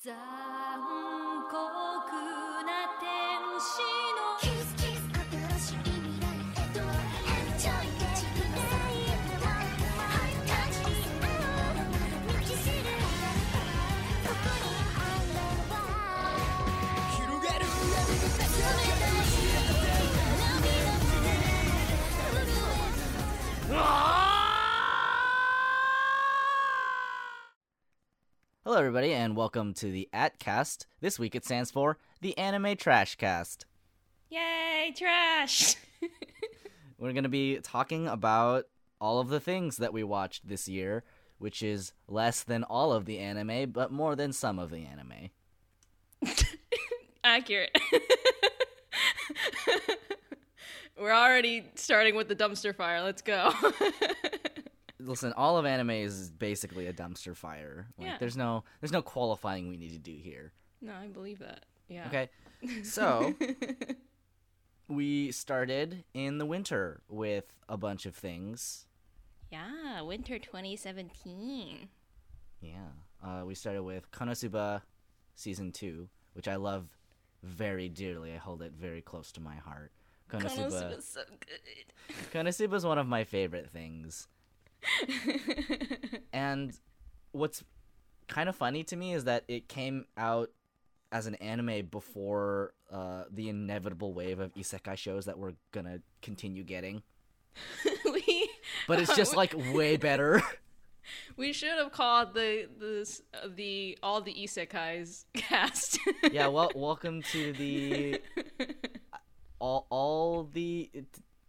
在 Hello, everybody, and welcome to the AtCast. This week it stands for the Anime Trash Cast. Yay, trash! We're going to be talking about all of the things that we watched this year, which is less than all of the anime, but more than some of the anime. Accurate. We're already starting with the dumpster fire. Let's go. Listen, all of anime is basically a dumpster fire. Like, Yeah. there's no there's no qualifying we need to do here. no, I believe that. Yeah. Okay. So, we started in the winter with a bunch of things. yeah, winter 2017. Yeah. Uh, we started with Konosuba season two, which I love very dearly. I hold it very close to my heart. Konosuba. Konosuba's so good. Konosuba is one of my favorite things. And what's kind of funny to me is that it came out as an anime before uh, the inevitable wave of isekai shows that we're gonna continue getting. we But it's just like way better. we should have called the the uh, the all the isekais cast. yeah. Well, welcome to the all all the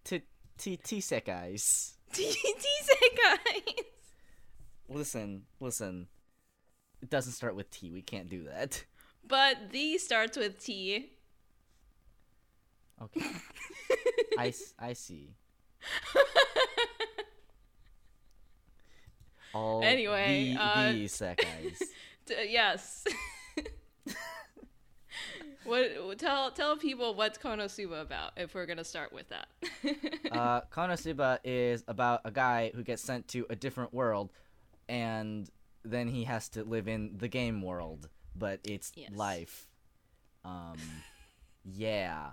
t t t sekais. isekais. Listen, listen. It doesn't start with T. We can't do that. But the starts with T. Okay. I, I see. All Anyway, the, uh, the yes. What tell tell people what's Konosuba about if we're gonna start with that. uh, Konosuba is about a guy who gets sent to a different world, and then he has to live in the game world, but it's Yes. life. Um, yeah.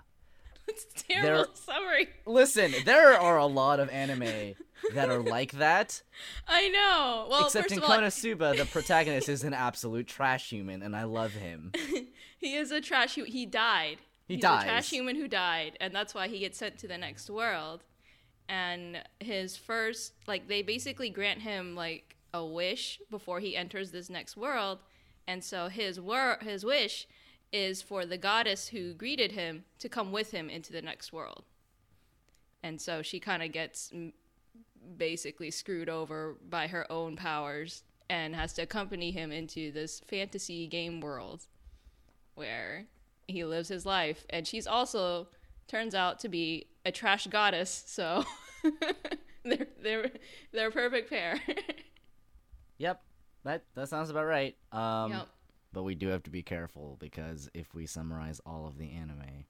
it's a terrible There- summary. Listen, there are a lot of anime that are like that. I know. Well, Except first in of all, Konosuba, the protagonist is an absolute trash human, and I love him. he is a trash. hu- He died. He He's dies. a trash human who died, and that's why he gets sent to the next world. And his first, like, they basically grant him like a wish before he enters this next world, and so his wor- his wish is for the goddess who greeted him to come with him into the next world. And so she kind of gets basically screwed over by her own powers and has to accompany him into this fantasy game world where he lives his life and she's also turns out to be a trash goddess so they're they're they're a perfect pair Yep, that that sounds about right. Um, Yep. but we do have to be careful because if we summarize all of the anime,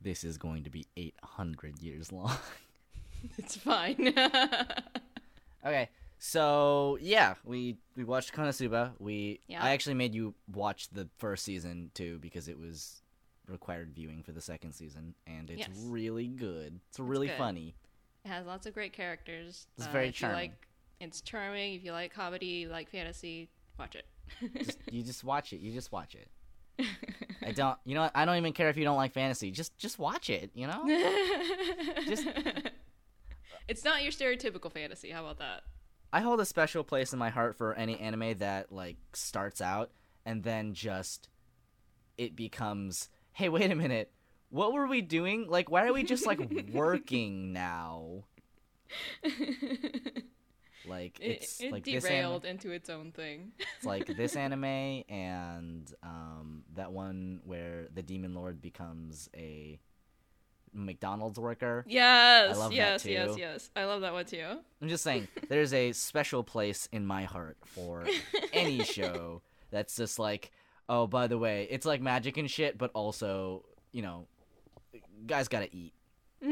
this is going to be 800 years long. it's fine okay, so yeah, we we watched Konosuba. We Yeah. I actually made you watch the first season too because it was required viewing for the second season, and it's Yes. really good. It's really good. funny. it has lots of great characters It's uh, very if you charming. like it's charming if you like comedy you like fantasy watch it Just, you just watch it. You just watch it. I don't. You know. what? I don't even care if you don't like fantasy. Just just watch it. You know. Just- it's not your stereotypical fantasy how about that I hold a special place in my heart for any anime that like starts out and then just it becomes, hey, wait a minute, what were we doing? Like, why are we just like working now? Like it, it's it like this derailed anime, into its own thing it's like this anime and um, that one where the demon lord becomes a McDonald's worker. Yes, yes, yes, yes. I love that one too. I'm just saying, there's a special place in my heart for any show that's just like, oh, by the way, it's like magic and shit, but also, you know, guys gotta eat.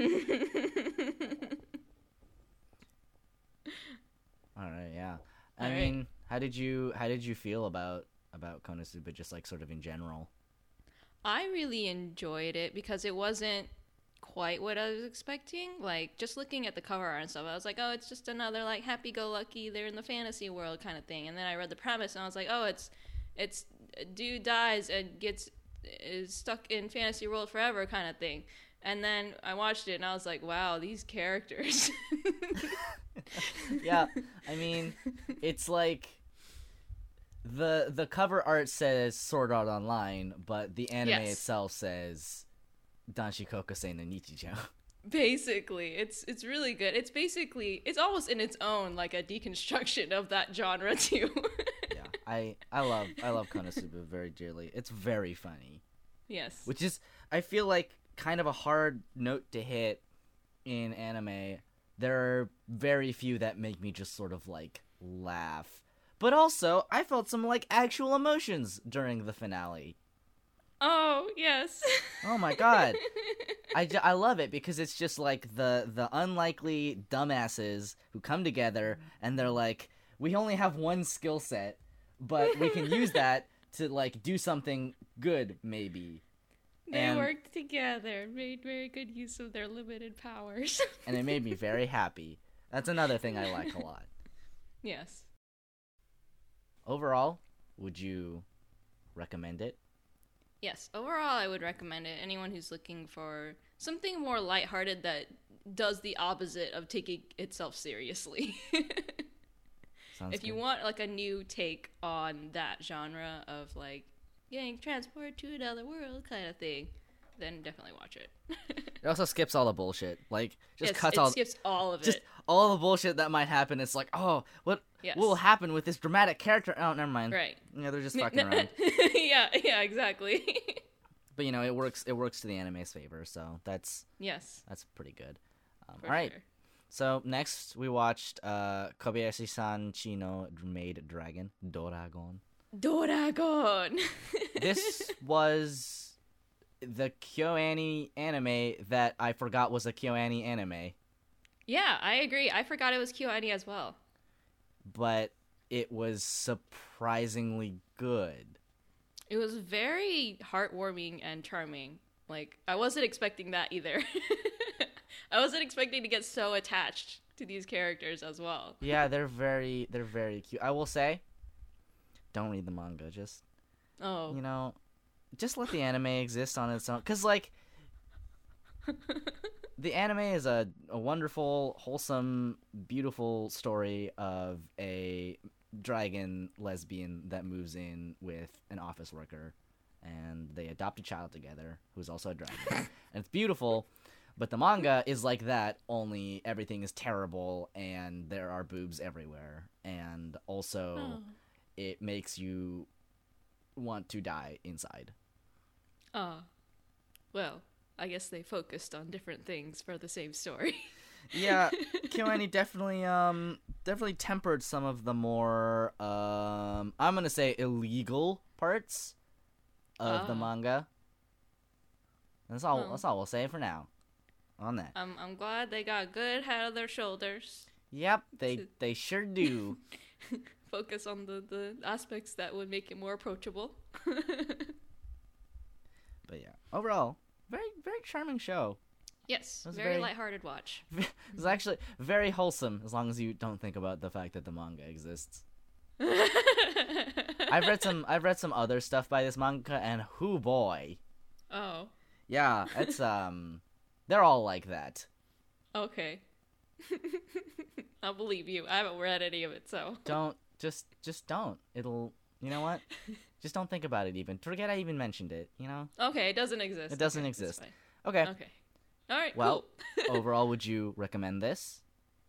All right, yeah. I All right. mean, how did you how did you feel about about Konosuba, just like sort of in general. I really enjoyed it because it wasn't quite what I was expecting. Like just looking at the cover art and stuff, I was like, oh, it's just another like happy-go-lucky, they're in the fantasy world kind of thing. And then I read the premise and I was like, oh, it's it's dude dies and gets is stuck in fantasy world forever kind of thing. And then I watched it and I was like, wow, these characters. yeah, I mean, it's like the the cover art says Sword Art Online, but the anime Yes. itself says Danshi Kokosei no Nichijou. basically it's it's really good it's basically it's almost in its own like a deconstruction of that genre too yeah, I I love I love Konosuba very dearly. It's very funny, yes which is I feel like kind of a hard note to hit in anime. There are very few that make me just sort of like laugh. But also, I felt some like actual emotions during the finale. Oh yes. Oh my god. I, ju- I love it because it's just like the the unlikely dumbasses who come together and they're like we only have one skill set but we can use that to like do something good maybe. They and- worked together made very good use of their limited powers and it made me very happy. That's another thing i like a lot. Yes. Overall would you recommend it yes overall i would recommend it. Anyone who's looking for something more lighthearted that does the opposite of taking itself seriously. Sounds if you want like a new take on that genre of like getting transported to another world kind of thing, then definitely watch it. it also skips all the bullshit like just Yes, cuts it all skips all of just it. all the bullshit that might happen it's like oh what Yes. what will happen with this dramatic character oh never mind Right. yeah they're just fucking around yeah, yeah, exactly. but you know it works it works to the anime's favor so that's yes. that's pretty good um, all right sure. so next we watched uh kobayashi-san chi no maid dragon doragon Doragon. this was the kyoani anime that i forgot was a kyoani anime yeah, I agree. I forgot it was KyoAni as well. but it was surprisingly good It was very heartwarming and charming. Like I wasn't expecting that either. I wasn't expecting to get so attached to these characters as well. yeah they're very they're very cute i will say don't read the manga just Oh. you know just let the anime exist on its own because like the anime is a, a wonderful wholesome beautiful story of a dragon lesbian that moves in with an office worker and they adopt a child together who's also a dragon. And it's beautiful but the manga is like that only everything is terrible and there are boobs everywhere. And also Oh. it makes you want to die inside Oh. Well, I guess they focused on different things for the same story. yeah kyoani definitely um definitely tempered some of the more um i'm gonna say illegal parts of the Ah. manga that's all Well. that's all we'll say for now on that I'm I'm glad they got a good head of their shoulders. yep they they sure do Focus on the, the aspects that would make it more approachable. Overall very very charming show yes, very, very- lighthearted watch. it's actually very wholesome as long as you don't think about the fact that the manga exists i've read some i've read some other stuff by this manga and who boy Oh, yeah it's um they're all like that okay. I'll believe you. I haven't read any of it, so. don't just just don't it'll you know what just don't think about it even forget i even mentioned it you know Okay, it doesn't exist. It doesn't Okay, exist. okay Okay. All right. Well, cool. overall would you recommend this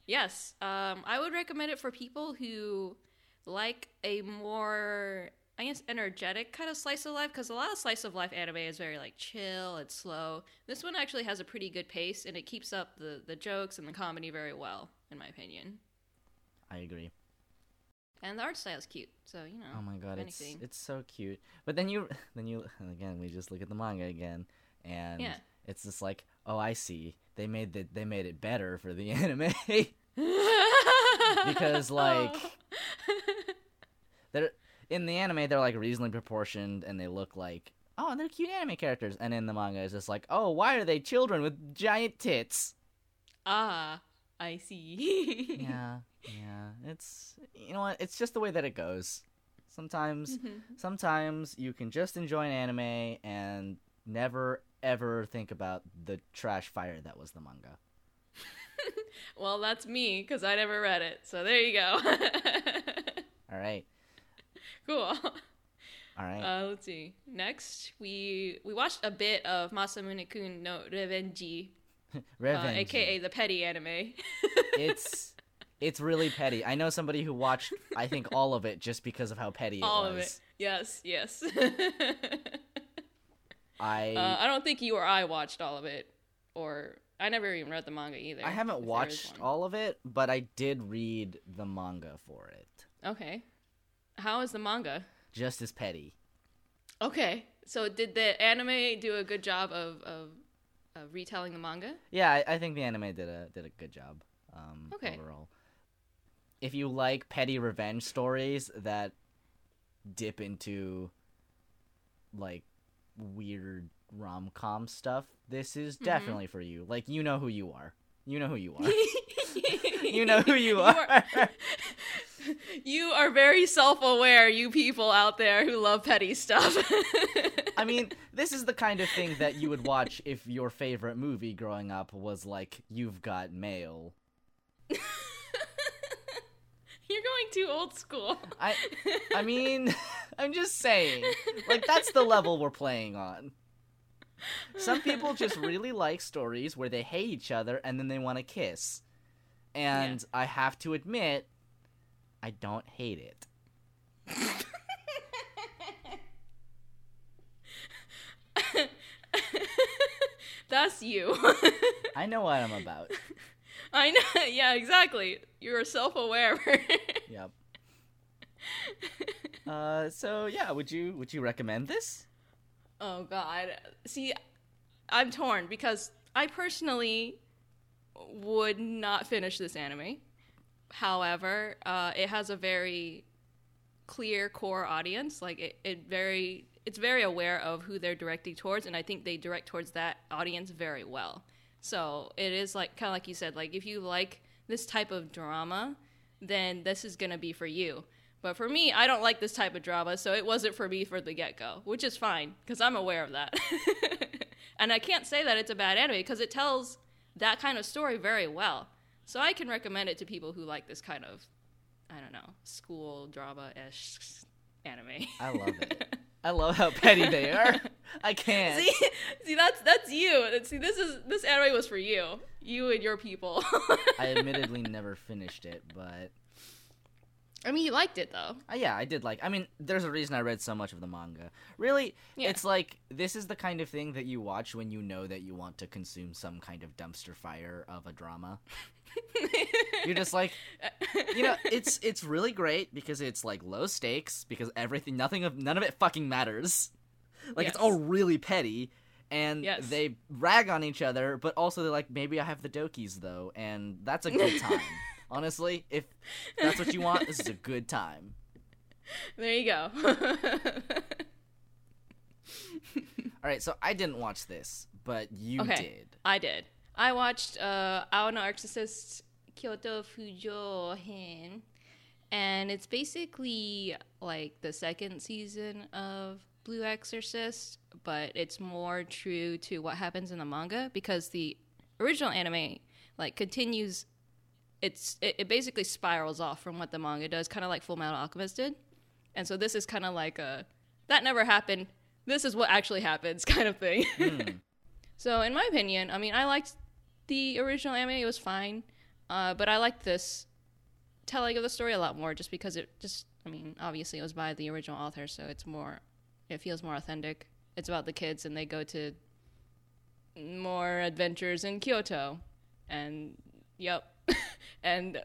Yes, um, I would recommend it for people who like a more, I guess, energetic kind of slice of life. Because a lot of slice of life anime is very like chill and slow. This one actually has a pretty good pace, and it keeps up the the jokes and the comedy very well, in my opinion. i agree And the art style is cute, so you know. oh my god it's anything. it's so cute but then you then you again we just look at the manga again and Yeah. it's just like oh i see they made the they made it better for the anime because like they're in the anime they're like reasonably proportioned and they look like oh they're cute anime characters, and in the manga it's just like oh why are they children with giant tits? Ah, I see. yeah, yeah. It's you know what? It's just the way that it goes. Sometimes, sometimes you can just enjoy an anime and never ever think about the trash fire that was the manga. well, that's me because I never read it. So there you go. All right, cool. all right. Uh, let's see. Next, we we watched a bit of Masamune-kun no Revenji, uh, aka the petty anime. it's it's really petty. I know somebody who watched I think all of it just because of how petty it All was. of it. Yes, yes. I uh, I don't think you or I watched all of it, or I never even read the manga either. I haven't if there is watched all of it, but I did read the manga for it. Okay. How is the manga? Just as petty. Okay. So did the anime do a good job of of, of retelling the manga? Yeah, I, I think the anime did a did a good job. Um, Okay. Overall, if you like petty revenge stories that dip into like weird rom com stuff, this is Mm-hmm. definitely for you. Like you know who you are. You know who you are. you know who you are. are- You are very self-aware, you people out there who love petty stuff. I mean, this is the kind of thing that you would watch if your favorite movie growing up was like You've Got Mail. You're going too old school. I I mean, I'm just saying. Like that's the level we're playing on. Some people just really like stories where they hate each other and then they want to kiss. And I have to admit, I don't hate it. That's you. I know what I'm about. I know. Yeah, exactly. You're self-aware. Yep. Uh, so yeah, would you would you recommend this? oh God. See, I'm torn because I personally would not finish this anime. However, uh, it has a very clear core audience. Like it, it very, it's very aware of who they're directing towards, and I think they direct towards that audience very well. So it is like kind of like you said, like if you like this type of drama, then this is gonna be for you. But for me, I don't like this type of drama, so it wasn't for me for the get go, which is fine because I'm aware of that. and I can't say that it's a bad anime because it tells that kind of story very well. So I can recommend it to people who like this kind of, I don't know, school drama ish anime. I love it. I love how petty they are. I can't. see, see, that's that's you. See, this is this anime was for you, you and your people. I admittedly never finished it, but I mean, you liked it though. Uh, yeah, I did like. I mean, there's a reason I read so much of the manga. Really, Yeah. it's like this is the kind of thing that you watch when you know that you want to consume some kind of dumpster fire of a drama. You're just like, you know, it's it's really great because it's like low stakes because everything, nothing of none of it fucking matters. Like it's all really petty, and Yes. they rag on each other, but also they're like, maybe I have the dokies though, and that's a good time. Honestly, if that's what you want, this is a good time. There you go. All right, so I didn't watch this, but you Okay. did. I did. I watched uh, no Exorcist Kyoto Fujo Hen, and it's basically like the second season of Blue Exorcist, but it's more true to what happens in the manga because the original anime like continues. It's it, it basically spirals off from what the manga does, kind of like Full Metal Alchemist did, and so this is kind of like a that never happened. This is what actually happens, kind of thing. So, in my opinion, I mean, I liked the original anime; it was fine, uh, but I liked this telling of the story a lot more, just because it just, I mean, obviously it was by the original author, so it's more, it feels more authentic. It's about the kids, and they go to more adventures in Kyoto, and yep, and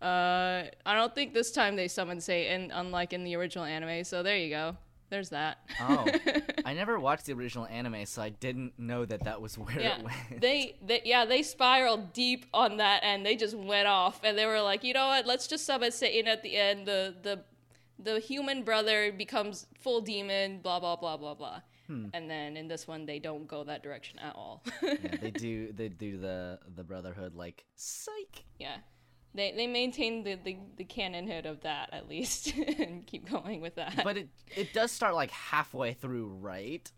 uh, I don't think this time they summon Satan, unlike in the original anime. So there you go. There's that. Oh, I never watched the original anime, so I didn't know that that was where yeah, it went. they, they yeah they spiraled deep on that and they just went off and they were like, you know what? Let's just summon Satan at the end. The the the human brother becomes full demon, blah blah blah blah blah. Hmm. And then in this one, they don't go that direction at all. yeah, they do they do the the brotherhood like psych. yeah, they they maintain the, the the canonhood of that at least, and keep going with that. But it it does start like halfway through, right?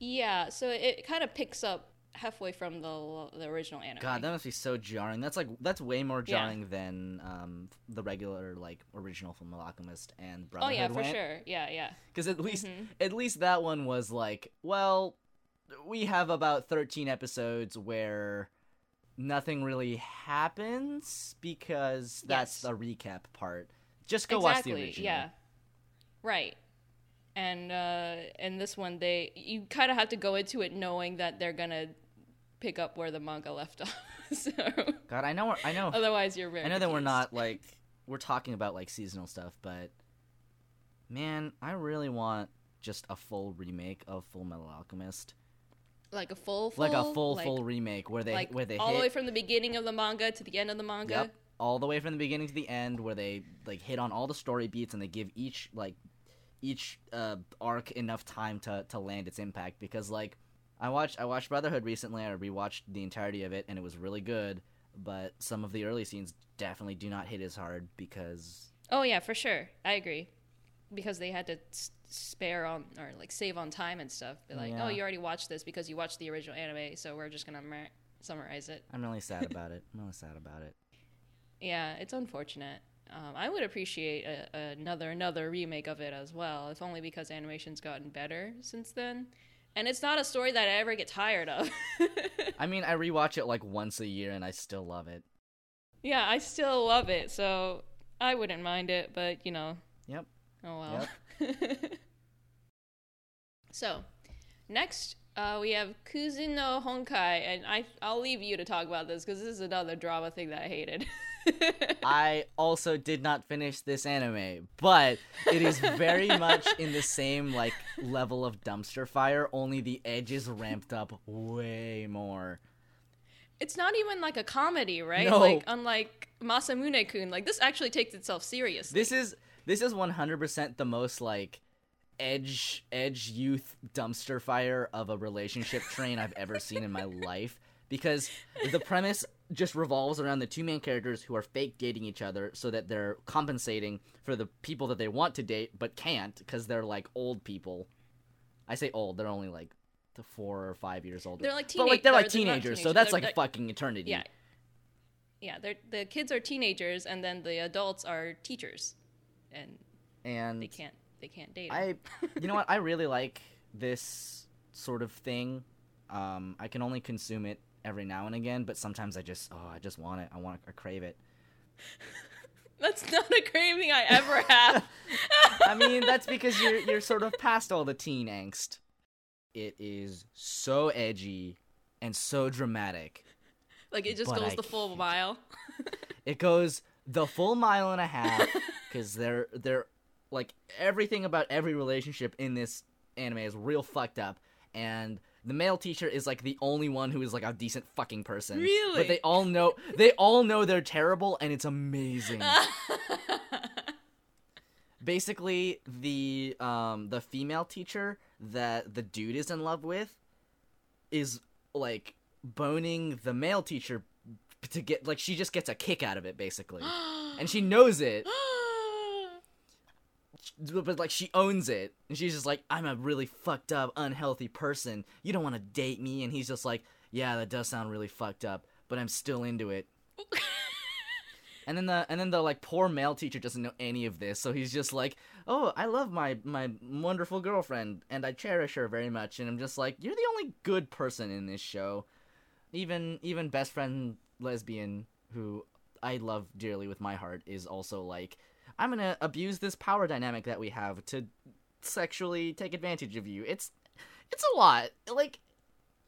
yeah, so it kind of picks up halfway from the the original anime. God, that must be so jarring. That's like that's way more Yeah. jarring than um the regular like original from Alchemist and oh yeah, for sure. Yeah, yeah. Because at least Mhm. at least that one was like, well, we have about thirteen episodes where nothing really happens because that's Yes. the recap part. Just go watch the original. Yeah. Right. And uh in this one they you kind of have to go into it knowing that they're going to pick up where the manga left off. so God, I know. I know. otherwise you're very I know that we're not like we're talking about like seasonal stuff, but man, I really want just a full remake of Full Metal Alchemist, like a full, full like a full like, full remake where they like where they all hit the way from the beginning of the manga to the end of the manga. yep, all the way from the beginning to the end, where they like hit on all the story beats and they give each like each uh, arc enough time to to land its impact. Because like I watched I watched Brotherhood recently, I rewatched the entirety of it, and it was really good. But some of the early scenes definitely do not hit as hard because Oh yeah, for sure. I agree. Because they had to spare on or like save on time and stuff. Be like, Yeah. "Oh, you already watched this because you watched the original anime, so we're just to mer- summarize it." I'm really sad about it. I'm really sad about it. Yeah, it's unfortunate. Um, I would appreciate a, another another remake of it as well, if only because animation's gotten better since then. And it's not a story that I ever get tired of. I mean, I rewatch it like once a year and I still love it. yeah, I still love it, so I wouldn't mind it, but you know, Yep. oh well. so, next uh, we have Kuzu no Honkai, and I I'll leave you to talk about this because this is another drama thing that I hated. I also did not finish this anime, but it is very much in the same like level of dumpster fire, only the edges ramped up way more. It's not even like a comedy, right? No. Like unlike Masamune-kun, like this actually takes itself seriously. This is this is 100% the most like edge edge youth dumpster fire of a relationship train I've ever seen in my life because the premise just revolves around the two main characters who are fake dating each other so that they're compensating for the people that they want to date but can't because they're like old people. I say old, they're only like the 4 or 5 years old. They're like But like they're like they're not teenagers, so that's they're- like they're- fucking eternity. yeah, yeah. They're the kids are teenagers, and then the adults are teachers, and And they can't they can't date. I, you know what? I really like this sort of thing. Um, I can only consume it every now and again, but sometimes I just, oh, I just want it. I want, I crave it. That's not a craving I ever have. I mean, that's because you're you're sort of past all the teen angst. It is so edgy and so dramatic. like it just goes I the full can't. mile. It goes the full mile and a half because they're they're like everything about every relationship in this anime is real fucked up, and the male teacher is like the only one who is like a decent fucking person. Really? But they all know they all know they're terrible, and it's amazing. Basically, the um the female teacher that the dude is in love with is like boning the male teacher to get like she just gets a kick out of it basically and she knows it but like she owns it. And she's just like i'm a really fucked up unhealthy person. You don't want to date me. And he's just like yeah that does sound really fucked up but i'm still into it. And then the and then the like poor male teacher doesn't know any of this so he's just like oh i love my my wonderful girlfriend and i cherish her very much and i'm just like you're the only good person in this show. Even even best friend lesbian who I love dearly with my heart is also like I'm gonna abuse this power dynamic that we have to sexually take advantage of you. It's it's a lot. Like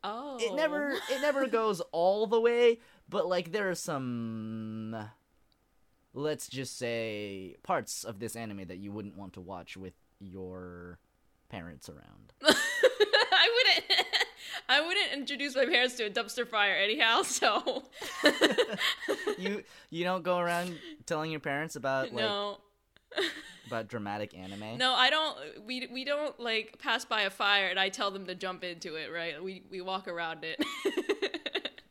oh, it never it never goes all the way, but like there are some let's just say parts of this anime that you wouldn't want to watch with your parents around. I wouldn't. I wouldn't introduce my parents to a dumpster fire anyhow. So you you don't go around telling your parents about like no. about dramatic anime. No, I don't. We we don't like pass by a fire and I tell them to jump into it. Right? We we walk around it.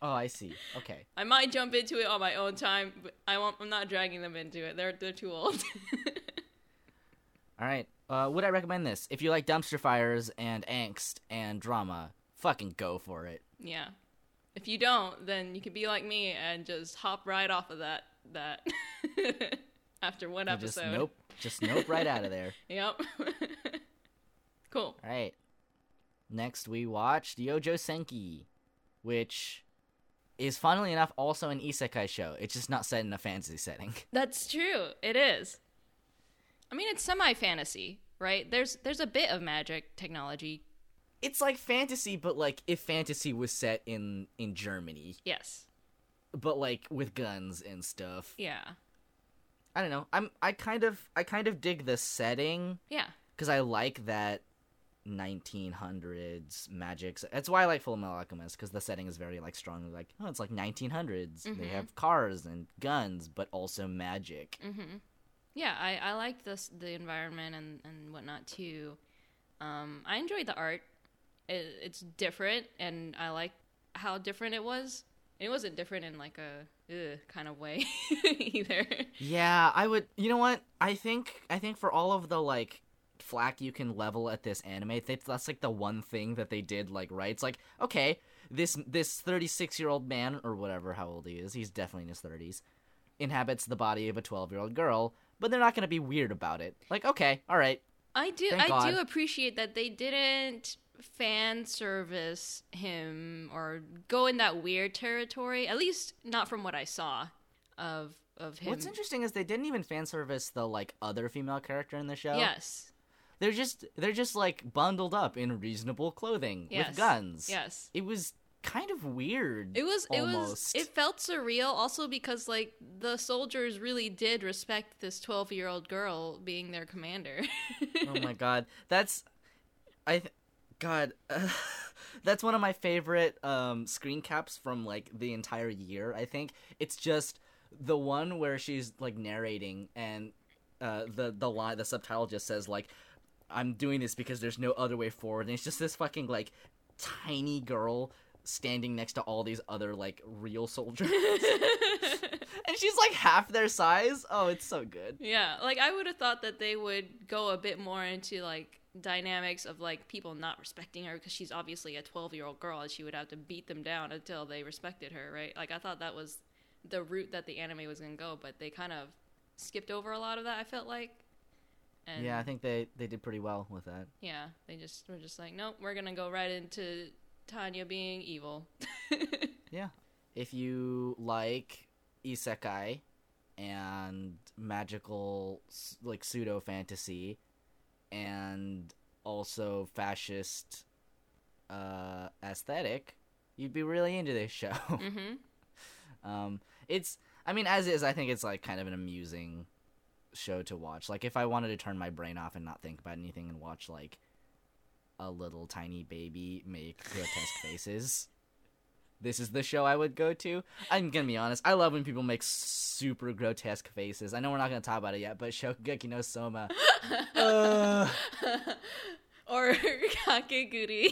Oh, I see. Okay. I might jump into it on my own time, but I won't. I'm not dragging them into it. They're they're too old. All right. Uh, would I recommend this? If you like dumpster fires and angst and drama, fucking go for it. yeah. If you don't, then you could be like me and just hop right off of that that after one episode. Just nope. Just nope right out of there. Yep. cool. All right. Next, we watched Yojo Senki, which is funnily enough also an isekai show. It's just not set in a fantasy setting. That's true. It is. I mean, it's semi fantasy, right? There's there's a bit of magic technology. It's like fantasy, but like if fantasy was set in in Germany, Yes. but like with guns and stuff. Yeah. I don't know. I'm I kind of I kind of dig the setting Yeah. because I like that 1900s magic. That's why I like Full Metal Alchemist because the setting is very like strongly like oh it's like 1900s. They Mhm. have cars and guns, but also magic. Mm-hmm. Yeah, I, I liked this the environment and, and whatnot too. Um, I enjoyed the art. It, it's different, and I like how different it was. It wasn't different in like a kind of way either. Yeah, I would. You know what? I think I think for all of the like flack you can level at this anime, that's, that's like the one thing that they did like right. It's like okay, this this 36 year old man or whatever how old he is, he's definitely in his 30s, inhabits the body of a 12 year old girl, but they're not gonna be weird about it. Like okay, all right, I do Thank I God. do appreciate that they didn't fan service him or go in that weird territory. At least not from what I saw of of him. What's interesting is they didn't even fan service the like other female character in the show. Yes. They're just they're just like bundled up in reasonable clothing Yes. with guns. Yes. It was kind of weird. It was it was almost. it felt surreal also because like the soldiers really did respect this 12-year-old girl being their commander. oh my god. That's I th- god that's one of my favorite um screen caps from like the entire year, I think. It's just the one where she's like narrating and uh the the line the subtitle just says like I'm doing this because there's no other way forward and it's just this fucking like tiny girl standing next to all these other like real soldiers and she's like half their size oh it's so good yeah, like I would have thought that they would go a bit more into like dynamics of like people not respecting her because she's obviously a 12-year-old girl and she would have to beat them down until they respected her, right? Like I thought that was the route that the anime was going to go, but they kind of skipped over a lot of that I felt like. And yeah i think they they did pretty well with that Yeah, they just were just like, nope, we're gonna go right into Tanya being evil. Yeah. If you like isekai and magical like pseudo fantasy and also fascist uh aesthetic, you'd be really into this show. mm-hmm. um it's I mean as is I think it's like kind of an amusing show to watch. Like if I wanted to turn my brain off and not think about anything and watch like a little tiny baby make grotesque faces, this is the show I would go to. I'm gonna be honest. I love when people make super grotesque faces. I know we're not gonna talk about it yet, but Shokugeki no Soma. uh, or Kakegurui.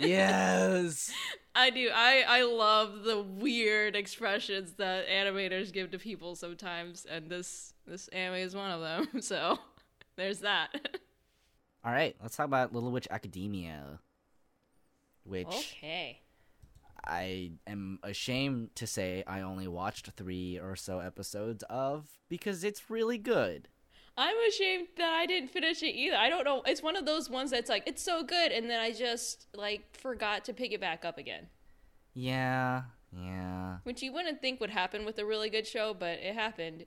yes. I do. I I love the weird expressions that animators give to people sometimes, and this this anime is one of them. So there's that. All right, let's talk about Little Witch Academia, which Okay. I am ashamed to say I only watched three or so episodes of because it's really good. I'm ashamed that I didn't finish it either. I don't know. It's one of those ones that's like it's so good, and then I just like forgot to pick it back up again. Yeah, yeah. Which you wouldn't think would happen with a really good show, but it happened.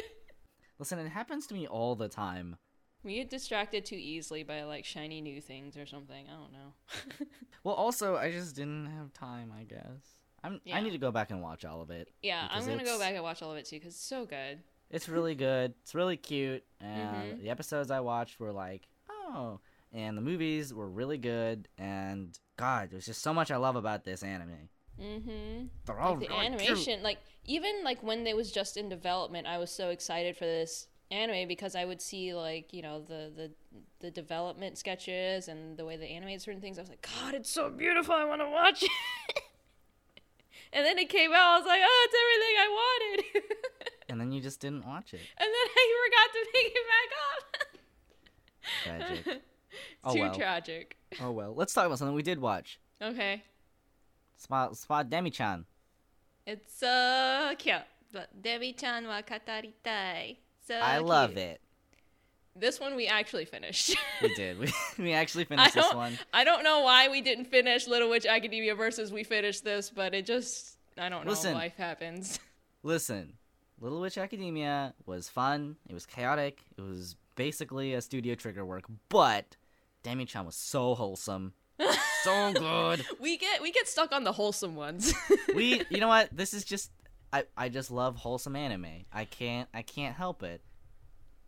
Listen, it happens to me all the time. We get distracted too easily by like shiny new things or something. I don't know. Well, also, I just didn't have time, I guess. I'm, Yeah. I need to go back and watch all of it. yeah, I'm gonna go back and watch all of it too because it's so good. It's really good. It's really cute. And Mhm. the episodes I watched were like, oh. And the movies were really good. And God, there's just so much I love about this anime. Mm-hmm. They're all Like the really cute. animation, like even like when they was just in development, I was so excited for this anime because I would see like you know the the the development sketches and the way they animate certain things. I was like, God, it's so beautiful. I want to watch it. and then it came out. I was like, oh, it's everything I wanted. And then you just didn't watch it. and then I forgot to pick it back up. Tragic. Oh, too well. tragic. oh well. Let's talk about something we did watch. Okay. Spa Spa Demi-chan. It's so cute. But Demi-chan wa kataritai. So I love it. This one we actually finished. We did. We, we actually finished this one. I don't know why we didn't finish Little Witch Academia versus we finished this, but it just I don't know. Listen. Life happens. Listen, Little Witch Academia was fun. It was chaotic. It was basically a studio trigger work, but Demi-chan was so wholesome. so good. We get we get stuck on the wholesome ones. We you know what? This is just I, I just love wholesome anime. I can't I can't help it.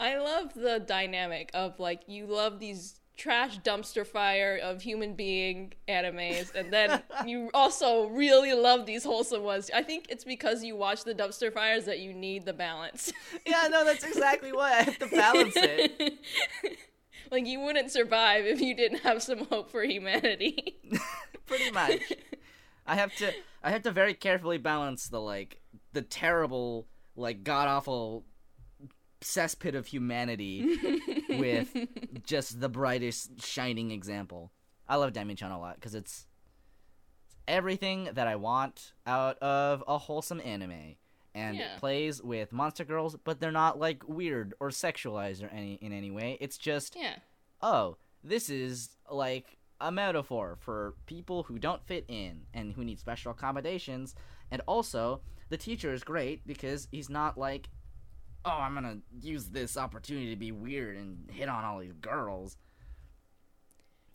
I love the dynamic of like you love these trash dumpster fire of human being animes and then you also really love these wholesome ones. I think it's because you watch the dumpster fires that you need the balance. Yeah, no, that's exactly why I have to balance it. like you wouldn't survive if you didn't have some hope for humanity. Pretty much. I have to I have to very carefully balance the like the terrible like god awful cesspit of humanity with just the brightest shining example. I love Demi-chan a lot because it's, it's everything that I want out of a wholesome anime. And Yeah. it plays with monster girls, but they're not like weird or sexualized or any in any way. It's just yeah. oh, this is like a metaphor for people who don't fit in and who need special accommodations. And also, the teacher is great because he's not like, oh, I'm gonna use this opportunity to be weird and hit on all these girls.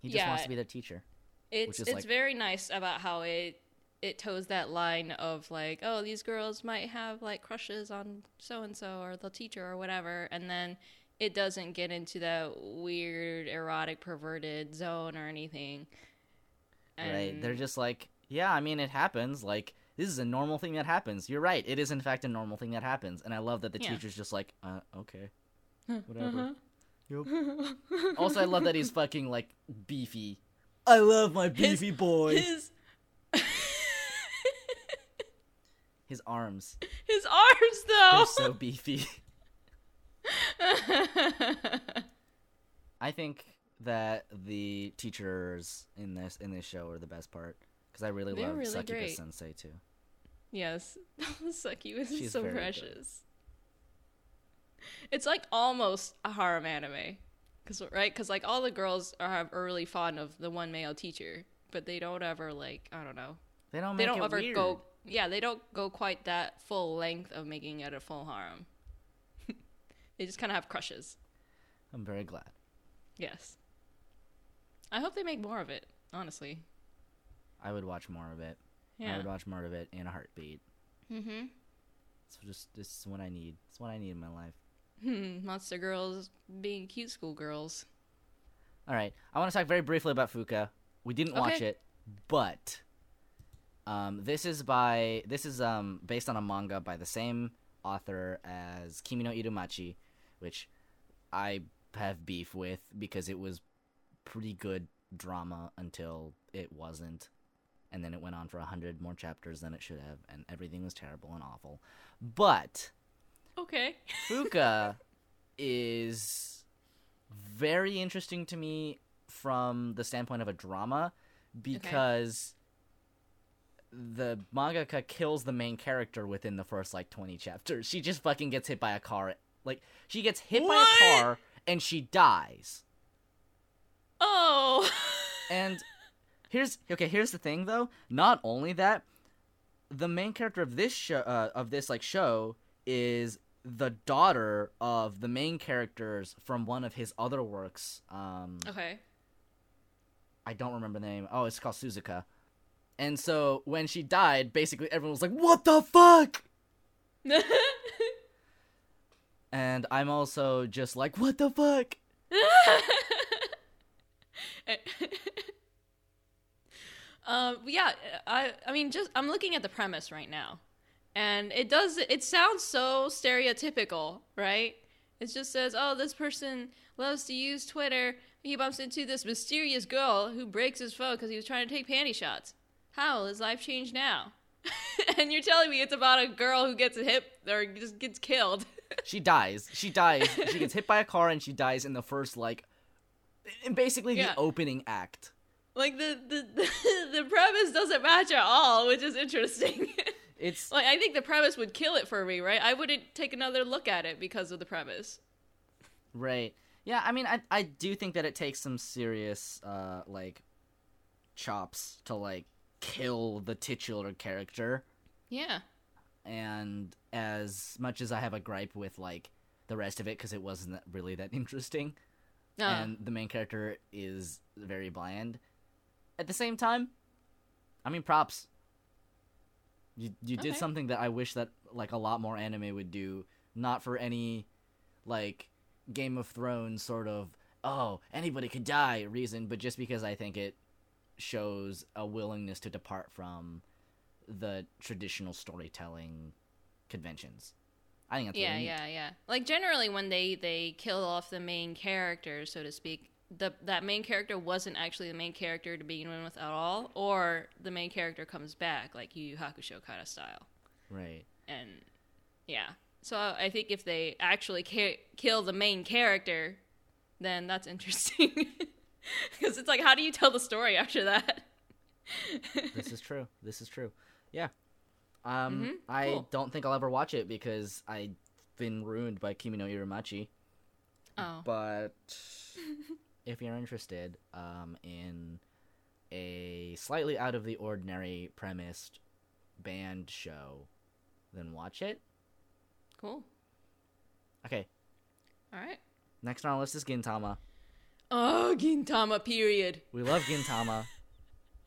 He just wants to be their teacher. It's is it's like- very nice about how it it toes that line of like, oh, these girls might have like crushes on so and so or the teacher or whatever, and then it doesn't get into that weird erotic perverted zone or anything. right? They're just like, yeah, I mean, it happens. Like, this is a normal thing that happens. You're right. It is, in fact, a normal thing that happens. And I love that the Yeah. teacher's just like, uh, okay. Whatever. Yup. also, I love that he's fucking, like, beefy. I love my beefy boy. his His arms. his arms though. They're so beefy. I think that the teachers in this in this show are the best part because I really They're love really great. Sensei too. Yes, Saki was She's so very good. precious. It's like almost a harem anime, cause right, cause like all the girls are, are really fond of the one male teacher, but they don't ever like I don't know, They don't they don't ever weird. go yeah they don't go quite that full length of making it a full harem. they just kind of have crushes. I'm very glad. Yes, I hope they make more of it. Honestly, I would watch more of it. Yeah. I would watch more of it in a heartbeat. Mm-hmm. It's just this is what I need. It's what I need in my life. Hmm, monster girls being cute school girls. All right, I want to talk very briefly about Fuka. We didn't watch Okay. it, but um, this is by this is um based on a manga by the same author as Kimi no Irumachi, which I have beef with because it was pretty good drama until it wasn't, and then it went on for a hundred more chapters than it should have, and everything was terrible and awful. But Okay. Fuka is very interesting to me from the standpoint of a drama because the mangaka kills the main character within the first like 20 chapters. She just fucking gets hit by a car. Like she gets hit by a car and she dies. Oh. And here's okay, here's the thing though. Not only that, the main character of this show uh, of this like show is the daughter of the main characters from one of his other works. Um okay. I don't remember the name. Oh, it's called Suzuka. And so when she died, basically everyone was like, "What the fuck?" And I'm also just like, "What the fuck?" um, yeah, I I mean, just I'm looking at the premise right now, and it does it sounds so stereotypical, right? It just says, "Oh, this person loves to use Twitter. He bumps into this mysterious girl who breaks his phone because he was trying to take panty shots. How will his life change now?" and you're telling me it's about a girl who gets hit or just gets killed. She dies. She dies. she gets hit by a car and she dies in the first like in basically Yeah. the opening act. Like the, the the premise doesn't match at all, which is interesting. It's like I think the premise would kill it for me, right? I wouldn't take another look at it because of the premise. right. Yeah, I mean I I do think that it takes some serious uh like chops to like kill the titular character. Yeah. and as much as I have a gripe with like the rest of it because it wasn't really that interesting, No. and the main character is very bland. At the same time, I mean, props. You you did something that I wish that like a lot more anime would do. Not for any like Game of Thrones sort of oh anybody could die reason, but just because I think it shows a willingness to depart from the traditional storytelling conventions. I think that's yeah, really yeah, yeah. Like generally when they they kill off the main character, so to speak, the that main character wasn't actually the main character to begin with at all, or the main character comes back like Yu Yu Hakusho kind of style. Right. And yeah. So I think if they actually ca- kill the main character, then that's interesting. Because it's like, how do you tell the story after that? this is true. This is true. Yeah. Um, Mhm, I cool. don't think I'll ever watch it because I've been ruined by Kimi no Irumachi. Oh, But if you're interested um, in a slightly out of the ordinary premised band show, then watch it. cool. Okay. All right. Next on our list is Gintama. Oh, Gintama. Period. We love Gintama.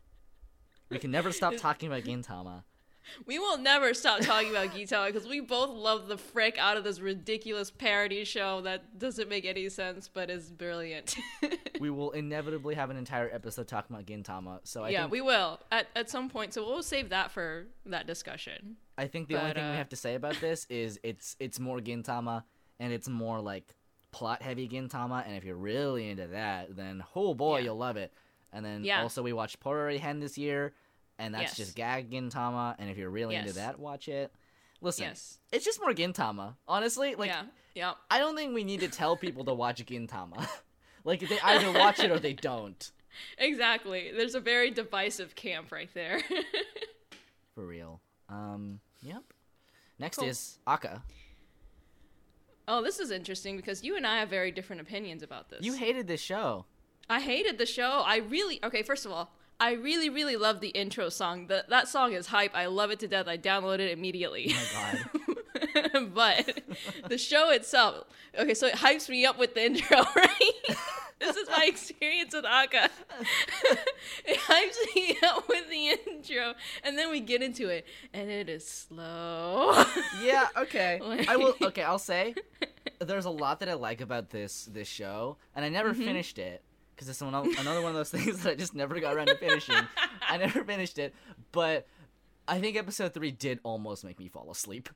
we can never stop talking about Gintama. We will never stop talking about Gintama because we both love the frick out of this ridiculous parody show that doesn't make any sense but is brilliant. We will inevitably have an entire episode talking about Gintama. So I yeah, think we will at at some point. So we'll save that for that discussion. I think the only But, thing we uh, have to say about this is it's it's more Gintama and it's more like plot heavy Gintama and if you're really into that then oh boy Yeah. you'll love it. And then Yeah. also we watched Porori Hen this year and that's Yes. just gag Gintama and if you're really into that watch it. Listen, Yes. it's just more Gintama. Honestly, like yeah. Yeah. I don't think we need to tell people to watch Gintama. like they either watch it or they don't. Exactly. There's a very divisive camp right there. For real. Um yep. Next Cool. is ACCA. oh, this is interesting because you and I have very different opinions about this. You hated this show. I hated the show. I really okay. First of all, I really, really love the intro song. The, that song is hype. I love it to death. I downloaded it immediately. Oh my god. but the show itself, okay, so it hypes me up with the intro, right? this is my experience with ACCA. it hypes me up with the intro, and then we get into it, and it is slow. yeah, okay. I will okay, I'll say there's a lot that I like about this this show and I never mm-hmm. finished it because it's another one of those things that I just never got around to finishing. I never finished it, but I think episode 3 did almost make me fall asleep.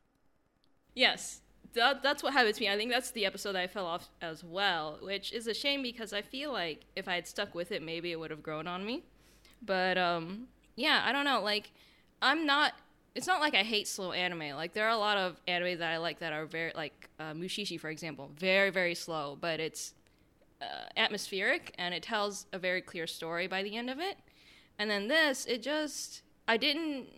Yes, that, that's what happened to me. I think that's the episode I fell off as well, which is a shame because I feel like if I had stuck with it, maybe it would have grown on me. But um, yeah, I don't know. Like, I'm not. It's not like I hate slow anime. Like, there are a lot of anime that I like that are very like uh, Mushishi, for example, very very slow, but it's uh, atmospheric and it tells a very clear story by the end of it. And then this, it just I didn't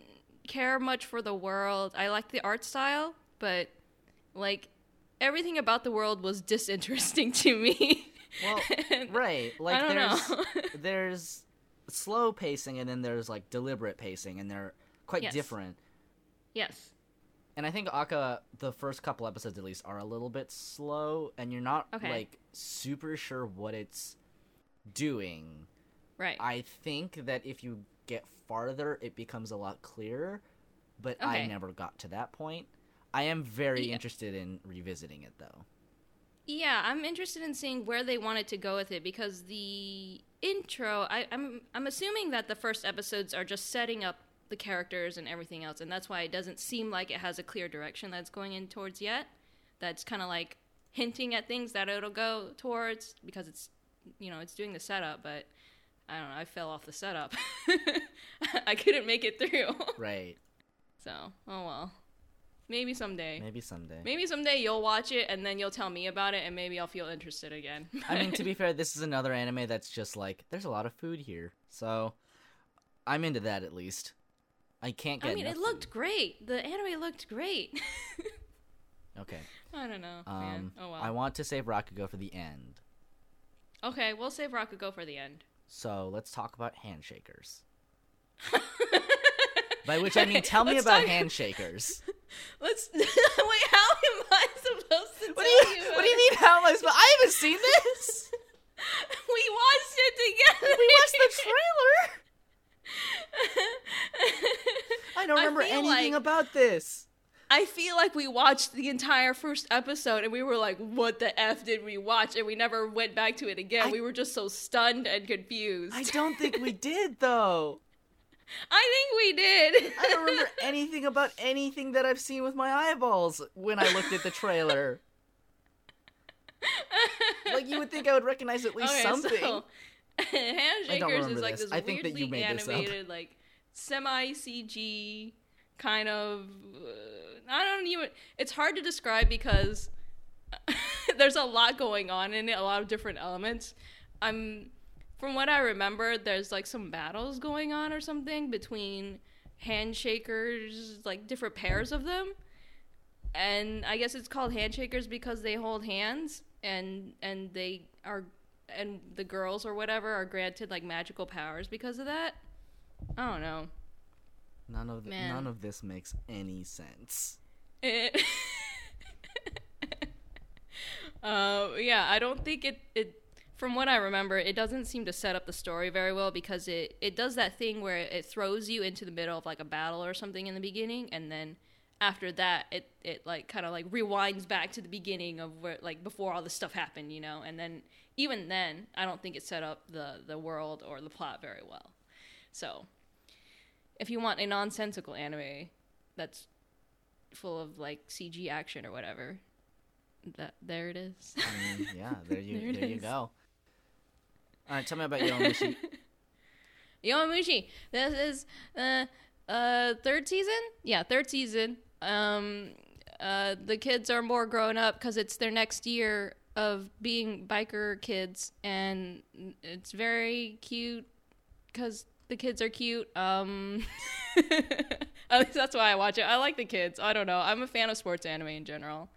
care much for the world. I liked the art style, but like everything about the world was disinteresting to me. Well, right. Like I don't there's know. there's slow pacing and then there's like deliberate pacing and they're quite Yes. different. yes. And I think ACCA, the first couple episodes at least, are a little bit slow, and you're not Okay. like super sure what it's doing. Right. I think that if you get farther, it becomes a lot clearer, but I never got to that point. I am very Yeah. interested in revisiting it though. Yeah, I'm interested in seeing where they wanted to go with it because the intro, I, I'm I'm assuming that the first episodes are just setting up the characters and everything else, and that's why it doesn't seem like it has a clear direction that's going in towards yet. That's kind of like hinting at things that it'll go towards because it's you know it's doing the setup, but I don't know. I fell off the setup. I couldn't make it through. Right. so oh well. Maybe someday. Maybe someday. Maybe someday you'll watch it and then you'll tell me about it and maybe I'll feel interested again. I mean, to be fair, this is another anime that's just like there's a lot of food here, so I'm into that at least. I can't get. I mean, it looked great. The anime looked great. okay. I don't know, man. Um, Oh well. I want to save Rakugo for the end, okay, we'll save Rakugo for the end. so let's talk about handshakers. By which I mean, tell me about talk- handshakers. Let's wait. How am I supposed to What tell do you you? What do you mean? How am I supposed? I haven't seen this. we watched it together. We watched the trailer. I don't remember feel anything like- about this. I feel like we watched the entire first episode and we were like, "What the f did we watch?" And we never went back to it again. I- we were just so stunned and confused. I don't think we did though. I think we did. I don't remember anything about anything that I've seen with my eyeballs when I looked at the trailer. like you would think I would recognize at least Okay, something. So, Handshakers is like this. this I weirdly you made this up. animated, like semi CG kind of. Uh, I don't even. It's hard to describe because there's a lot going on in it, a lot of different elements. I'm, from what I remember, there's like some battles going on or something between handshakers, like different pairs of them and I guess it's called handshakers because they hold hands and and they are and the girls or whatever are granted like magical powers because of that. I don't know. None of th- none of this makes any sense. It uh, yeah, I don't think it it from what I remember, it doesn't seem to set up the story very well because it it does that thing where it throws you into the middle of like a battle or something in the beginning and then after that it it like kind of like rewinds back to the beginning of where like before all this stuff happened, you know. And then even then, I don't think it set up the the world or the plot very well. So, if you want a nonsensical anime that's full of like CG action or whatever. That there it is. I mean, yeah, there you There there you go. All right, tell me about Yomishi. Yowamushi. This is uh uh third season. Yeah, third season. Um, uh, the kids are more grown up because it's their next year of being biker kids, and it's very cute because the kids are cute. Um, at least that's why I watch it. I like the kids. I don't know. I'm a fan of sports anime in general,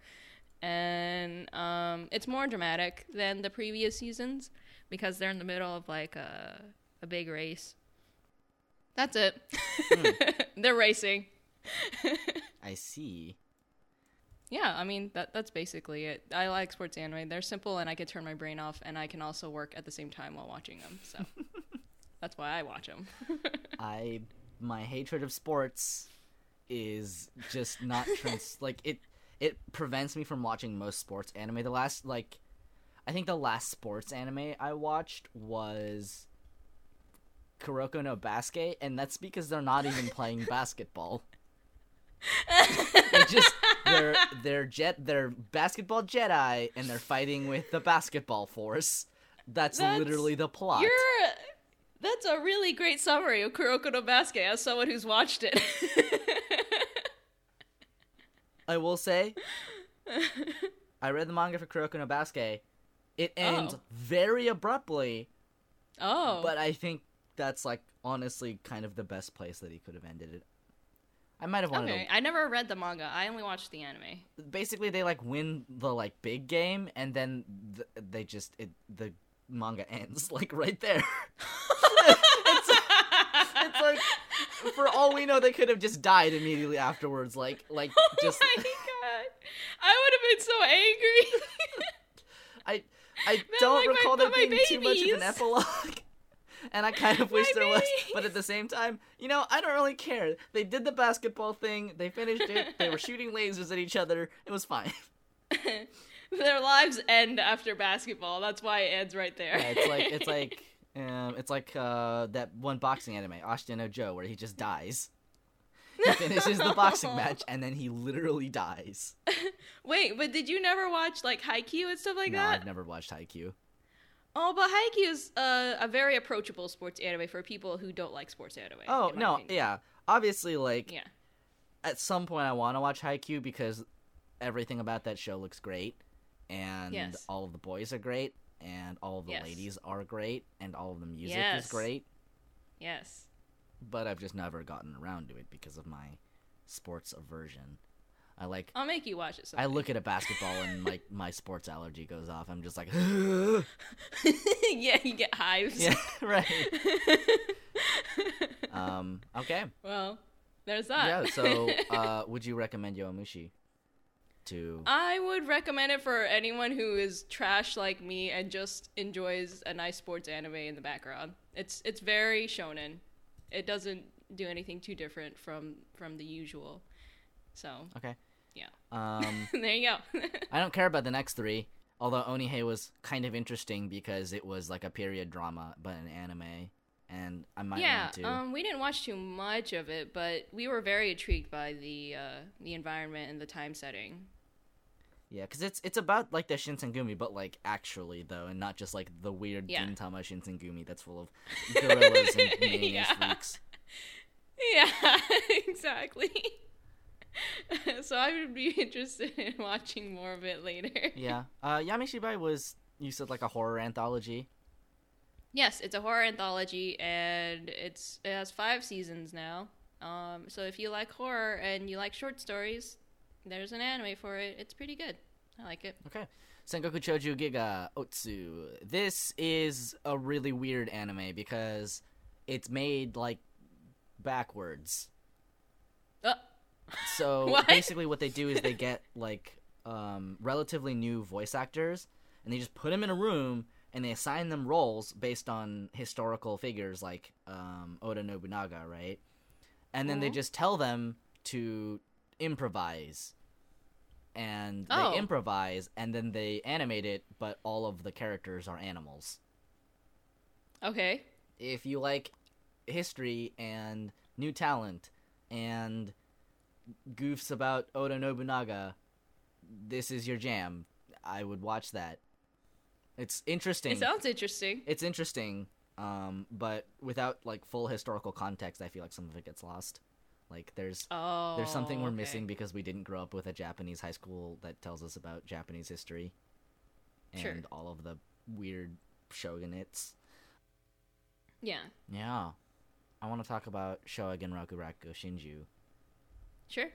and um, it's more dramatic than the previous seasons because they're in the middle of like a a big race. That's it. they're racing. I see. Yeah, I mean that that's basically it. I like sports anime. They're simple and I can turn my brain off and I can also work at the same time while watching them. So that's why I watch them. I my hatred of sports is just not trans like it it prevents me from watching most sports anime. The last like I think the last sports anime I watched was Kuroko no Basket and that's because they're not even playing basketball. they just they're they're jet they're basketball Jedi and they're fighting with the basketball force. That's, That's- literally the plot. You're that's a really great summary of Kuroko no Basket as someone who's watched it. I will say, I read the manga for Kuroko no Basket. It oh. ends Oh. very abruptly, oh, but I think that's like honestly kind of the best place that he could have ended it. I might have wanted okay. I never read the manga. I only watched the anime. Basically, they like win the like big game, and then th- they just it the manga ends like right there. like for all we know, they could have just died immediately afterwards. Like like just. oh my god! I would have been so angry. I I don't like my- recall there my being too much of an epilogue. And I kind of wish My there was, but at the same time, you know, I don't really care. They did the basketball thing. They finished it. They were shooting lasers at each other. It was fine. Their lives end after basketball. That's why it ends right there. Yeah, it's like it's like um, it's like uh, that one boxing anime, Ashita no Joe, where he just dies. He finishes the boxing match and then he literally dies. Wait, but did you never watch like Haikyuu and stuff like no, that? I've never watched Haikyuu. Oh, but Haikyuu is uh, a very approachable sports anime for people who don't like sports anime. Oh, no, opinion. yeah. Obviously, like, Yeah. at some point I want to watch Haikyuu because everything about that show looks great, and Yes. all of the boys are great, and all the Yes. ladies are great, and all of the music Yes. is great. Yes. But I've just never gotten around to it because of my sports aversion. I like. I'll make you watch it. I look at a basketball and my my sports allergy goes off. I'm just like, yeah, you get hives. yeah, right. Um, okay, well, there's that. yeah. So, uh, would you recommend Yowamushi to? I would recommend it for anyone who is trash like me and just enjoys a nice sports anime in the background. It's it's very shonen. It doesn't do anything too different from from the usual. So Okay. yeah, Um, there you go. I don't care about the next three. Although Onihei was kind of interesting because it was like a period drama, but an anime, and I might yeah, want to. um, we didn't watch too much of it, but we were very intrigued by the uh, the environment and the time setting. Yeah, because it's it's about like the Shinsengumi, but like actually though, and not just like the weird Yeah. Gintama Shinsengumi that's full of gorillas and mayonnaise Yeah. freaks. Yeah, exactly. so I would be interested in watching more of it later. Yeah, uh, Yamishibai was you said like a horror anthology. Yes, it's a horror anthology, and it's it has five seasons now. Um, so if you like horror and you like short stories, there's an anime for it. It's pretty good. I like it. Okay. Sengoku Choju Giga Otsu. This is a really weird anime because it's made like backwards. Uh, So What? basically, what they do is they get like um, relatively new voice actors, and they just put them in a room and they assign them roles based on historical figures like um, Oda Nobunaga, right? And then they Mhm. just tell them to improvise, and they Oh. improvise, and then they animate it, but all of the characters are animals okay. if you like history and new talent and goofs about Oda Nobunaga, this is your jam. I would watch that. It's interesting. It sounds interesting. it's interesting, um, but without like full historical context, I feel like some of it gets lost. Like there's Oh, there's something we're oh, okay. missing because we didn't grow up with a Japanese high school that tells us about Japanese history and Sure. all of the weird shogunates. Yeah, Yeah. I want to talk about Shogun Rakugo Shinju. sure.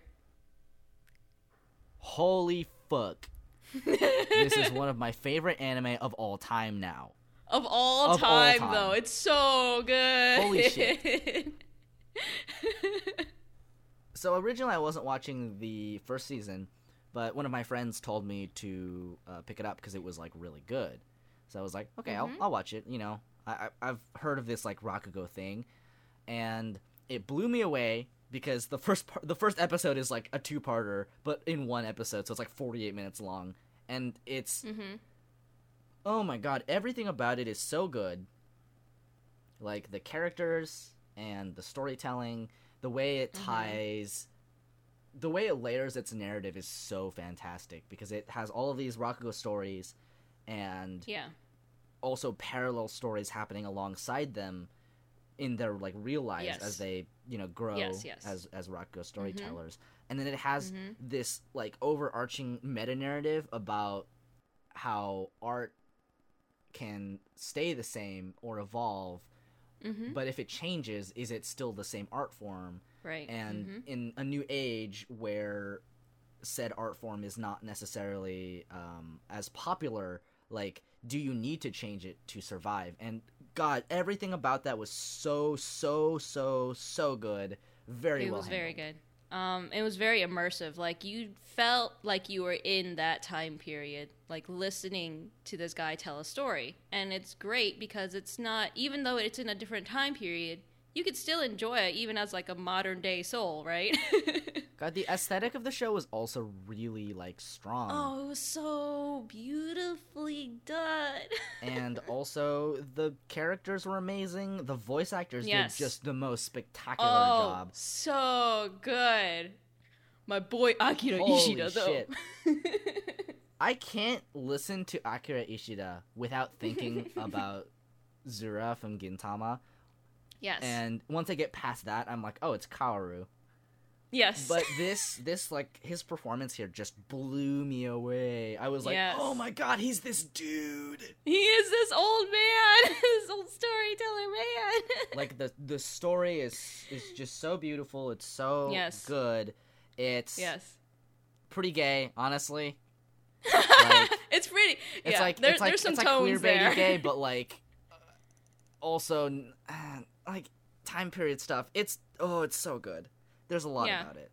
Holy fuck. this is one of my favorite anime of all time now. Of all, Of all time, time. though, it's so good. Holy shit. So originally I wasn't watching the first season, but one of my friends told me to uh, pick it up because it was like really good. So I was like, okay, I'll, I'll watch it. You know, I, I, I've heard of this like Rakugo thing, and it blew me away because the first part, the first episode is like a two parter, but in one episode, so it's like forty eight minutes long, and it's hmm oh my god, everything about it is so good. Like the characters and the storytelling, the way it mm-hmm. ties, the way it layers its narrative is so fantastic because it has all of these Rakugo stories and Yeah. also parallel stories happening alongside them in their like real lives Yes. as they you know grow Yes, yes. as as Rakugo mm-hmm. storytellers, and then it has mm-hmm. this like overarching meta narrative about how art can stay the same or evolve, hmm but if it changes, is it still the same art form? Right. and mhm. in a new age where said art form is not necessarily um, as popular like do you need to change it to survive and god everything about that was so so so so good very it well It was very good. Um, it was very immersive. Like you felt like you were in that time period, like listening to this guy tell a story. And it's great because it's not, even though it's in a different time period, you could still enjoy it, even as like a modern day soul, right? God, the aesthetic of the show was also really like strong. Oh, it was so beautifully done. and also the characters were amazing. The voice actors Yes. did just the most spectacular oh, job. so good. My boy Akira Holy Ishida, though. shit. I can't listen to Akira Ishida without thinking about Zura from Gintama. yes. And once I get past that, I'm like, oh, it's Kaoru. Yes. But this, this like his performance here just blew me away. I was like, Yes. oh my god, he's this dude. he is this old man, this old storyteller man. like the the story is is just so beautiful. It's so Yes. good. It's yes. pretty gay, honestly. Like, it's pretty. it's yeah, like there- it's like there's some it's like tones queer baby there. gay, but like also uh, like time period stuff. It's oh, it's so good. There's a lot Yeah. about it.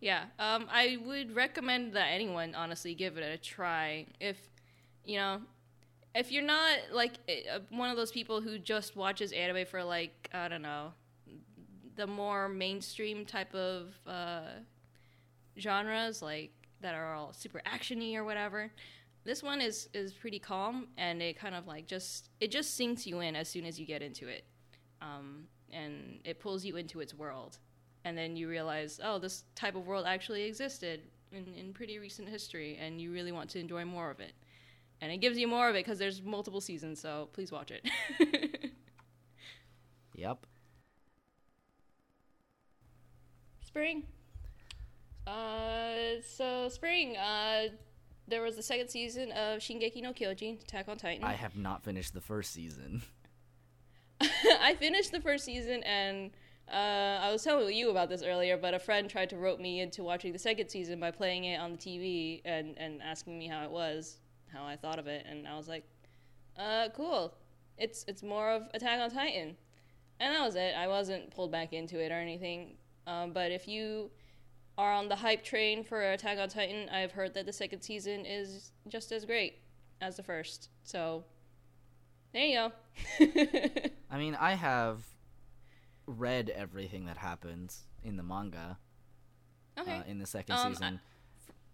Yeah, um, I would recommend that anyone honestly give it a try. If you know, if you're not like eh, uh, one of those people who just watches anime for like I don't know, the more mainstream type of uh, genres, like that are all super actiony or whatever. This one is is pretty calm, and it kind of like just it just sinks you in as soon as you get into it, um, and it pulls you into its world and then you realize, oh, this type of world actually existed in, in pretty recent history, and you really want to enjoy more of it. And it gives you more of it because there's multiple seasons, so please watch it. Yep. spring. Uh, so spring. Uh, there was the second season of Shingeki no Kyojin, Attack on Titan. I have not finished the first season. I finished the first season and uh, I was telling you about this earlier, but a friend tried to rope me into watching the second season by playing it on the TV and, and asking me how it was, how I thought of it, and I was like, uh, cool. It's it's more of Attack on Titan, and that was it. I wasn't pulled back into it or anything. Um, but if you are on the hype train for Attack on Titan, I've heard that the second season is just as great as the first. So there you go. I mean, I have read everything that happens in the manga okay. uh, in the second Um, I- season.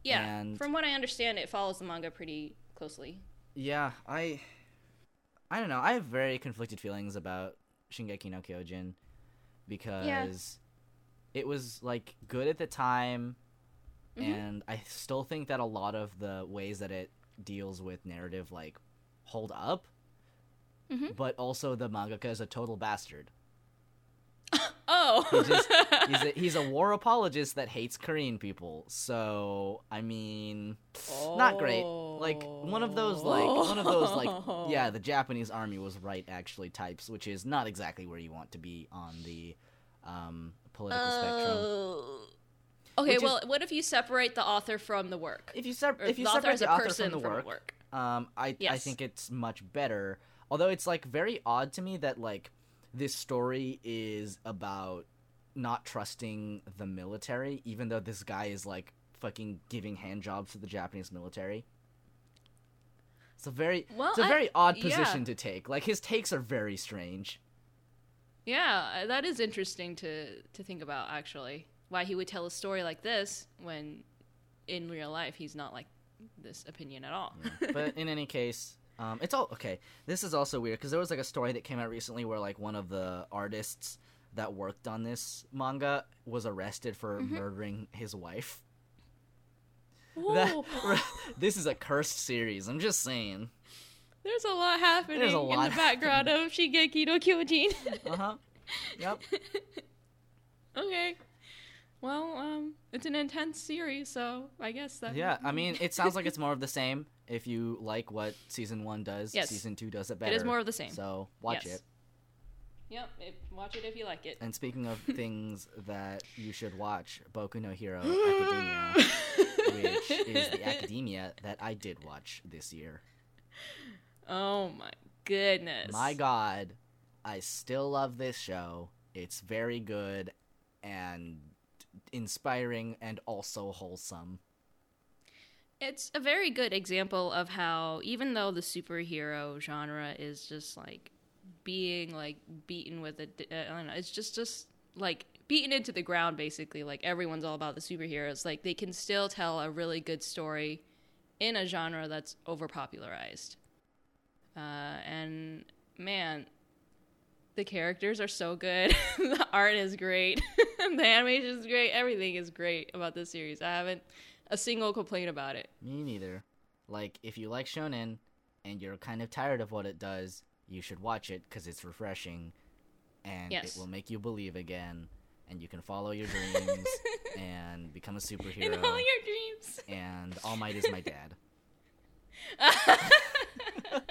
Yeah, And- from what I understand, it follows the manga pretty closely. Yeah, I I don't know. I have very conflicted feelings about Shingeki no Kyojin because it was like good at the time Mhm. and I still think that a lot of the ways that it deals with narrative like hold up. Mhm. But also the mangaka is a total bastard. Oh, He just- He's a, he's a war apologist that hates Korean people. So, I mean, not great. Like one of those like one of those like yeah, the Japanese army was right actually types, which is not exactly where you want to be on the um, political spectrum. Oh. Okay, Which is- well, what if you separate the author from the work? If you sep- if you the author separate the a author person from the work, work. um, I I think it's much better. Although it's like very odd to me that like this story is about not trusting the military, even though this guy is like fucking giving hand jobs to the Japanese military. It's a very Well, it's a I- very odd yeah. position to take. Like his takes are very strange. Yeah, that is interesting to to think about actually. Why he would tell a story like this when in real life he's not like this opinion at all. but in any case, um, it's all okay. This is also weird because there was like a story that came out recently where like one of the artists that worked on this manga was arrested for Mm-hmm. murdering his wife. That, this is a cursed series. I'm just saying. there's a lot happening a in lot the background of Shingeki no Kyojin. Uh huh. Yep. okay. Well, um, it's an intense series, so I guess that. Yeah. I mean, it sounds like it's more of the same. If you like what season one does, Yes. season two does it better. It is more of the same. So watch Yes. it. Yep. If, watch it if you like it. And speaking of things that you should watch, Boku no Hero Academia, which is the academia that I did watch this year. Oh my goodness. My God, I still love this show. It's very good and inspiring and also wholesome. It's a very good example of how, even though the superhero genre is just like being like beaten with a, uh, don't know, it's just just like beaten into the ground basically like everyone's all about the superheroes like they can still tell a really good story in a genre that's overpopularized. Uh, and man the characters are so good. The art is great. The animation is great. Everything is great about this series. I haven't a single complaint about it Me neither. Like, if you like shonen and you're kind of tired of what it does, you should watch it because it's refreshing and Yes. it will make you believe again. And you can follow your dreams and become a superhero. in all your dreams and All Might is my dad.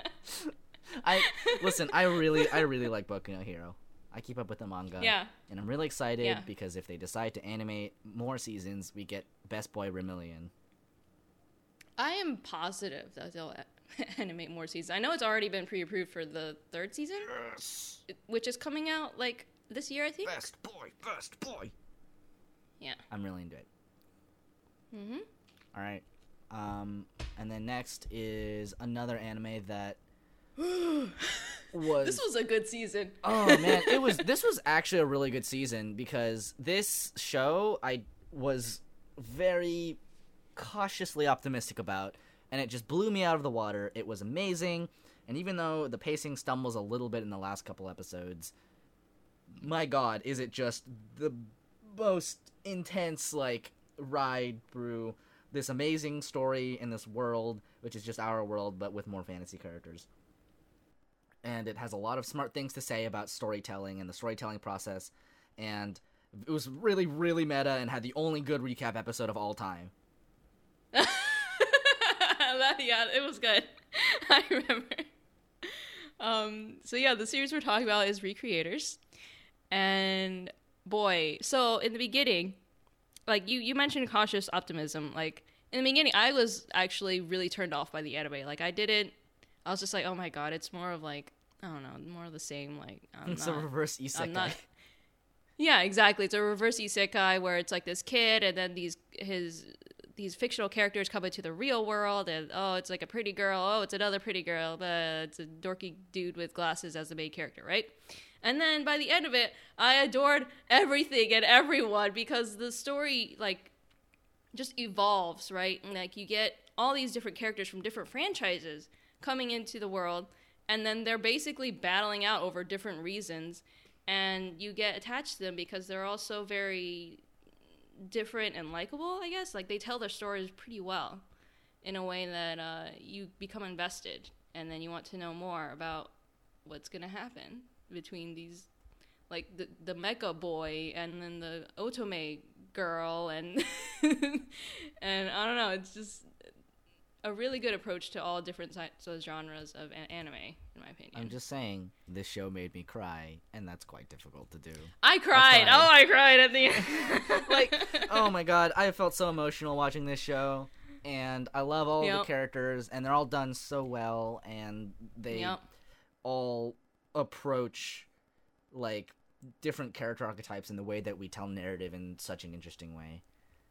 I listen. I really, I really like Boku no Hero. I keep up with the manga. Yeah. And I'm really excited Yeah. because if they decide to animate more seasons, we get Best Boy Lemillion. I am positive that they'll animate more seasons. I know it's already been pre-approved for the third season, Yes. which is coming out like this year, I think. Best boy, best boy. Yeah. I'm really into it. hmm All right. Um, and then next is another anime that was This was a good season. Oh man, it was this was actually a really good season because this show I was very cautiously optimistic about and it just blew me out of the water. It was amazing, and even though the pacing stumbles a little bit in the last couple episodes, my god, is it just the most intense like ride through this amazing story in this world, which is just our world but with more fantasy characters and it has a lot of smart things to say about storytelling and the storytelling process and it was really really meta and had the only good recap episode of all time that, yeah, it was good. I remember. Um, so yeah, the series we're talking about is Recreators, and boy, so in the beginning, like you you mentioned cautious optimism. Like in the beginning, I was actually really turned off by the anime. Like I didn't. I was just like, oh my god, it's more of like I don't know, more of the same. Like I'm it's a reverse isekai I'm not. Yeah, exactly. It's a reverse isekai where it's like this kid, and then these his these fictional characters come into the real world, and oh, it's like a pretty girl. Oh, it's another pretty girl, but it's a dorky dude with glasses as the main character, right? And then by the end of it, I adored everything and everyone because the story like just evolves, right? And like you get all these different characters from different franchises coming into the world, and then they're basically battling out over different reasons, and you get attached to them because they're also very different and likable. I guess like they tell their stories pretty well in a way that uh, you become invested, and then you want to know more about what's gonna happen between these like the the mecha boy and then the otome girl and and I don't know it's just a really good approach to all different of genres of a- anime in my opinion. i'm just saying this show made me cry and that's quite difficult to do I cried. cried. Oh, I cried at the end. like oh my god i felt so emotional watching this show and i love all the characters and they're all done so well and they Yep. all approach like different character archetypes in the way that we tell narrative in such an interesting way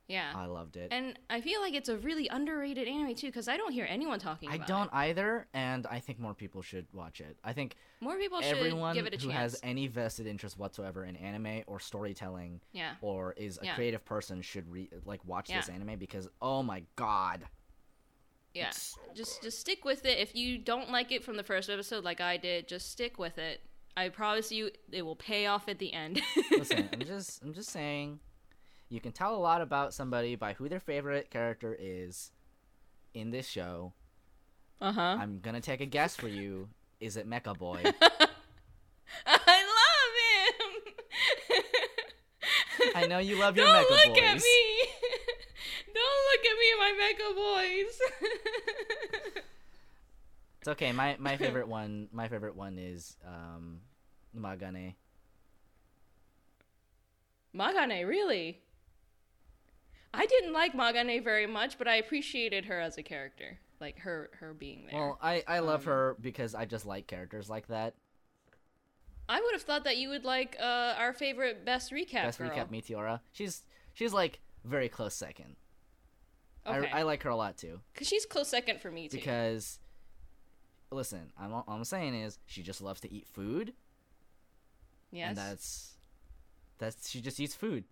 Yeah. i loved it and I feel like it's a really underrated anime too because I don't hear anyone talking about it. i about don't it. either and i think more people should watch it i think More people should everyone give it a who chance. has any vested interest whatsoever in anime or storytelling yeah. or is a Yeah. creative person should re- like watch this Yeah. anime because oh my god Yeah. Just just stick with it. If you don't like it from the first episode like I did, just stick with it. I promise you it will pay off at the end. Listen, I'm just I'm just saying you can tell a lot about somebody by who their favorite character is in this show. Uh-huh. I'm gonna take a guess for you. Is it Mecha Boy? I love him. I know you love your Mecha Boys. Don't look at me. Don't look at me and my mecha boys. It's okay. My my favorite one my favorite one is um Magane. Magane, really? I didn't like Magane very much, but I appreciated her as a character, like her her being there. Well, I I love Um, her because I just like characters like that. I would have thought that you would like uh, our favorite best recap Best girl. recap Meteora. She's she's like very close second. Okay. I I like her a lot too. Cause she's close second for me too. because listen I'm, all I'm saying is she just loves to eat food yes. and that's That's she just eats food.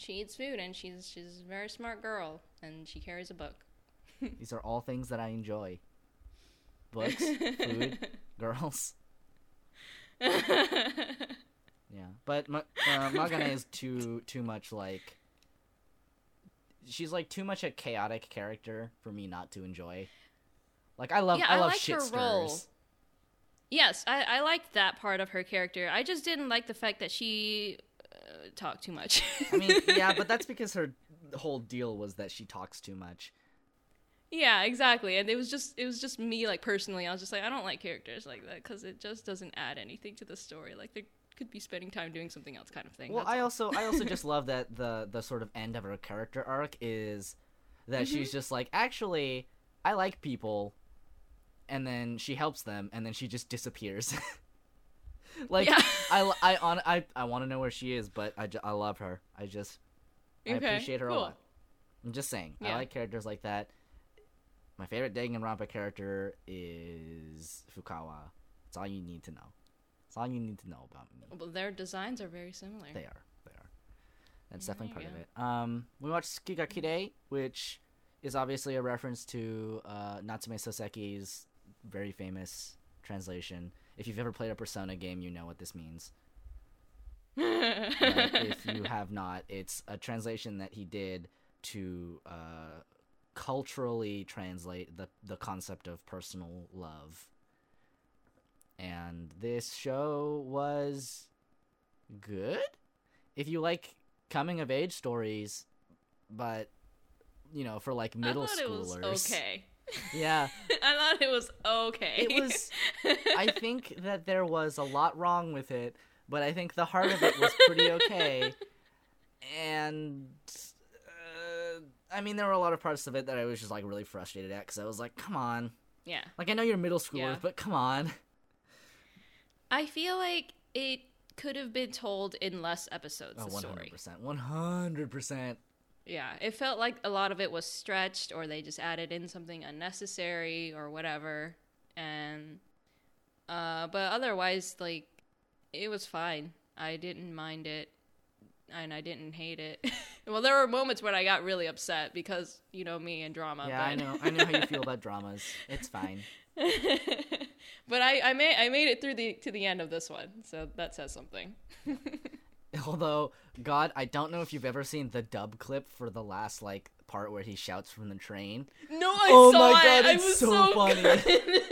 She eats food and she's she's a very smart girl and she carries a book. These are all things that I enjoy. Books, food, girls. Yeah, but Ma- uh, Magane is too too much like. She's like too much a chaotic character for me not to enjoy. Like I love Yeah, I I love like her shit role. yes, I, I liked that part of her character. I just didn't like the fact that she talked too much. I mean, yeah, but that's because her whole deal was that she talks too much. yeah, exactly. And it was just it was just me like personally. I was just like I don't like characters like that because it just doesn't add anything to the story. Like they could be spending time doing something else, kind of thing. Well, That's I all. also I also just love that the the sort of end of her character arc is that Mm-hmm. she's just like actually I like people, and then she helps them, and then she just disappears. like Yeah. I I on I I want to know where she is, but I, I love her. I just I appreciate her a lot. I'm just saying I like characters like that. My favorite Danganronpa character is Fukawa. That's all you need to know. That's all you need to know about me. Well, their designs are very similar. They are. They are. That's There definitely part of it. Um, we watched Tsuki ga Kirei, which is obviously a reference to uh, Natsume Soseki's very famous translation. If you've ever played a Persona game, you know what this means. If you have not, it's a translation that he did to uh, culturally translate the the concept of personal love. And this show was good. If you like coming of age stories, but you know, for like middle schoolers. okay. Yeah. I thought it was okay. It was I think that there was a lot wrong with it, but I think the heart of it was pretty okay. and uh, I mean there were a lot of parts of it that I was just like really frustrated at cuz I was like, "Come on." Yeah. Like I know you're middle schoolers, yeah. but come on. I feel like it could have been told in less episodes. Oh, 100%. Story. 100%. Yeah, it felt like a lot of it was stretched, or they just added in something unnecessary, or whatever. And, uh, but otherwise, like, it was fine. I didn't mind it, and I didn't hate it. well, there were moments when I got really upset because you know me and drama. Yeah, I know. I know how you feel about dramas. It's fine. but I, I made I made it through the to the end of this one, so that says something. Although, God, I don't know if you've ever seen the dub clip for the last like part where he shouts from the train. No, I Oh saw my it. God, I it's was so so, funny. good.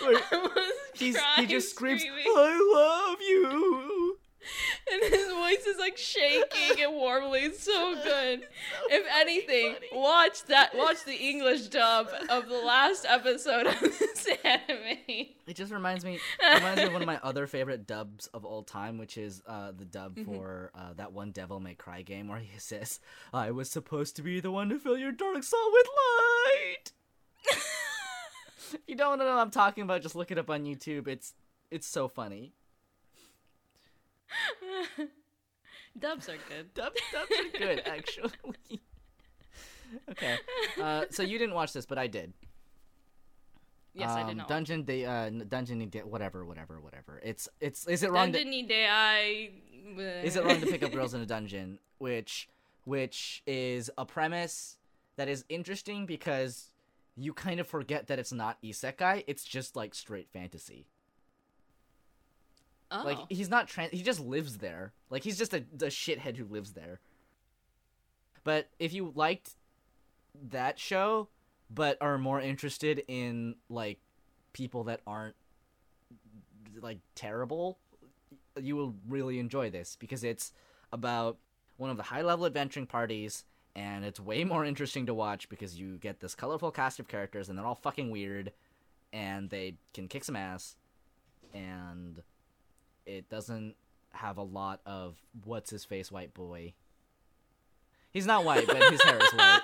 Where I was He's, he just screams. "I love you." and his voice is like shaking and warbly. It's so good. if anything, watch that. Watch the English dub of the last episode of this anime. It just reminds me reminds me of one of my other favorite dubs of all time, which is uh, the dub Mm-hmm. for uh, that one Devil May Cry game where he says, "I was supposed to be the one to fill your dark soul with light." if you don't know what I'm talking about, just look it up on YouTube. It's it's so funny. Dubs are good. Dubs, dubs are good, actually. okay, uh, so you didn't watch this, but I did. Yes, I did Um, not. Dungeon, de, uh, Dungeon, de, whatever, whatever, whatever. It's it's is it wrong? to- Dungeon de I. is it wrong to pick up girls in a dungeon which which is a premise that is interesting because you kind of forget that it's not isekai it's just like straight fantasy Oh. like he's not trans he just lives there like he's just a, a shithead who lives there but if you liked that show but are more interested in like people that aren't like terrible you will really enjoy this because it's about one of the high level adventuring parties and it's way more interesting to watch because you get this colorful cast of characters and they're all fucking weird and they can kick some ass and it doesn't have a lot of what's his face white boy he's not white but his hair is white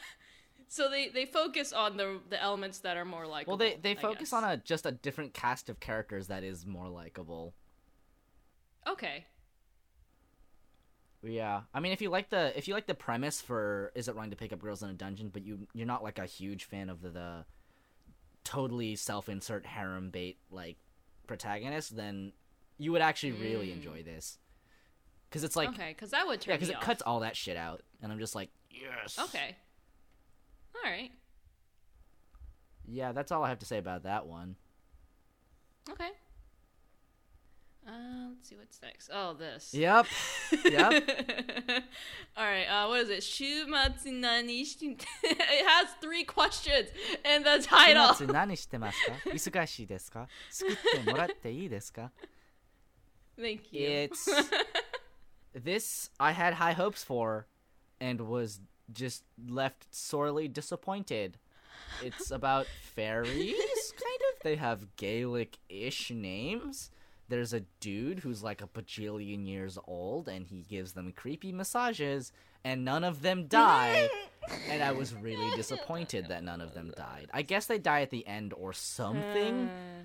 so they they focus on the the elements that are more like. well they they focus on a just a different cast of characters that is more likable Okay. Yeah, I mean, if you like the if you like the premise for is it wrong to pick up girls in a dungeon, but you you're not like a huge fan of the, the totally self insert harem bait like protagonist, then you would actually really mm. enjoy this because it's like okay, because that would turn yeah, because it off. cuts all that shit out, and I'm just like yes. Okay. All right. Yeah, that's all I have to say about that one. Okay. Uh, let's see what's next. Oh, this. Yep. yep. All right. Uh, what is it? Shumatsu nani shite? It has three questions in the title. Shumatsu nani shite masu ka? Isugashi desu ka? Sukutte moratte ii desu ka? Thank you. It's this I had high hopes for and was just left sorely disappointed. It's about fairies, kind of. They have Gaelic-ish names. There's a dude who's like a bajillion years old and he gives them creepy massages and none of them die. and I was really disappointed that none of them died. I guess they die at the end or something. Uh.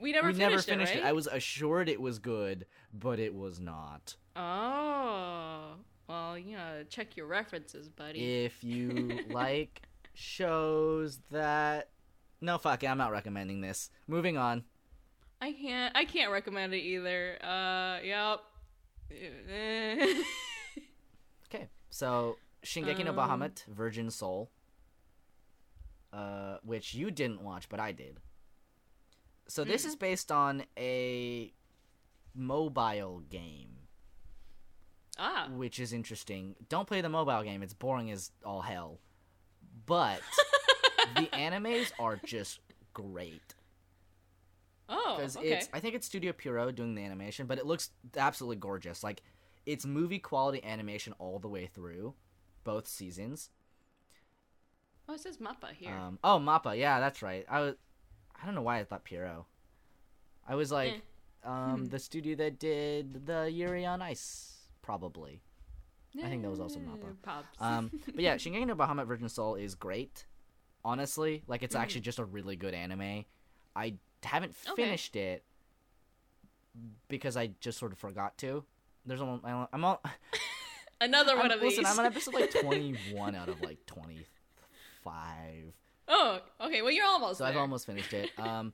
We never we finished, never finished it, it. I was assured it was good, but it was not. Oh. Well, you know, check your references, buddy. If you like shows that no fuck it, I'm not recommending this. Moving on. I can't. I can't recommend it either. Uh, yep. Okay, so Shingeki no Um. Bahamut, Virgin Soul, uh, which you didn't watch, but I did. So this Hmm. is based on a mobile game, ah. which is interesting. Don't play the mobile game; it's boring as all hell. But the animes are just great. Oh. because Okay. it's I think it's Studio Puro doing the animation, but it looks absolutely gorgeous. Like it's movie quality animation all the way through, both seasons. Oh, it says Mappa here. Um, oh, Mappa, yeah, that's right. I was I don't know why I thought Puro. I was like, Eh. um, the studio that did the Yuri on Ice, probably. I think that was also Mappa. Eh, Pops. Um, but yeah, Shingeki no Bahamut Virgin Soul is great. Honestly, like it's actually just a really good anime. I haven't Mm. Okay. finished it because I just sort of forgot to. There's only I'm on. Another one I'm, of listen, these. I'm on episode like 21 out of like 25. Oh, okay. Well, you're almost So there. I've almost finished it. Um,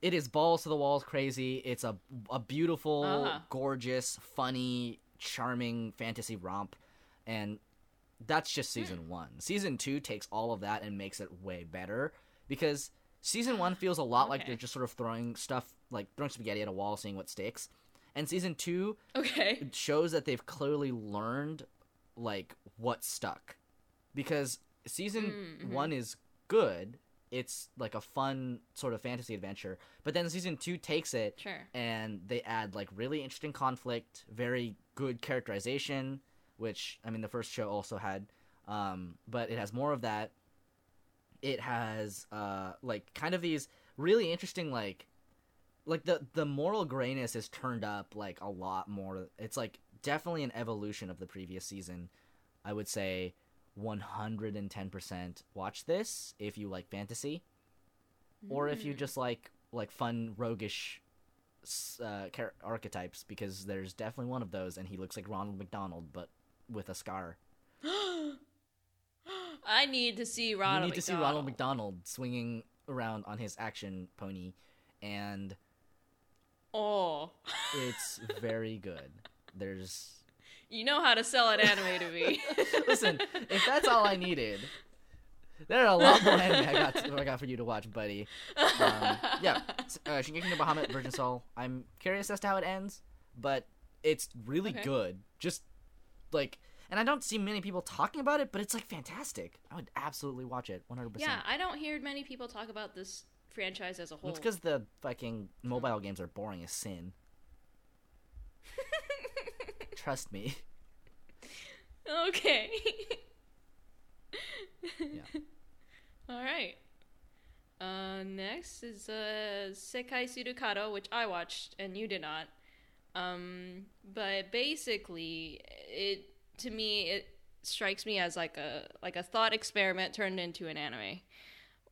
it is balls to the walls crazy. It's a a beautiful, Uh-huh. gorgeous, funny, charming fantasy romp, and that's just season Hmm. one. Season two takes all of that and makes it way better because season one feels a lot like they're just sort of throwing stuff like throwing spaghetti at a wall, seeing what sticks. And season two Okay. shows that they've clearly learned like what stuck because season Mm, mhm. one is good. It's like a fun sort of fantasy adventure. But then season two takes it Sure. and they add like really interesting conflict very good characterization which i mean the first show also had um, but it has more of that. It has uh, like kind of these really interesting like like the the moral grayness is turned up like a lot more. It's like definitely an evolution of the previous season i would say 110% watch this if you like fantasy or if you just like like fun roguish uh, archetypes because there's definitely one of those and he looks like ronald mcdonald but with a scar. I need to see Ronald. you need to see ronald mcdonald swinging around on his action pony and Oh, it's very good. There's you know how to sell an anime to me. Listen, if that's all I needed, there are a lot more anime I got I got for you to watch, buddy. Um, yeah, uh, Shingeki no Bahamut Virgin Soul. I'm curious as to how it ends, but it's really Okay. good. Just like, and I don't see many people talking about it, but it's like fantastic. I would absolutely watch it 100. percent yeah, I don't hear many people talk about this franchise as a whole. It's because the fucking mobile games are boring as sin. Trust me. okay. Yeah. All right. Uh, next is uh, Seikaisuru Kado, which I watched and you did not. Um, but basically, it to me it strikes me as like a like a thought experiment turned into an anime,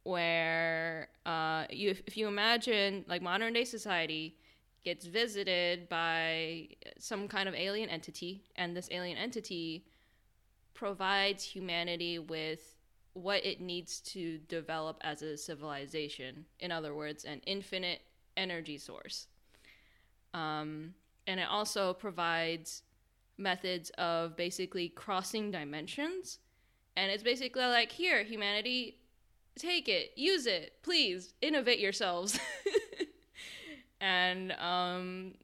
where uh, you if, if you imagine like modern day society gets visited by some kind of alien entity, and this alien entity provides humanity with what it needs to develop as a civilization. In other words, an infinite energy source. Um, and it also provides methods of basically crossing dimensions. And it's basically like, here, humanity, take it, use it, please, innovate yourselves. and um,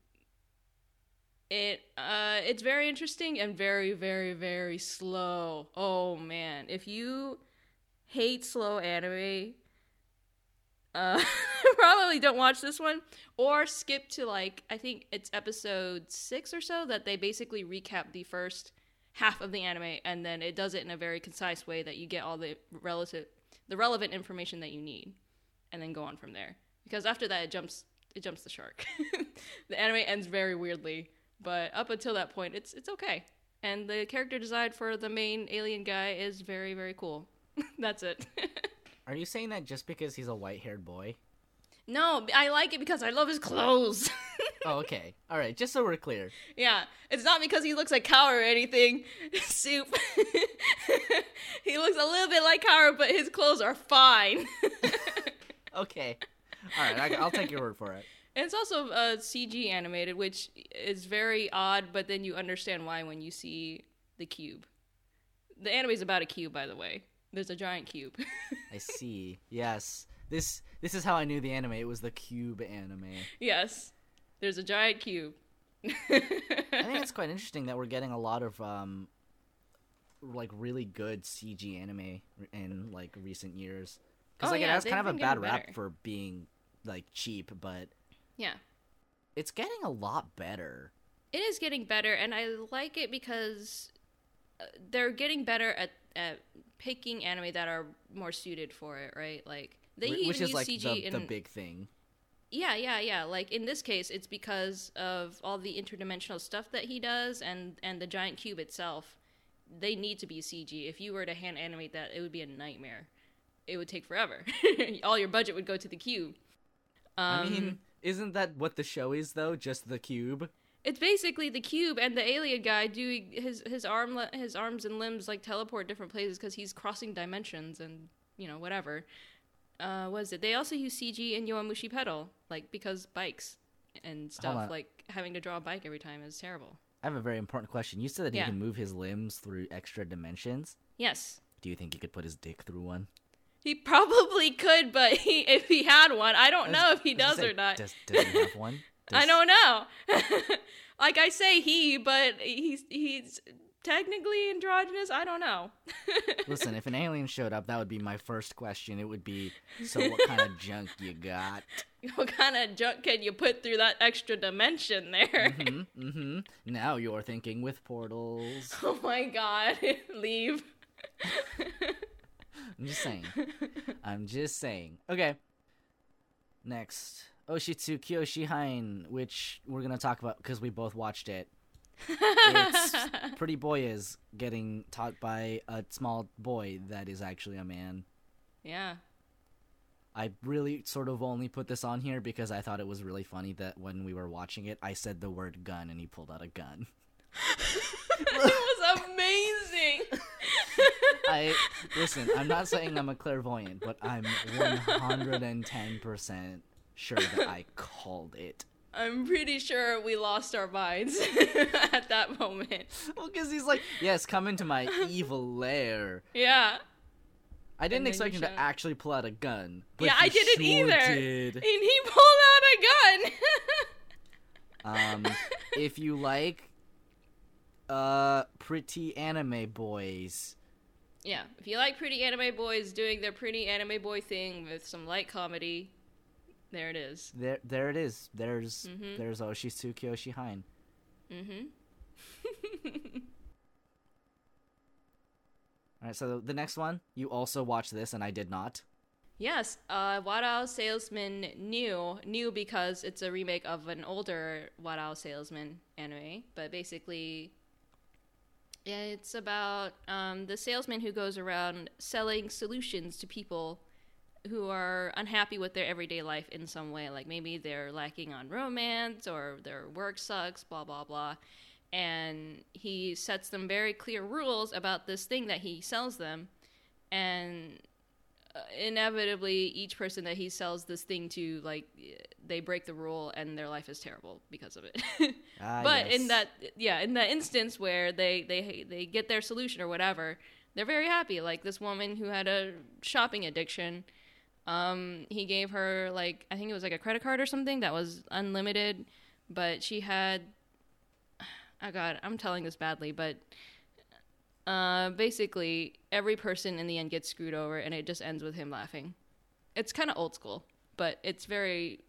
it uh, it's very interesting and very, very, very slow. Oh man, if you hate slow anime, uh, probably don't watch this one or skip to like I think it's episode six or so that they basically recap the first half of the anime and then it does it in a very concise way that you get all the relative the relevant information that you need and then go on from there because after that it jumps it jumps the shark the anime ends very weirdly but up until that point it's it's okay and the character design for the main alien guy is very very cool that's it Are you saying that just because he's a white-haired boy? No, I like it because I love his clothes. Oh, okay. All right. Just so we're clear. yeah, it's not because he looks like Kaoru or anything. Soup. he looks a little bit like Kaoru, but his clothes are fine. Okay. All right. I, I'll take your word for it. and it's also uh, CG animated, which is very odd, but then you understand why when you see the cube. The anime is about a cube, by the way. There's a giant cube. I see. Yes. This this is how I knew the anime. It was the Cube anime. yes, there's a giant cube. I think it's quite interesting that we're getting a lot of um like really good CG anime in like recent years. Cuz Oh, like yeah, it has kind of a bad rap for being like cheap, but yeah. it's getting a lot better. it is getting better and i like it because uh, they're getting better at, at picking anime that are more suited for it right? Like they whi- even which is use like cg the, in the big thing. yeah yeah yeah. Like in this case it's because of all the interdimensional stuff that he does and and the giant cube itself. They need to be cg if you were to hand animate that it would be a nightmare. It would take forever. All your budget would go to the cube um, I mean, isn't that what the show is though? Just the cube? It's basically the cube and the alien guy doing his his arm his arms and limbs like teleport different places because he's crossing dimensions and you know whatever. Uh, what is it? They also use CG in Yowamushi Pedal like because bikes and stuff like having to draw a bike every time is terrible. I have a very important question. You said that Yeah. he can move his limbs through extra dimensions. Yes, Do you think he could put his dick through one? He probably could, but he, if he had one, I don't know if he does or not. Does, does he have one? I don't know. like I say he, but he's he's technically androgynous. I don't know. Listen, if an alien showed up, that would be my first question. It would be, so what kind of junk you got? what kind of junk can you put through that extra dimension there? Mm-hmm, mm-hmm. Now you're thinking with portals. oh my god, leave. I'm just saying. I'm just saying. Okay. Next, Oushitsu Kyoushi Haine, which we're gonna talk about because we both watched it. It's Pretty Boy is getting taught by a small boy that is actually a man. yeah. I really sort of only put this on here because I thought it was really funny that when we were watching it, I said the word gun and he pulled out a gun. it was amazing. I listen. I'm not saying I'm a clairvoyant, but I'm 110 percent sure that I called it. I'm pretty sure we lost our minds at that moment. Well, because he's like, "Yes, come into my evil lair." Yeah. I didn't expect him to actually pull out a gun. But yeah, I didn't sure either. Did. And he pulled out a gun. Um, if you like, uh, pretty anime boys, yeah, if you like pretty anime boys doing their pretty anime boy thing with some light comedy, there it is. there, there it is. There's, Mhm. there's Oushitsu Kyoushi Haine. Mm-hmm. All right, so the next one, you also watched this, and I did not. Yes, uh, Warau Salesman new new because it's a remake of an older Warau Salesman anime, but basically, it's about um, the salesman who goes around selling solutions to people who are unhappy with their everyday life in some way. Like maybe they're lacking on romance or their work sucks, blah blah blah. And he sets them very clear rules about this thing that he sells them, and inevitably each person that he sells this thing to like they break the rule and their life is terrible because of it. Ah, but in that yeah in that instance where they they they get their solution or whatever they're very happy. Like this woman who had a shopping addiction um he gave her like i think it was like a credit card or something that was unlimited but she had oh god i'm telling this badly but uh basically every person in the end gets screwed over and it just ends with him laughing it's kind of old school but it's very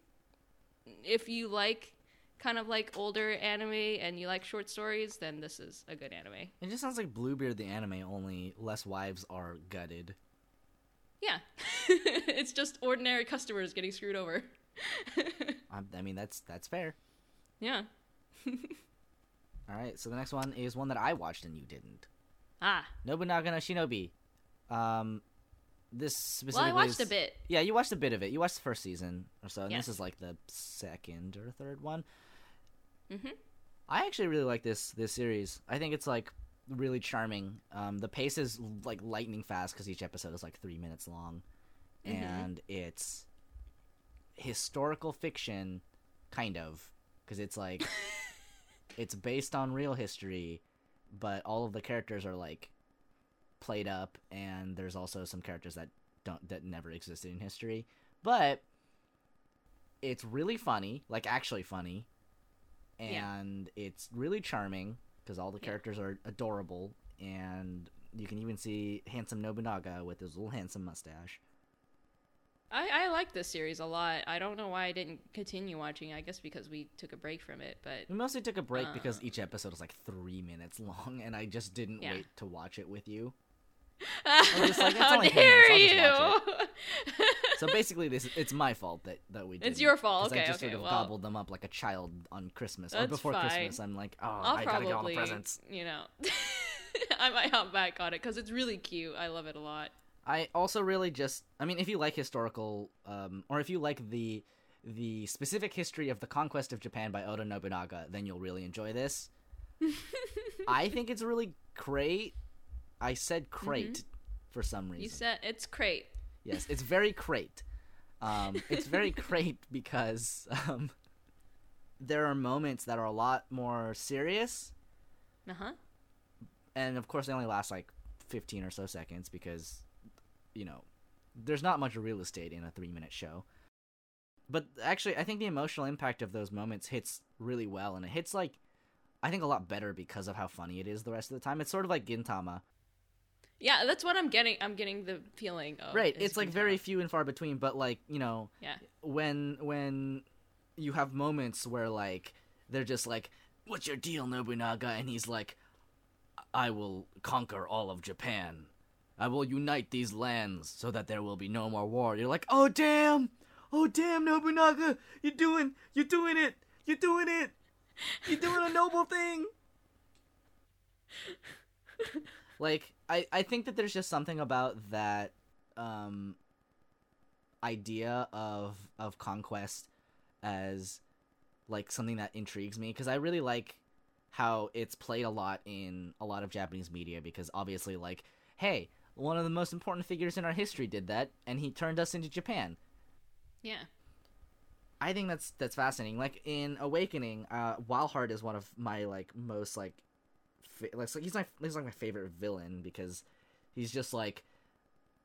if you like kind of like older anime and you like short stories then this is a good anime It just sounds like Bluebeard the anime, only less wives are gutted. yeah it's just ordinary customers getting screwed over I, I mean, that's that's fair. yeah All right, so the next one is one that I watched and you didn't. Ah Nobunaga no Shinobi. Um, this specifically. Well, i watched is- a bit Yeah, you watched a bit of it. You watched the first season or so, and Yes. this is like the second or third one. Mhm. I actually really like this this series. I think it's like really charming. Um, the pace is like lightning fast because each episode is like three minutes long, Mhm. and it's historical fiction, kind of, because it's like it's based on real history, but all of the characters are like played up, and there's also some characters that don't that never existed in history. But it's really funny, like actually funny, Yeah. and it's really charming because all the Yeah. characters are adorable, and you can even see handsome Nobunaga with his little handsome mustache. I, I like this series a lot. I don't know why I didn't continue watching. I guess because we took a break from it. But We mostly took a break because Uh. each episode was like three minutes long, and I just didn't Yeah. wait to watch it with you. Like, it's how dare you? So basically, this it's my fault that that we. It's didn't, your fault. 'cause I just okay, sort of well- gobbled them up like a child on Christmas or before fine. Christmas. I'm like, oh, I'll I probably, gotta get all the presents. you know, I might hop back on it because it's really cute. I love it a lot. I also really just, I mean, if you like historical, um, or if you like the the specific history of the conquest of Japan by Oda Nobunaga, then you'll really enjoy this. I think it's really great. I said crate for some reason. Mm-hmm. You said it's crate. Yes, it's very crate. Um, it's very crate because um, there are moments that are a lot more serious, Uh huh. and of course they only last like fifteen or so seconds because, you know, there's not much real estate in a three-minute show. But actually, I think the emotional impact of those moments hits really well, and it hits like, I think a lot better because of how funny it is the rest of the time. It's sort of like Gintama, Yeah, that's what I'm getting. I'm getting the feeling of. right? It's like Gintama. very few and far between, but like you know, Yeah. when when you have moments where like they're just like what's your deal nobunaga and he's like i will conquer all of japan i will unite these lands so that there will be no more war. You're like oh damn! Oh damn nobunaga! You're doing you're doing it! You're doing it! You're doing a noble thing! Like i i think that there's just something about that um idea of of conquest as like something that intrigues me because I really like how it's played a lot in a lot of Japanese media because obviously like hey one of the most important figures in our history did that and he turned us into Japan Yeah. I think that's that's fascinating like in Awakening uh Walhart is one of my like most like fa- like he's my he's like my favorite villain because he's just like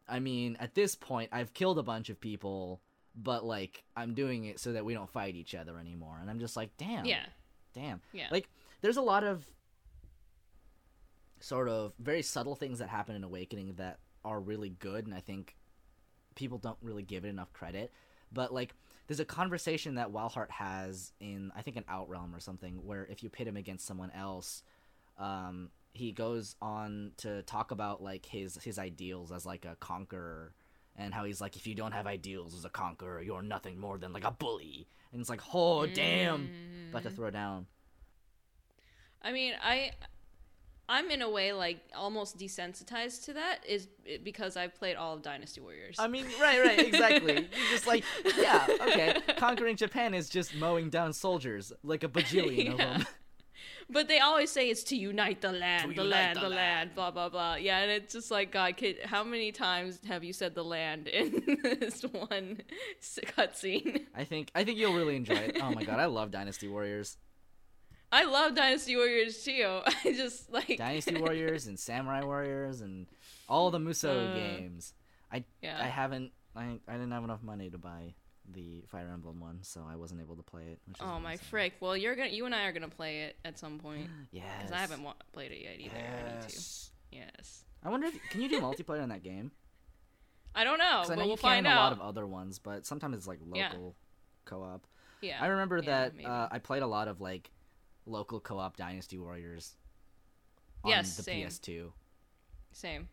I mean at this point I've killed a bunch of people but like I'm doing it so that we don't fight each other anymore and I'm just like damn Yeah. damn Yeah. like there's a lot of sort of very subtle things that happen in awakening that are really good and i think people don't really give it enough credit. But like there's a conversation that Walhart has in i think an outrealm or something where if you pit him against someone else um he goes on to talk about like his his ideals as like a conqueror and how he's like if you don't have ideals as a conqueror you're nothing more than like a bully. And it's like oh damn. About to throw down. I mean, I I'm in a way like almost desensitized to that is eh, because I've played all of Dynasty Warriors. I mean, right, right, exactly. You're just like, yeah, okay. Conquering Japan is just mowing down soldiers, like a bajillion of them. But they always say it's to unite the land, To the land, the the, land, blah blah blah. Yeah, and it's just like God, kid, how many times have you said the land in this one cutscene? I think I think you'll really enjoy it. Oh my god, I love Dynasty Warriors. I love Dynasty Warriors too. I just like Dynasty Warriors and Samurai Warriors and all the Muso Uh, games. I Yeah. I haven't I I didn't have enough money to buy the Fire Emblem one, so I wasn't able to play it. Which is Oh my frick! Well, you're gonna, you and I are gonna play it at some point Yes. because I haven't wa- played it yet either. I need to. Yes. Yes. I wonder if can you do multiplayer in that game? I don't know, I but know we'll you can find in a lot of other ones, but sometimes it's like Yeah. local co-op. yeah. I remember yeah, that uh, I played a lot of like local co-op Dynasty Warriors on Yes, the same. PS2. Same.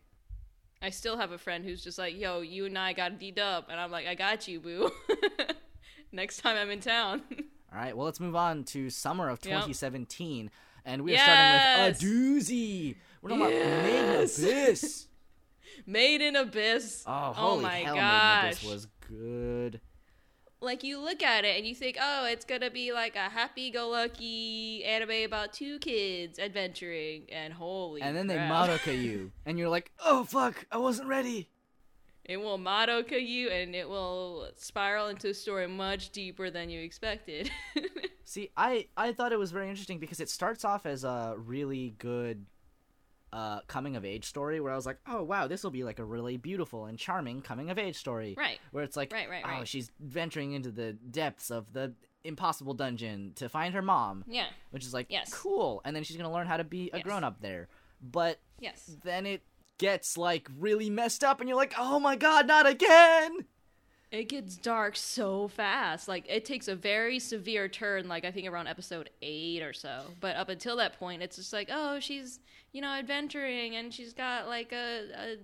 I still have a friend who's just like, "Yo, you and I got D dub," and I'm like, "I got you, boo." Next time I'm in town. All right, well, let's move on to summer of Yep. 2017, and we are starting with a doozy. We're talking about Made in Abyss. Made in Abyss. Oh, oh holy my hell, gosh. Made in Abyss was good. Like you look at it and you think, oh, it's gonna be like a happy-go-lucky anime about two kids adventuring, and holy, And then they crap. Madoka you, and you're like, oh fuck, I wasn't ready. It will Madoka you, and it will spiral into a story much deeper than you expected. See, I I thought it was very interesting because it starts off as a really good uh coming of age story where I was like, "Oh wow, this will be like a really beautiful and charming coming of age story." right. Where it's like, Right, right, "Oh, right. she's venturing into the depths of the impossible dungeon to find her mom." Yeah. Which is like, Yes. cool. And then she's going to learn how to be a Yes. grown-up there. But Yes. then it gets like really messed up and you're like, "Oh my god, not again." It gets dark so fast. Like it takes a very severe turn, like I think around episode eight or so. But up until that point, it's just like, oh, she's you know adventuring, and she's got like a, a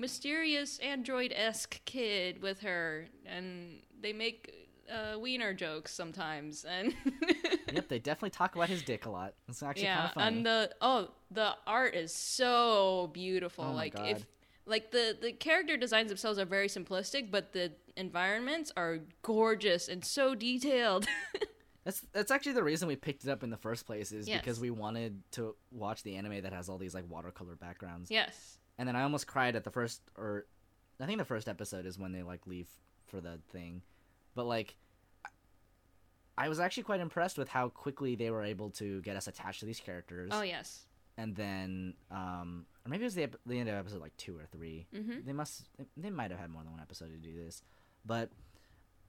mysterious android esque kid with her, and they make uh, wiener jokes sometimes, and yep, they definitely talk about his dick a lot. It's actually kind yeah, of funny. and the oh the art is so beautiful. Oh like if like the the character designs themselves are very simplistic, but the environments are gorgeous and so detailed. That's that's actually the reason we picked it up in the first place is Yes. because we wanted to watch the anime that has all these like watercolor backgrounds. yes. And then I almost cried at the first or I think the first episode is when they like leave for the thing. But like I was actually quite impressed with how quickly they were able to get us attached to these characters. Oh yes. And then um or maybe it was the, ep- the end of episode like 2 or 3. Mhm. They must they might have had more than one episode to do this. But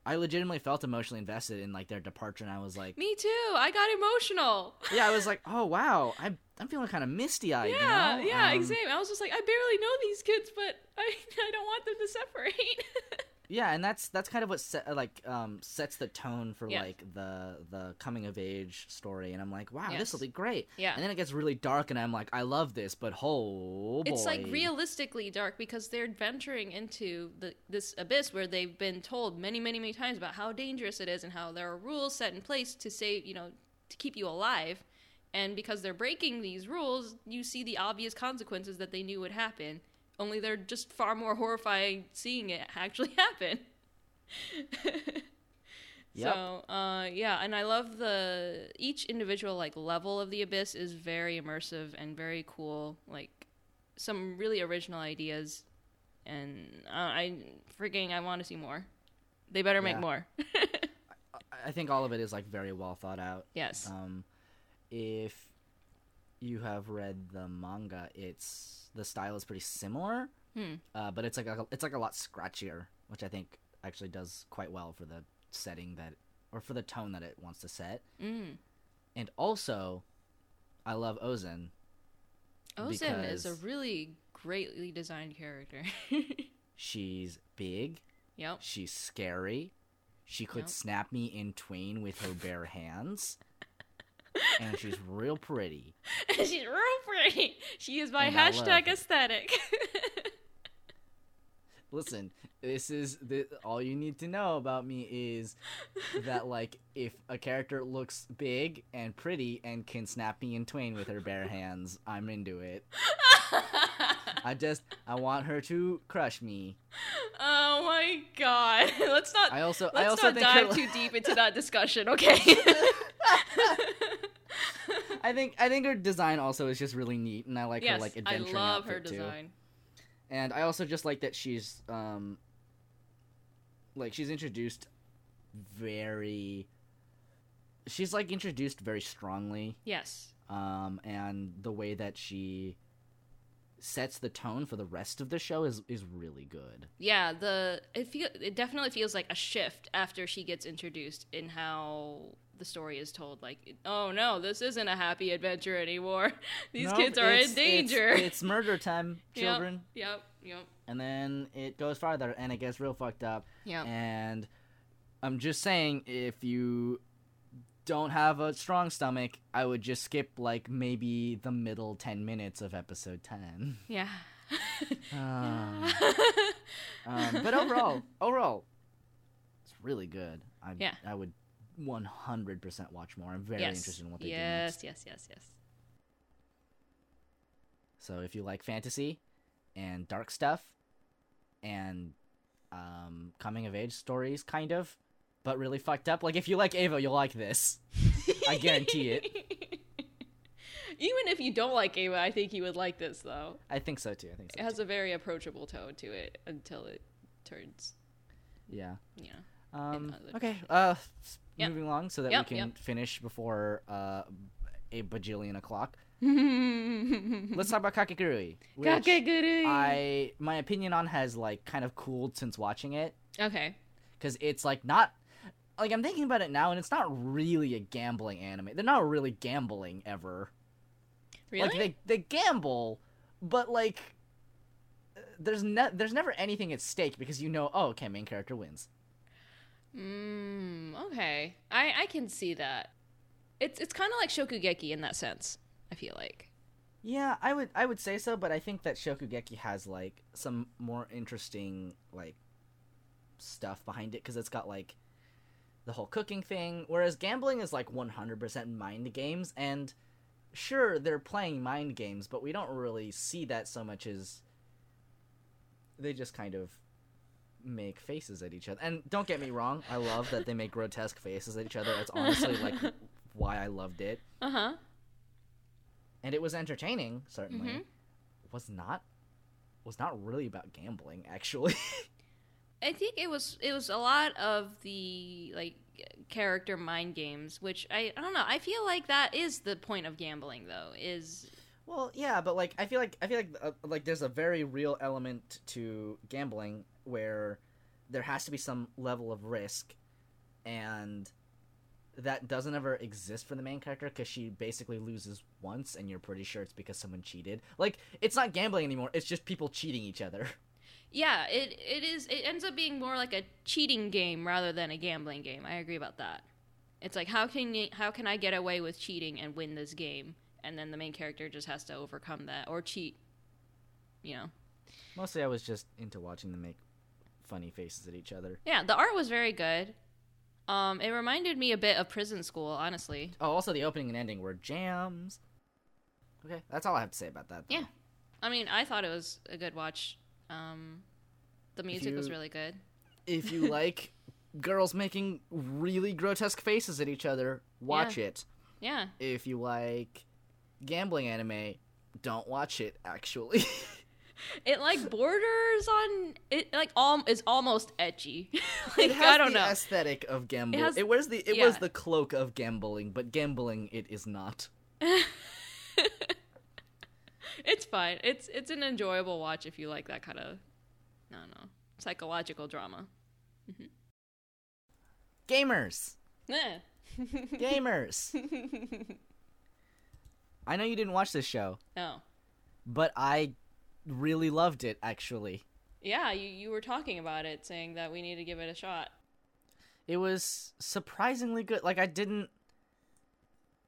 I legitimately felt emotionally invested in like their departure and I was like Me too. I got emotional. yeah, I was like, oh wow, I'm I'm feeling kind of misty eyed. Yeah, you know? yeah, Um, exactly. I was just like, I barely know these kids, but I I don't want them to separate. Yeah, and that's that's kind of what set, like um sets the tone for Yeah. like the the coming of age story, and I'm like, wow, this will be great. Yeah. and then it gets really dark, and I'm like, I love this, but oh boy, It's like realistically dark because they're venturing into the this abyss where they've been told many, many, many times about how dangerous it is and how there are rules set in place to save, you know, to keep you alive. And because they're breaking these rules, you see the obvious consequences that they knew would happen. Only they're just far more horrifying seeing it actually happen. Yep. So, uh, yeah, and I love the each individual like level of the abyss is very immersive and very cool. Like some really original ideas, and uh, I freaking I want to see more. They better make Yeah. more. I think all of it is like very well thought out. yes. Um, if you have read the manga, it's the style is pretty similar, Hmm. uh, but it's like a, it's like a lot scratchier, which I think actually does quite well for the setting that or for the tone that it wants to set. Mm. And also, I love Ozen. Ozen is a really greatly designed character. She's big. yep. She's scary. She could Yep. snap me in twain with her bare hands. And she's real pretty. And She's real pretty. She is my And hashtag aesthetic. Listen, this is the, all you need to know about me is that like if a character looks big and pretty and can snap me in twain with her bare hands, I'm into it. I just I want her to crush me. oh my god. Let's not I also Let's I also not think her, dive too deep into that discussion, okay? I I think I think her design also is just really neat, and I like yes, her like I adventuring love her outfit, too. design. And I also just like that she's um like she's introduced very she's like introduced very strongly Yes. um and the way that she sets the tone for the rest of the show is is really good. Yeah, the it feel it definitely feels like a shift after she gets introduced in how the story is told. Like, oh no, this isn't a happy adventure anymore. These No, kids are in danger. It's, it's murder time, children. Yep. Yep. And then it goes farther and it gets real fucked up. Yeah. And I'm just saying, if you don't have a strong stomach, I would just skip like maybe the middle 10 minutes of episode 10. Yeah. Um, um, but overall, overall, it's really good. I, Yeah. I would 100% watch more. I'm very yes. interested in what they do yes, next. yes, yes, yes. So if you like fantasy and dark stuff and um, coming of age stories, kind of, but really fucked up, like if you like Ava, you'll like this. I guarantee it. Even if you don't like Ava, I think you would like this though. I think so too. I think so. It has a very approachable tone to it until it turns, Yeah. Yeah. Um, okay. Uh, Yep. moving along so that Yep, we can yep. finish before uh, a bajillion o'clock. Let's talk about Kakegurui, Kakegurui. I my opinion on has like kind of cooled since watching it Okay. because it's like not like I'm thinking about it now and it's not really a gambling anime. They're not really gambling ever. Really? Like they they gamble, but like uh, there's ne- there's never anything at stake because you know oh okay main character wins. Mm, okay. I I can see that. It's it's kind of like Shokugeki in that sense. I feel like. Yeah, I would I would say so, but I think that Shokugeki has like some more interesting like stuff behind it because it's got like the whole cooking thing, whereas gambling is like 100% mind games and sure they're playing mind games, but we don't really see that so much as they just kind of make faces at each other. And don't get me wrong, I love that they make grotesque faces at each other. That's honestly like why I loved it. Uh huh. and it was entertaining certainly Mhm. was not was not really about gambling actually I think it was it was a lot of the like character mind games, which I I don't know. I feel like that is the point of gambling, though. Is well yeah but like i feel like i feel like uh, like there's a very real element to gambling where there has to be some level of risk and that doesn't ever exist for the main character because she basically loses once and you're pretty sure it's because someone cheated like it's not gambling anymore it's just people cheating each other yeah, it it is. It ends up being more like a cheating game rather than a gambling game. I agree about that. It's like how can you, how can I get away with cheating and win this game? And then the main character just has to overcome that or cheat. You know. mostly i was just into watching them make funny faces at each other Yeah, the art was very good. Um, it reminded me a bit of Prison School, honestly. Oh, also the opening and ending were jams. Okay, that's all I have to say about that. though. Yeah. I mean, I thought it was a good watch. Um, the music was really good. If you like girls making really grotesque faces at each other, watch it. Yeah. If you like gambling anime, don't watch it. Actually, It like borders on it like all is almost ecchi. like it has I don't the know. aesthetic of gambling. It, has- wears the it yeah. wears the cloak of gambling, but gambling it is not. it's fine. It's it's an enjoyable watch if you like that kind of I don't know psychological drama. Gamers, Eh. gamers. I know you didn't watch this show, oh but I really loved it. Actually, yeah, you you were talking about it, saying that we need to give it a shot. it was surprisingly good. Like I didn't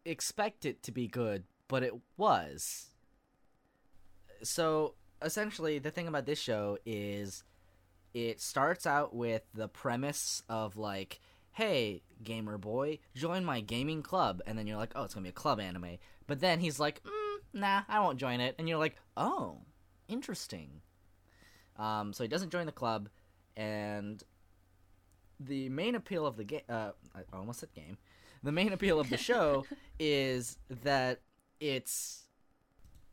expect it to be good, but it was. So essentially, the thing about this show is it starts out with the premise of like, "Hey, gamer boy, join my gaming club," and then you're like, "Oh, it's gonna be a club anime." But then he's like, mm, "Nah, I won't join it," and you're like, "Oh, interesting." Um, so he doesn't join the club, and the main appeal of the game uh I almost said game. The main appeal of the show is that it's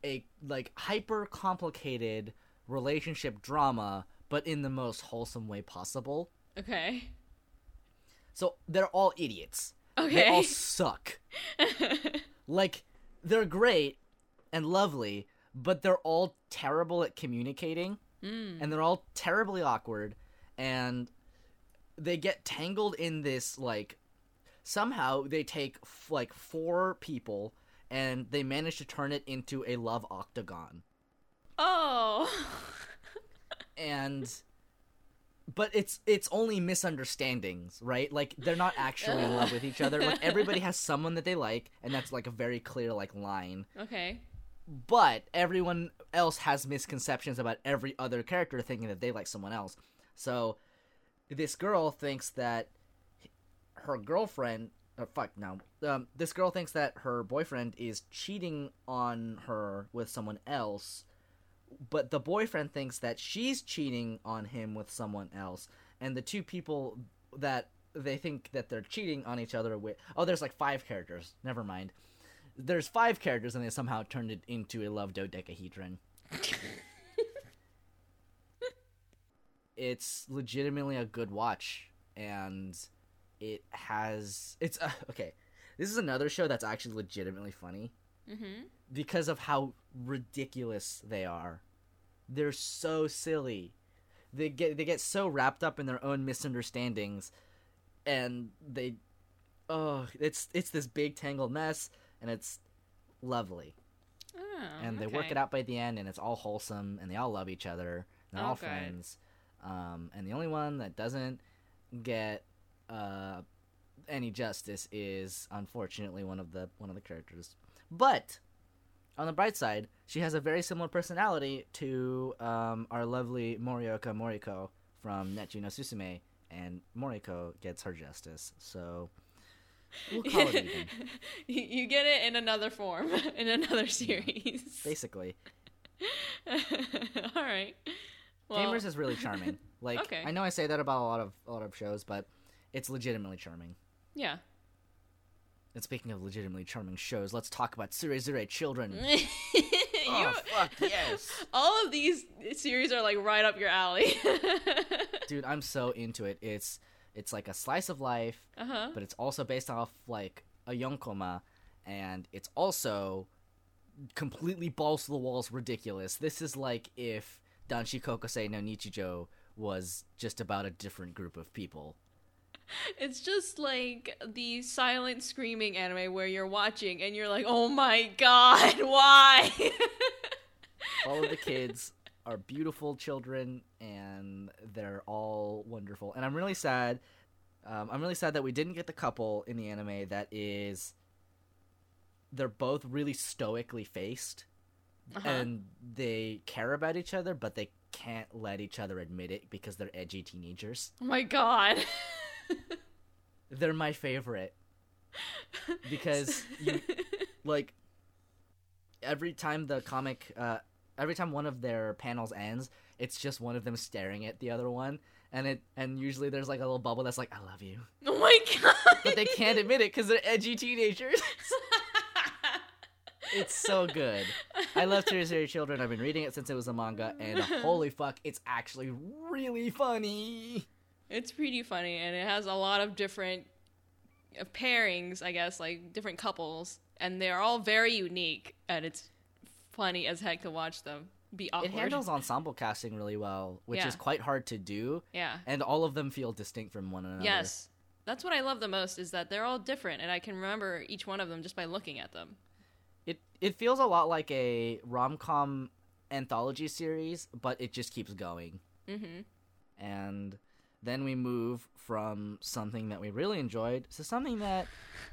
a like hyper complicated relationship drama, but in the most wholesome way possible. Okay. So they're all idiots. Okay. They all suck. like they're great and lovely, but they're all terrible at communicating, hmm. and they're all terribly awkward, and they get tangled in this like somehow they take f- like four people and they manage to turn it into a love octagon. Oh. and but it's it's only misunderstandings right? Like they're not actually in love with each other. Like everybody has someone that they like and that's like a very clear like line. Okay. But everyone else has misconceptions about every other character thinking that they like someone else. So this girl thinks that her girlfriend uh, fuck no. Um, this girl thinks that her boyfriend is cheating on her with someone else but the boyfriend thinks that she's cheating on him with someone else and the two people that they think that they're cheating on each other with oh there's like five characters. Never mind there's five characters and they somehow turned it into a love dodecahedron it's legitimately a good watch and it has it's uh, okay this is another show that's actually legitimately funny Mm-hmm. because of how ridiculous they are. They're so silly. They get they get so wrapped up in their own misunderstandings and they oh, it's it's this big tangled mess and it's lovely. Oh, and they work it out by the end and it's all wholesome and they all love each other. And they're all Okay. friends. Um, and the only one that doesn't get uh, any justice is unfortunately one of the one of the characters. But on the bright side, she has a very similar personality to um, our lovely Morioka Moriko from Netoju no Susume, and Moriko gets her justice. So we'll call it even, you get it in another form, in another series. basically. All right. Well, Gamers is really charming. Like Okay. I know I say that about a lot of a lot of shows, but it's legitimately charming. yeah. And speaking of legitimately charming shows, let's talk about Tsurezure Children. Oh, you, oh fuck yes, all of these series are like right up your alley. dude! I'm so into it. It's it's like a slice of life, uh huh. but it's also based off like a yonkoma, and it's also completely balls to the walls ridiculous. This is like if Danshi Kokosei no Nichijo was just about a different group of people. It's just like the silent screaming anime where you're watching and you're like, oh my god, why? all of the kids are beautiful children and they're all wonderful and i'm really sad um, i'm really sad that we didn't get the couple in the anime that is they're both really stoically faced Uh-huh. and they care about each other but they can't let each other admit it because they're edgy teenagers oh my god. they're my favorite because you like every time the comic uh every time one of their panels ends it's just one of them staring at the other one. And it and usually there's like a little bubble that's like i love you. Oh my god. but they can't admit it because they're edgy teenagers. It's so good. I love Tears children. I've been reading it since it was a manga and holy fuck it's actually really funny. It's pretty funny, and it has a lot of different pairings, I guess, like different couples, and they're all very unique, and it's funny as heck to watch them be awkward. it handles ensemble casting really well which Yeah. is quite hard to do yeah. and all of them feel distinct from one another Yes. That's what I love the most is that they're all different, and I can remember each one of them just by looking at them. It it feels a lot like a rom com anthology series, but it just keeps going. Mm-hmm. And then we move from something that we really enjoyed to something that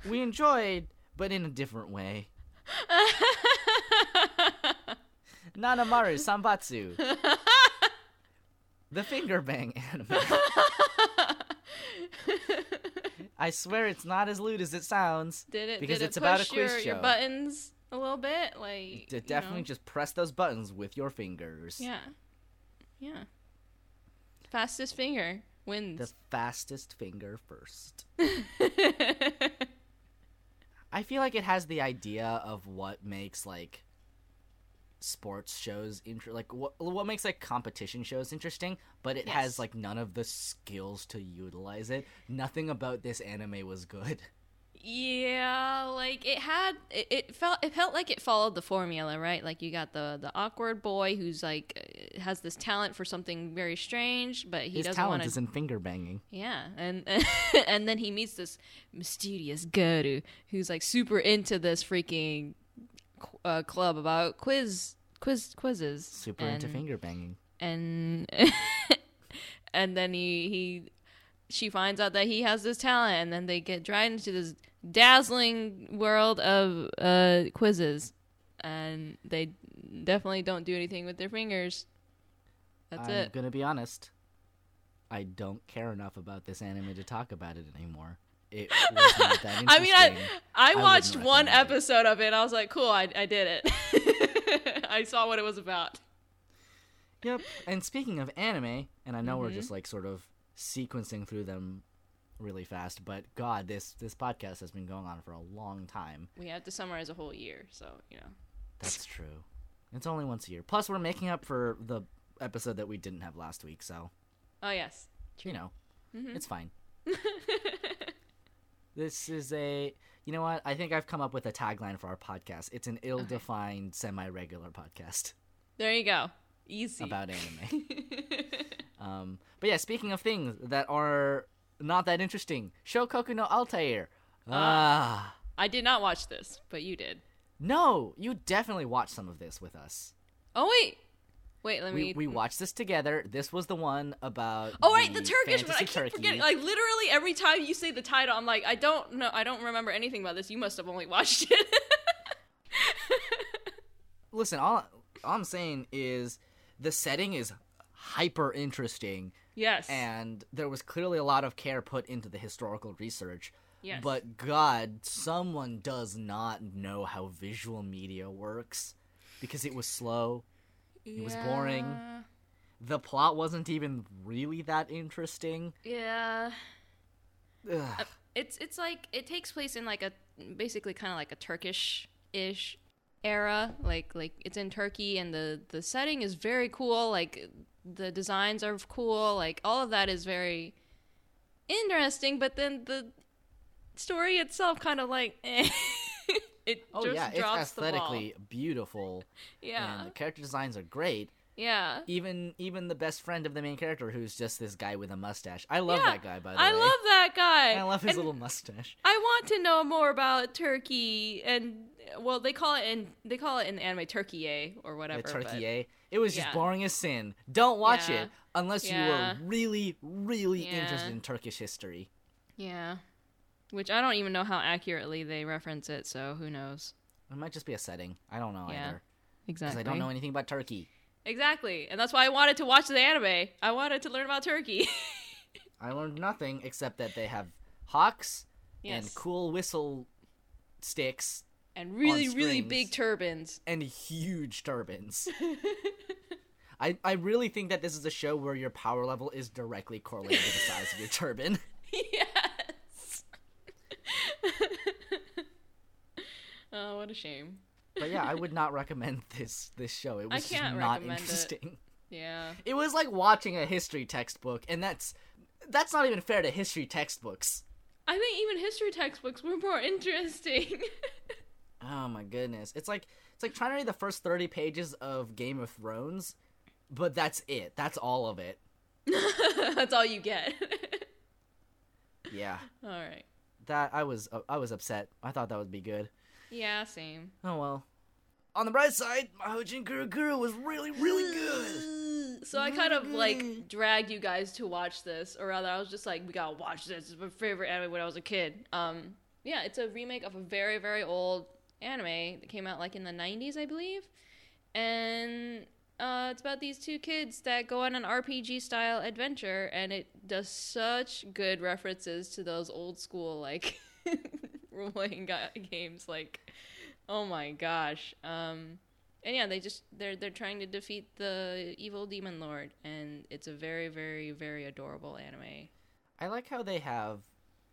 we enjoyed, but in a different way. Nanamaru Sambatsu. the finger bang anime. I swear it's not as lewd as it sounds. Did it? Because did it's it about a quiz your, your buttons a little bit? Like To definitely know? just press those buttons with your fingers. Yeah. Yeah. Fastest finger wins. The fastest finger first. I feel like it has the idea of what makes like sports shows inter- like what what makes like competition shows interesting, but it Yes. has like none of the skills to utilize it. Nothing about this anime was good. Yeah, like it had it, it felt it felt like it followed the formula, right? Like you got the the awkward boy who's like uh, has this talent for something very strange, but he His doesn't talent want is to in finger banging. Yeah, and and then he meets this mysterious Guru who's like super into this freaking uh, club about quiz quiz quizzes. Super and, into finger banging. and and then he he she finds out that he has this talent, and then they get dragged into this dazzling world of uh, quizzes, and they definitely don't do anything with their fingers. That's it. I'm it. gonna be honest. I don't care enough about this anime to talk about it anymore. It was not that. I mean, I I wouldn't watched one it. episode of it. and I was like, cool, I I did it. I saw what it was about. Yep. And speaking of anime, and I know we're Mm-hmm. just like sort of sequencing through them really fast, but God, this this podcast has been going on for a long time. We have to summarize a whole year, so you know. That's true. It's only once a year. Plus, we're making up for the episode that we didn't have last week, so Oh yes. you know, Mm-hmm. it's fine. this is a. You know what? I think I've come up with a tagline for our podcast. It's an ill-defined, semi-regular podcast There you go. Easy. about anime. um, but yeah, speaking of things that are not that interesting, Shokoku no Altair. Ah, I did not watch this, but you did. no, you definitely watched some of this with us. Oh wait, wait. Let me. We we watched this together. This was the one about. Oh right, the Turkish one. I keep Turkey. forgetting. Like literally every time you say the title, I'm like, I don't know. I don't remember anything about this. You must have only watched it. Listen, all, all I'm saying is the setting is hyper interesting, yes. and there was clearly a lot of care put into the historical research. Yes. But God, someone does not know how visual media works because it was slow. It was boring. The plot wasn't even really that interesting. Yeah. Ugh. It's it's like it takes place in like a basically kind of like a Turkish ish era. Like like it's in Turkey and the the setting is very cool. Like the designs are cool. Like all of that is very interesting. But then the story itself kind of like eh. It Oh just yeah, it's drops ball. aesthetically beautiful, Yeah. and the character designs are great. Yeah. Even even the best friend of the main character, who's just this guy with a mustache. I love Yeah, that guy. By the I way, I love that guy. I love his And little mustache. I want to know more about Turkey and well, they call it in they call it in the anime Turkey or whatever. The turkey? It was just yeah. boring as sin. Don't watch Yeah. it unless you were really, really interested in Turkish history. Yeah. Which I don't even know how accurately they reference it, so who knows? It might just be a setting. I don't know Yeah. either Exactly. because I don't know anything about Turkey. Exactly. And that's why I wanted to watch the anime. I wanted to learn about Turkey. I learned nothing except that they have hawks yes. and cool whistle sticks And really, really big turbans. and huge turbans. I, I really think that this is a show where your power level is directly correlated to the size of your turban. yes. oh, what a shame. But yeah, I would not recommend this this show. It was not recommend it. interesting. Yeah. It was like watching a history textbook, and that's that's not even fair to history textbooks. I think even history textbooks were more interesting. Oh my goodness. It's like it's like trying to read the first 30 pages of Game of Thrones, but that's it. That's all of it. That's all you get. Yeah. all right. That I was uh, I was upset. I thought that would be good. Yeah, same. Oh well. On the bright side, Mahojin Guruguru was really really good. So I kind of like dragged you guys to watch this, or rather, I was just like, "We gotta watch this." It's my favorite anime when I was a kid. Um, yeah, it's a remake of a very, very old anime that came out like in the '90s, I believe, and uh, it's about these two kids that go on an RPG style adventure, and it does such good references to those old school like role playing games, like. Oh my gosh. Um, and yeah, they just they're they're trying to defeat the evil demon lord, and it's a very very very adorable anime. I like how they have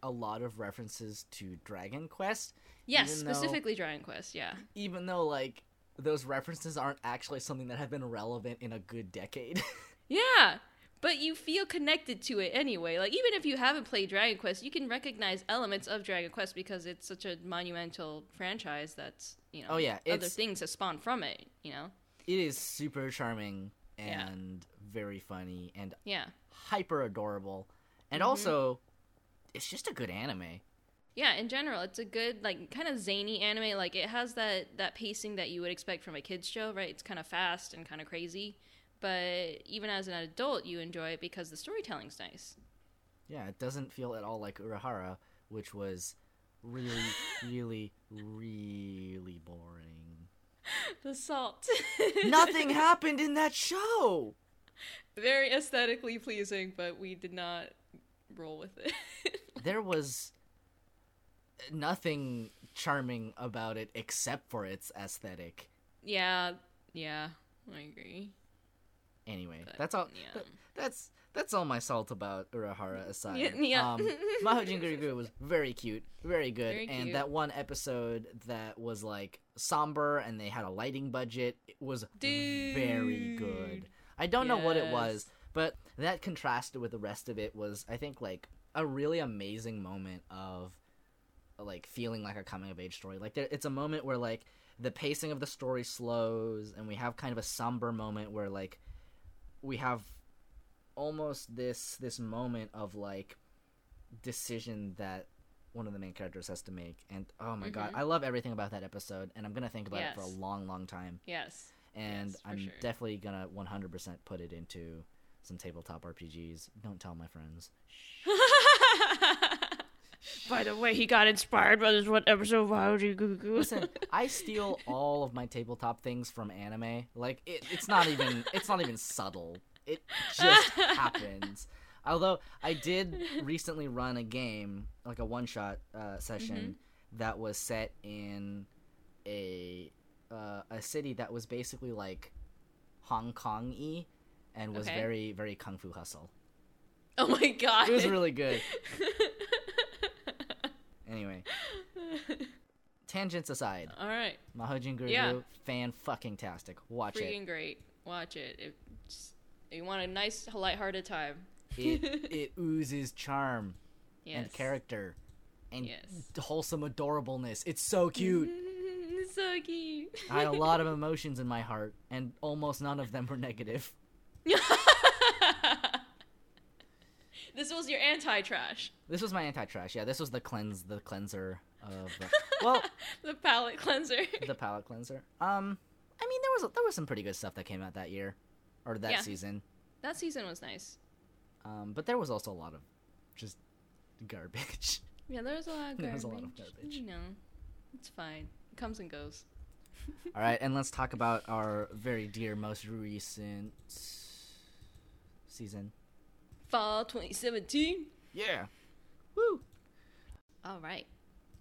a lot of references to Dragon Quest Yes, Even though- specifically Dragon Quest. Yeah. even though like those references aren't actually something that have been relevant in a good decade. Yeah, but you feel connected to it anyway. Like even if you haven't played Dragon Quest, you can recognize elements of Dragon Quest because it's such a monumental franchise that's you know Oh, yeah, other things have spawned from it. You know. it is super charming Yeah. and very funny and Yeah. hyper adorable. And Mm-hmm. also it's just a good anime. Yeah, in general, it's a good like kind of zany anime. Like it has that that pacing that you would expect from a kids show, right? It's kind of fast and kind of crazy, but even as an adult, you enjoy it because the storytelling's nice. Yeah, it doesn't feel at all like Urahara, which was really, really, really boring. The salt, Nothing happened in that show. very aesthetically pleasing, but we did not roll with it. There was nothing charming about it except for its aesthetic. yeah, yeah, I agree. Anyway, But, that's all. yeah. th- that's that's all my salt about Urahara aside. Yeah, yeah. Um, was very cute, very good, Very and cute. that one episode that was like somber and they had a lighting budget it was very good. I don't know what it was, but that contrasted with the rest of it was, I think, like a really amazing moment of like feeling like a coming of age story. Like there, it's a moment where like the pacing of the story slows, and we have kind of a somber moment where like we have almost this this moment of like decision that one of the main characters has to make and oh my god Mhm. i love everything about that episode and i'm gonna think about it for a long long time Yes. and Yes, i'm sure. definitely gonna 100% put it into some tabletop rpgs don't tell my friends By the way, he got inspired by this one episode of How Do You Goo Goo. listen i steal all of my tabletop things from anime like it, it's not even it's not even subtle it just happens although i did recently run a game like a one shot uh, session that was set in a uh, a city that was basically like hong kong y and was Okay. very very kung fu hustle Oh my god. it was really good anyway tangents aside All right. Mahojin Guru, Yeah. fan fucking tastic. Watch it. Freaking great. Watch it. If you want a nice, lighthearted time. it. It it oozes charm Yes. and character and Yes. wholesome adorableness. It's so cute. It's so cute. I had a lot of emotions in my heart, and almost none of them were negative. This was your anti-trash. This was my anti-trash. Yeah, this was the cleanse, the cleanser of. Uh, well, The palate cleanser. the palate cleanser. Um, I mean, there was there was some pretty good stuff that came out that year, or that Yeah. season. that season was nice. Um, but there was also a lot of just garbage. Yeah, there was a lot of garbage. There was a lot of garbage. You know, it's fine. It comes and goes. All right, and let's talk about our very dear, most recent season. Fall 2017. Yeah. Woo. All right.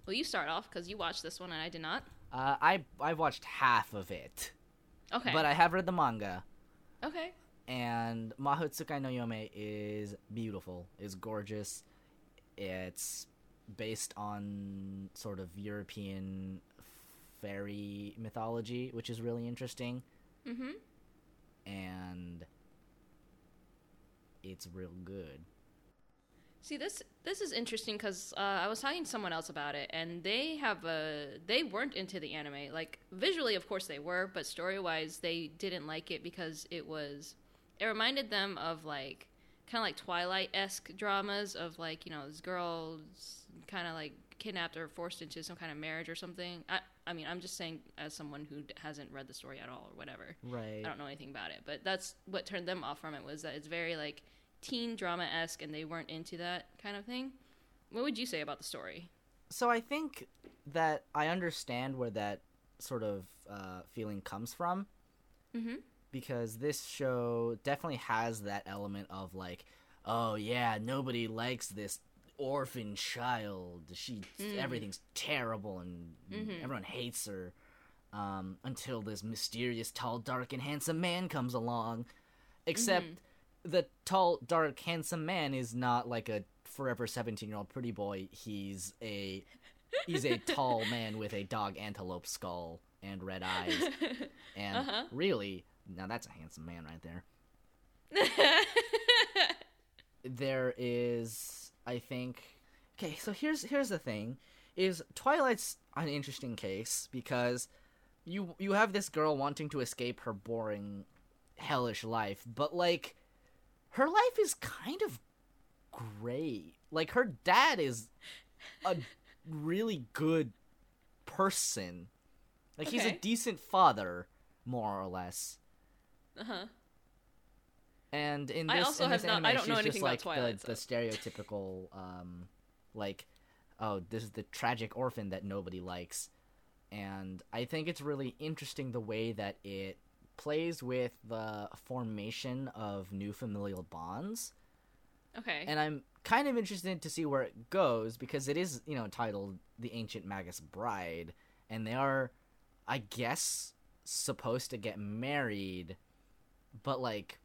Well, you start off because you watched this one and I did not. Uh, I I've watched half of it, Okay. but I have read the manga, okay. and Mahotsukai no Yome is beautiful, is gorgeous. It's based on sort of European fairy mythology, which is really interesting, Mm-hmm. and it's real good. See this this is interesting because uh, I was talking to someone else about it, and they have a they weren't into the anime. Like visually, of course they were, but story wise, they didn't like it because it was it reminded them of like kind of like Twilight esque dramas of like you know this girl's kind of like kidnapped or forced into some kind of marriage or something. I I mean I'm just saying as someone who hasn't read the story at all or whatever. Right. I don't know anything about it, but that's what turned them off from it was that it's very like teen drama esque, and they weren't into that kind of thing. What would you say about the story? so I think that I understand where that sort of uh, feeling comes from Mm-hmm. because this show definitely has that element of like, oh yeah, nobody likes this orphan child. She Mm. everything's terrible and Mhm. everyone hates her. Um, until this mysterious, tall, dark, and handsome man comes along. Except Mm-hmm. the tall, dark, handsome man is not like a forever seventeen-year-old pretty boy. He's a he's a tall man with a dog antelope skull and red eyes. And Uh-huh. really, now that's a handsome man right there. there is i think. Okay so here's here's the thing is twilight's an interesting case because you you have this girl wanting to escape her boring hellish life but like her life is kind of great. Like her dad is a really good person. Like he's a decent father more or less. Uh-huh. And in I this, also in have this not- anime, I don't know anything just about like Twilight, the, the stereotypical, um, like, oh, this is the tragic orphan that nobody likes, and I think it's really interesting the way that it plays with the formation of new familial bonds, Okay. and I'm kind of interested to see where it goes because it is, you know, titled "The Ancient Magus Bride," and they are, I guess, supposed to get married, but like,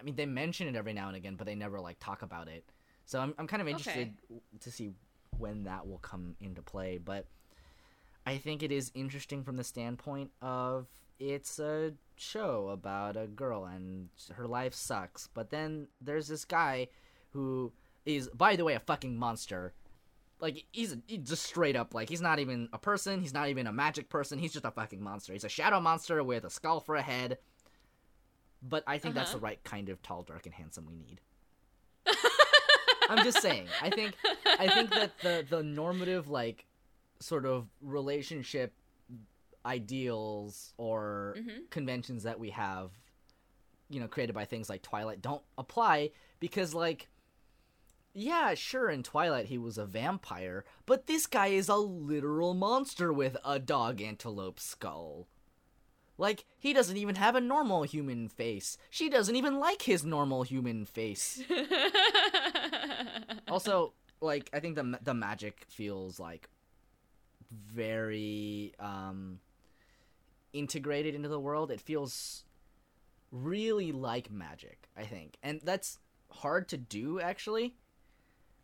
I mean, they mention it every now and again, but they never like talk about it. So I'm I'm kind of interested to see when that will come into play, but I think it is interesting from the standpoint of it's a show about a girl and her life sucks, but then there's this guy who is, by the way, a fucking monster. Like he's, he's just straight up like he's not even a person. He's not even a magic person. He's just a fucking monster. He's a shadow monster with a skull for a head. But I think that's Uh-huh. the right kind of tall, dark, and handsome we need. I'm just saying. I think I think that the the normative like sort of relationship ideals or Mhm. conventions that we have you know created by things like Twilight don't apply because like yeah, sure in Twilight he was a vampire, but this guy is a literal monster with a dog antelope skull. Like he doesn't even have a normal human face. She doesn't even like his normal human face. also like i think the the magic feels like very um integrated into the world it feels really like magic i think and that's hard to do actually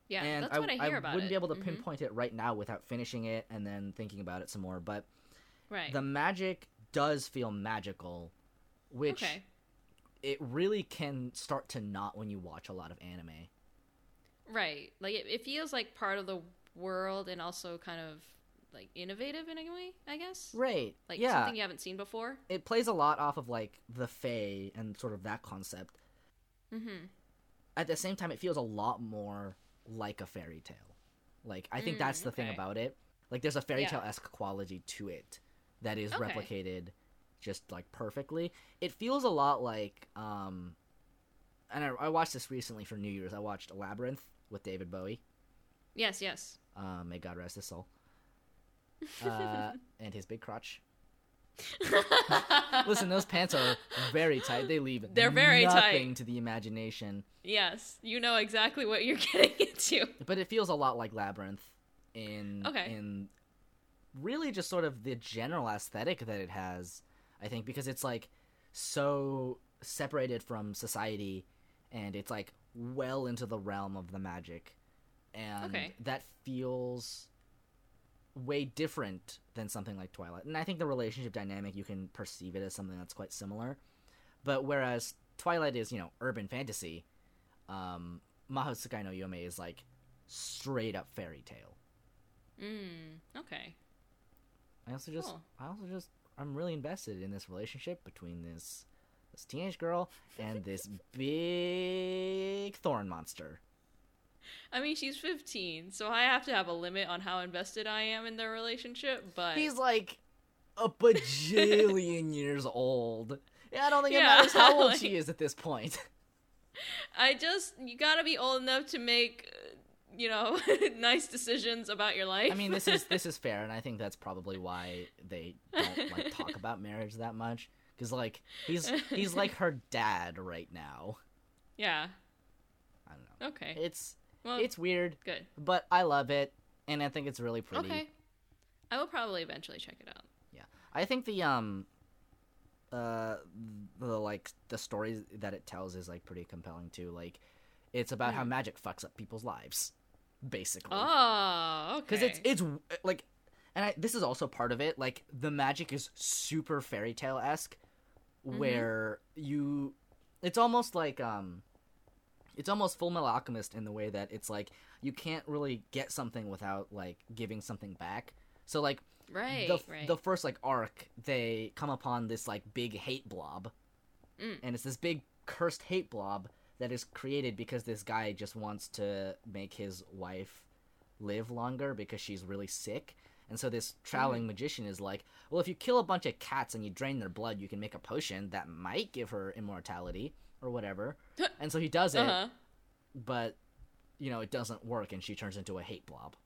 yeah, and that's what I, hear about I wouldn't it. be able to Mhm. pinpoint it right now without finishing it and then thinking about it some more but Right. the magic does feel magical which okay. it really can start to not when you watch a lot of anime Right. Like it, it feels like part of the world and also kind of like innovative in a way, I guess. right Like yeah something you haven't seen before. it plays a lot off of like the fae and sort of that concept. Mm-hmm. At the same time, it feels a lot more like a fairy tale. Like I think Mm, that's the thing about it. Like there's a fairy Yeah. tale esque quality to it that is Okay. replicated just like perfectly. It feels a lot like um, and I, I watched this recently for New Year's. I watched Labyrinth with David Bowie. Yes, yes. Uh, may God rest his soul. Uh, and his big crotch. Listen, those pants are very tight. They leave They're very tight. to the imagination. yes, you know exactly what you're getting into. But it feels a lot like Labyrinth in Okay. in really just sort of the general aesthetic that it has. I think because it's like so separated from society, and it's like well into the realm of the magic, and Okay. that feels way different than something like Twilight. And I think the relationship dynamic you can perceive it as something that's quite similar. But whereas Twilight is, you know, urban fantasy, um, Mahotsukai no Yome is like straight up fairy tale. Mm, okay. I also just Cool. I also just I'm really invested in this relationship between this this teenage girl and this big thorn monster. I mean, she's 15, so I have to have a limit on how invested I am in their relationship, but He's like a bajillion years old. Yeah, I don't think it Yeah, matters how old like- she is at this point. I just you got to be old enough to make you know, nice decisions about your life. I mean, this is this is fair, and I think that's probably why they don't like talk about marriage that much. Because like he's he's like her dad right now. Yeah. I don't know. Okay. It's Well, it's weird, good. but I love it, and I think it's really pretty. Okay. I will probably eventually check it out. Yeah, I think the um, uh, the like the story that it tells is like pretty compelling too. Like, it's about how Mhm. magic fucks up people's lives. Basically. Oh, okay. because it's it's like and I, this is also part of it like the magic is super fairy tale esque Mm-hmm. where you it's almost like um it's almost full metal alchemist in the way that it's like you can't really get something without like giving something back so like right, the, right. the first like arc they come upon this like big hate blob Mm. and it's this big cursed hate blob that is created because this guy just wants to make his wife live longer because she's really sick and so this traveling Mm. magician is like well if you kill a bunch of cats and you drain their blood you can make a potion that might give her immortality or whatever and so he does it uh-huh. but you know it doesn't work and she turns into a hate blob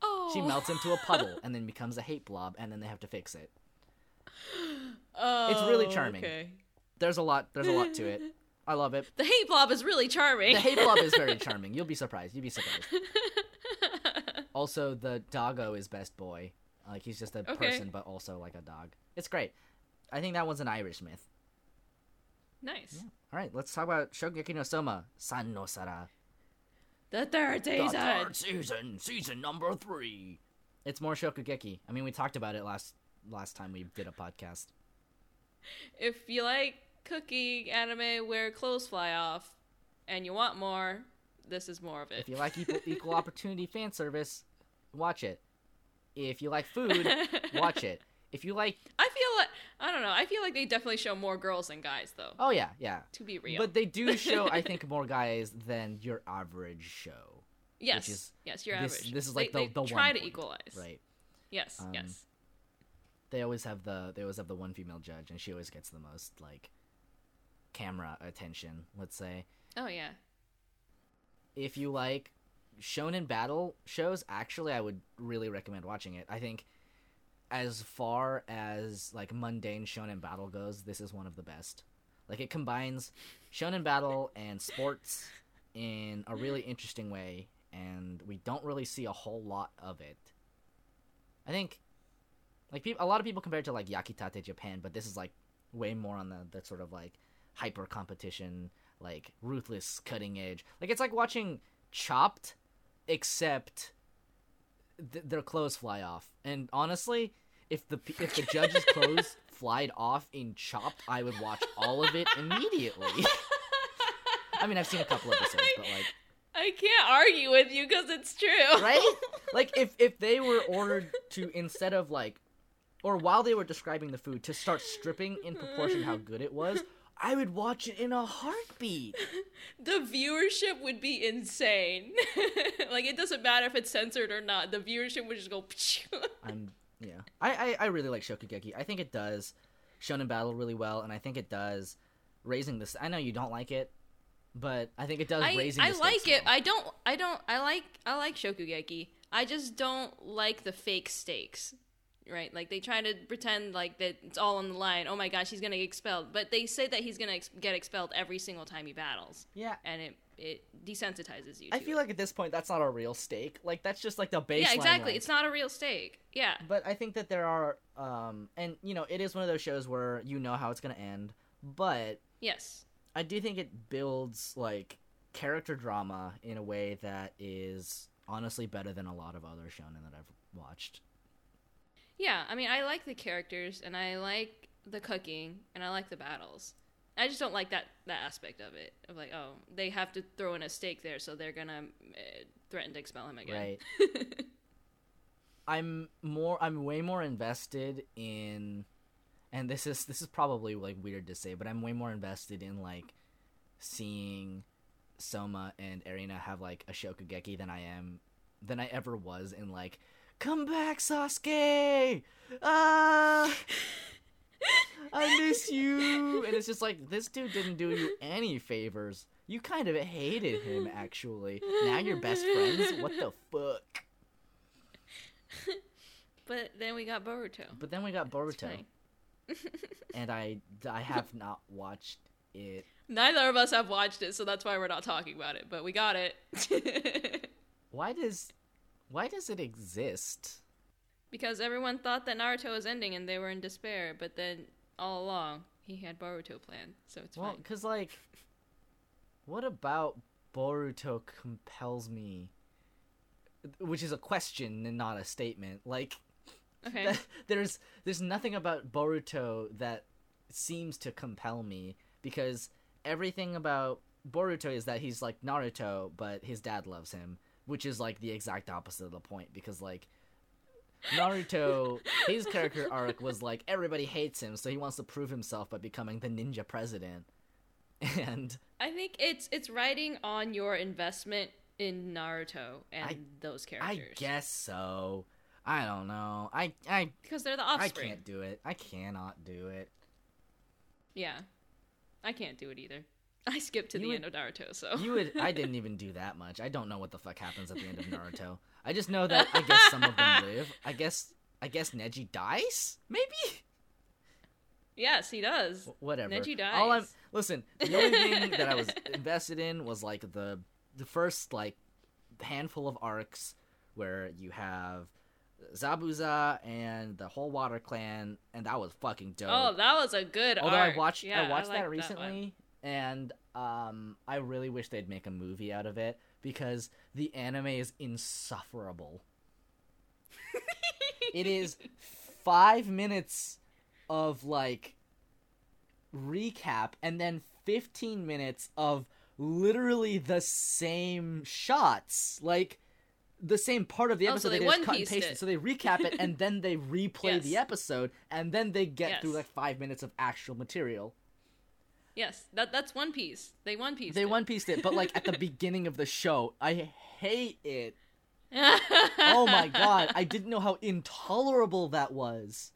Oh. she melts into a puddle and then becomes a hate blob and then they have to fix it Oh, It's really charming. Okay. there's a lot there's a lot to it i love it. The hate blob is really charming. the hate blob is very charming. You'll be surprised. You'll be surprised. Also the doggo is best boy. Like he's just a Okay. person but also like a dog. It's great. I think that one's an irish myth. Nice. all right let's talk about Shokugeki no Soma San no Sara. The third the season. third season season number three. It's more shokugeki. I mean we talked about it last last time we did a podcast. If you like cookie anime where clothes fly off, and you want more, this is more of it. if you like equal, equal opportunity fan service watch it if you like food watch it if you like I feel like I don't know. I feel like they definitely show more girls than guys, though. oh yeah yeah To be real, But they do show, I think, more guys than your average show, yes, is- yes, you're this- average. this is They- like the- they the one try to point, equalize. right? Yes, Um, yes. They always have the they always have the one female judge, and she always gets the most like camera attention. Let's say Oh yeah. if you like shonen battle shows, actually, I would really recommend watching it. I think as far as like mundane shonen battle goes, this is one of the best. Like it combines shonen battle and sports in a really interesting way, and we don't really see a whole lot of it. I think, like a lot of people compare it to like Yakitate Japan, but this is like way more on the the sort of like hyper competition, like ruthless cutting edge. Like it's like watching Chopped, except th- their clothes fly off. And honestly, if the if the judge's clothes flied off in Chopped, I would watch all of it immediately. I mean, I've seen a couple episodes, but like, I can't argue with you because it's true. right? Like, if if they were ordered to instead of like, or while they were describing the food, to start stripping in proportion how good it was, I would watch it in a heartbeat. the viewership would be insane. like it doesn't matter if it's censored or not. The viewership would just go. I'm yeah. I, I I really like Shokugeki. I think it does Shonen Battle really well, and I think it does raising this. I know you don't like it, but I think it does I, raising. I like it. well. I don't. I don't. I like. I like Shokugeki. I just don't like the fake stakes. Right, like they try to pretend like that it's all on the line. Oh my gosh, he's gonna get expelled, but they say that he's gonna ex- get expelled every single time he battles, yeah. and it it desensitizes you. I feel it. like at this point that's not a real stake. Like that's just like the baseline. yeah, exactly. like- It's not a real stake. Yeah, But I think that there are, um, and you know, it is one of those shows where you know how it's gonna end. But yes, I do think it builds like character drama in a way that is honestly better than a lot of other shonen that I've watched. Yeah, I mean, I like the characters and I like the cooking and I like the battles. I just don't like that that aspect of it. Of like, oh, they have to throw in a stake there, so they're gonna uh, threaten to expel him again. Right. I'm more I'm way more invested in and this is this is probably like weird to say, but I'm way more invested in like seeing Soma and Erina have like a Shokugeki than I am than I ever was in like come back Sasuke. Ah I miss you. And it's just like this dude didn't do you any favors. You kind of hated him actually. Now you're best friends. What the fuck? But then we got Boruto. But then we got Boruto, and I I have not watched it. Neither of us have watched it, so that's why we're not talking about it. But we got it Why does why does it exist? because everyone thought that Naruto was ending and they were in despair. But then all along, he had Boruto planned, so it's Well, fine. cuz like what about Boruto compels me which is a question and not a statement. Like Okay. there's there's nothing about Boruto that seems to compel me because everything about Boruto is that he's like Naruto, but his dad loves him, which is like the exact opposite of the point because like Naruto, his character arc was like everybody hates him, so he wants to prove himself by becoming the ninja president. And I think it's it's riding on your investment in Naruto and I- those characters. I guess so. I don't know. I I because they're the opposite I can't do it. I cannot do it. Yeah, I can't do it either. I skipped to You the would- end of Naruto, so You would. I didn't even do that much. I don't know what the fuck happens at the end of Naruto. I just know that I guess some of them live. I guess. I guess Neji dies. Maybe. yes, he does. Wh- Whatever. Neji dies. All I'm listen. The only thing that I was invested in was like the the first like handful of arcs where you have Zabuza and the whole Water Clan, and that was fucking dope. Oh, that was a good. Although arc. I watched Yeah, I watched liked that recently and um I really wish they'd make a movie out of it because the anime is insufferable. it is 5 minutes of like recap and then 15 minutes of literally the same shots. Like the same part of the Oh, episode so they they, just cut and pasted. it. So they recap it and then they replay the episode and then they get through like five minutes of actual material. Yes, that that's One Piece. They One Piece. They one pieced it, but like at the beginning of the show, I hate it. oh Oh my god, I didn't know how intolerable that was.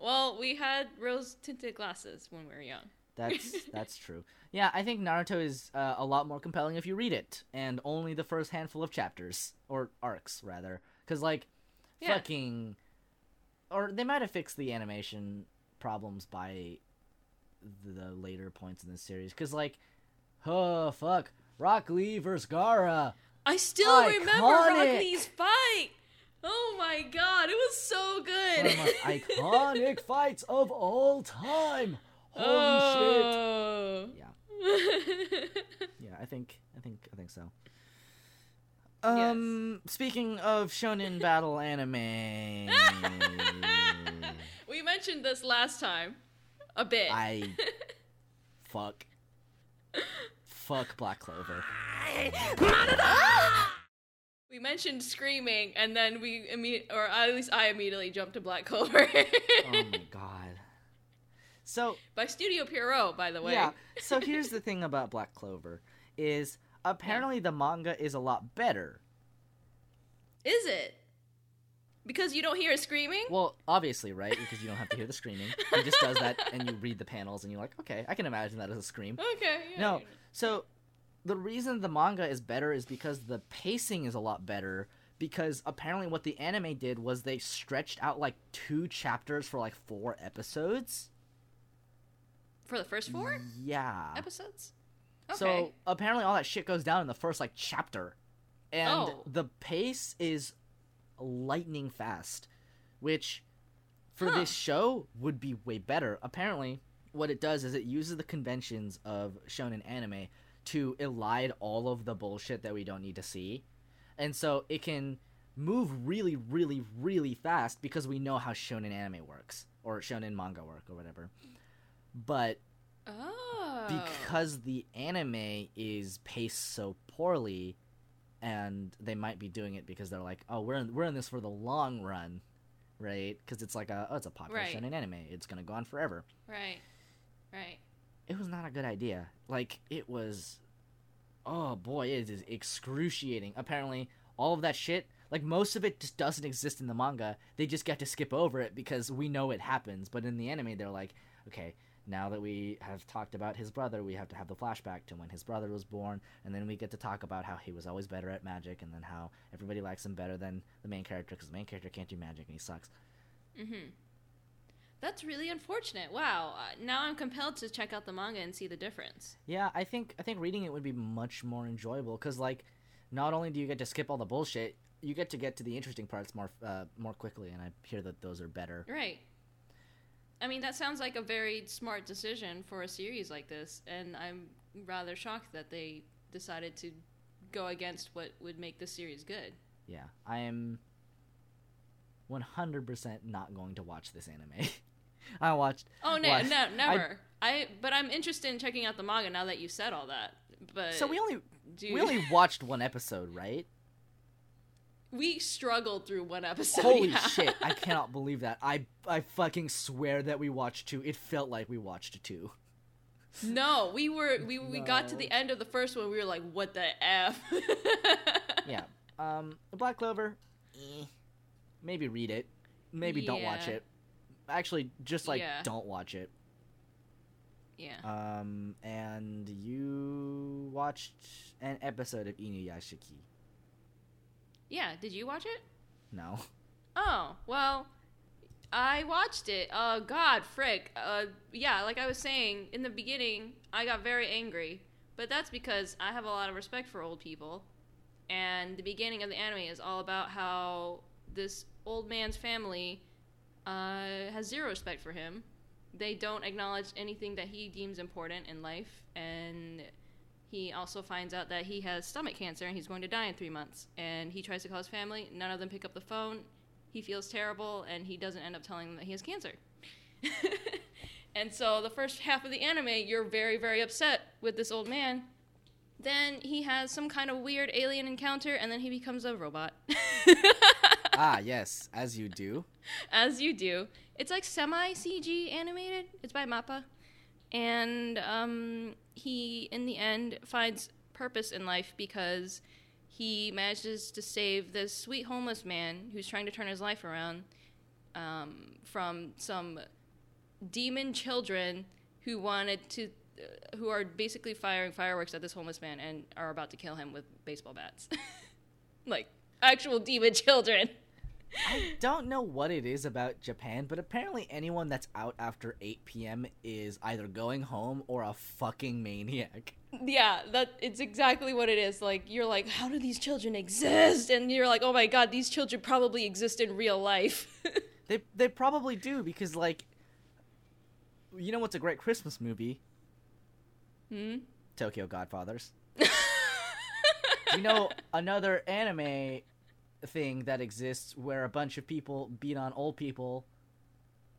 well, we had rose tinted glasses when we were young. That's that's true. Yeah, I think Naruto is uh, a lot more compelling if you read it, and only the first handful of chapters or arcs rather, because like Yeah. fucking, or they might have fixed the animation problems by the later points in the series, because like, oh fuck, Rock Lee versus Gaara. I still remember Rock Lee's fight. Oh my god, it was so good. One of the most iconic fights of all time. Holy oh. shit! Yeah, yeah, I think, I think, I think so. Um, speaking of shonen battle anime, we mentioned this last time a bit. I fuck, fuck Black Clover. we mentioned screaming, and then we imme- or at least I immediately jumped to Black Clover Oh my god. So by Studio Pierrot, by the way. yeah, so here's the thing about Black Clover is apparently the manga is a lot better. Is it? Because you don't hear it screaming? Well, obviously, right? Because you don't have to hear the screaming. He just does that, and you read the panels, and you're like, okay, I can imagine that as a scream. Okay. Yeah, No, so the reason the manga is better is because the pacing is a lot better. Because apparently, what the anime did was they stretched out like two chapters for like four episodes. For the first four Yeah. episodes? Okay. So apparently, all that shit goes down in the first like chapter, and Oh. the pace is lightning fast, which for Huh. this show would be way better. Apparently, what it does is it uses the conventions of shonen anime to elide all of the bullshit that we don't need to see, and so it can move really, really, really fast because we know how shonen anime works or shonen manga work or whatever. But oh. because the anime is paced so poorly and they might be doing it because they're like oh we're in, we're in this for the long run right? Because it's like a oh it's a popular Right. shonen anime. It's gonna go on forever. Right. Right. it was not a good idea. Like it was oh boy it is excruciating. Apparently all of that shit like most of it just doesn't exist in the manga. They just get to skip over it because we know it happens. But in the anime they're like okay now that we have talked about his brother we have to have the flashback to when his brother was born and then we get to talk about how he was always better at magic and then how everybody likes him better than the main character because the main character can't do magic and he sucks Mm-hmm. That's really unfortunate. Wow. Uh, now I'm compelled to check out the manga and see the difference. Yeah, I think I think reading it would be much more enjoyable because like, not only do you get to skip all the bullshit, you get to get to the interesting parts more uh, more quickly, and I hear that those are better. Right. I mean, that sounds like a very smart decision for a series like this, and I'm rather shocked that they decided to go against what would make the series good. Yeah, I am 100% not going to watch this anime. I watched. Oh no, watched- no, never. I, but I'm interested in checking out the manga now that you said all that. But So we only dude, we only watched one episode, right? We struggled through one episode. Holy yeah. shit! I cannot believe that. I I fucking swear that we watched two. It felt like we watched two. No, we were we we got to the end of the first one. We were like, "What the f?" Yeah. Um, the Black Clover. eh. Maybe read it. Maybe don't watch it. Actually, just like Yeah. don't watch it. yeah. Um, and you watched an episode of Inuyashiki. Yeah. Did you watch it? No. Oh well, I watched it. Oh God, frick. Uh, yeah, like I was saying in the beginning, I got very angry, but that's because I have a lot of respect for old people, and the beginning of the anime is all about how this old man's family uh, has zero respect for him. They don't acknowledge anything that he deems important in life, and he also finds out that he has stomach cancer and he's going to die in three months. And he tries to call his family. None of them pick up the phone. He feels terrible, and he doesn't end up telling them that he has cancer. and so the first half of the anime, you're very, very upset with this old man. Then he has some kind of weird alien encounter, and then he becomes a robot. ah, yes, as you do. as you do. It's like semi CG animated. It's by Mappa, and um, he in the end finds purpose in life because he manages to save this sweet homeless man who's trying to turn his life around um, from some demon children who wanted to. Uh, who are basically firing fireworks at this homeless man and are about to kill him with baseball bats. like actual demon children. I don't know what it is about Japan, but apparently anyone that's out after 8 p.m. is either going home or a fucking maniac. Yeah, that it's exactly what it is. Like you're like, how do these children exist? And you're like, oh my god, these children probably exist in real life. They they probably do because like you know what's a great Christmas movie? hmm. Tokyo Godfathers. you know another anime thing that exists where a bunch of people beat on old people?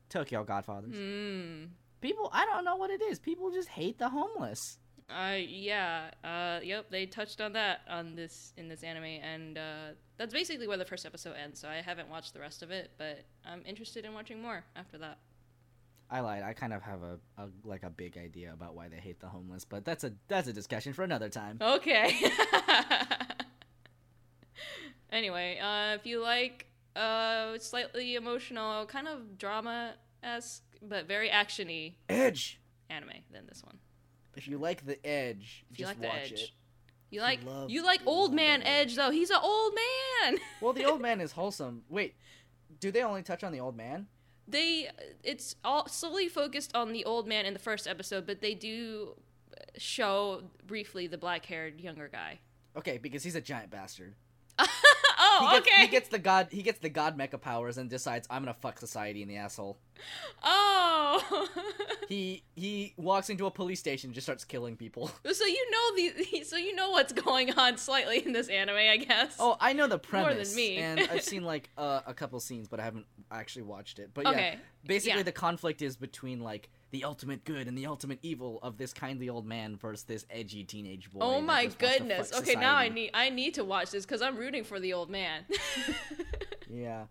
Tokyo Godfathers. Hmm. People I don't know what it is. People just hate the homeless. Uh, yeah. Uh, yep. They touched on that on this in this anime, and uh, that's basically where the first episode ends. So I haven't watched the rest of it, but I'm interested in watching more after that. I lied. I kind of have a, a like a big idea about why they hate the homeless, but that's a that's a discussion for another time. Okay. anyway, uh, if you like uh, slightly emotional, kind of drama esque, but very actiony Edge. anime, then this one. If you like the Edge, If you just like the watch Edge. it. You like love you like old man Edge though. He's an old man. Well, the old man is wholesome. Wait, do they only touch on the old man? they it's all solely focused on the old man in the first episode, but they do show briefly the black-haired younger guy. Okay, because he's a giant bastard. oh, He gets, okay. He gets the god. He gets the god mecha powers and decides I'm gonna fuck society in the asshole. oh. He he walks into a police station and just starts killing people. So you know the so you know what's going on slightly in this anime, I guess. Oh, I know the premise More than me. and I've seen like uh, a couple scenes, but I haven't actually watched it. But yeah, basically yeah. the conflict is between like the ultimate good and the ultimate evil of this kindly old man versus this edgy teenage boy. oh my just wants to goodness. Okay, now I need I need to watch this because I'm rooting for the old man, Yeah,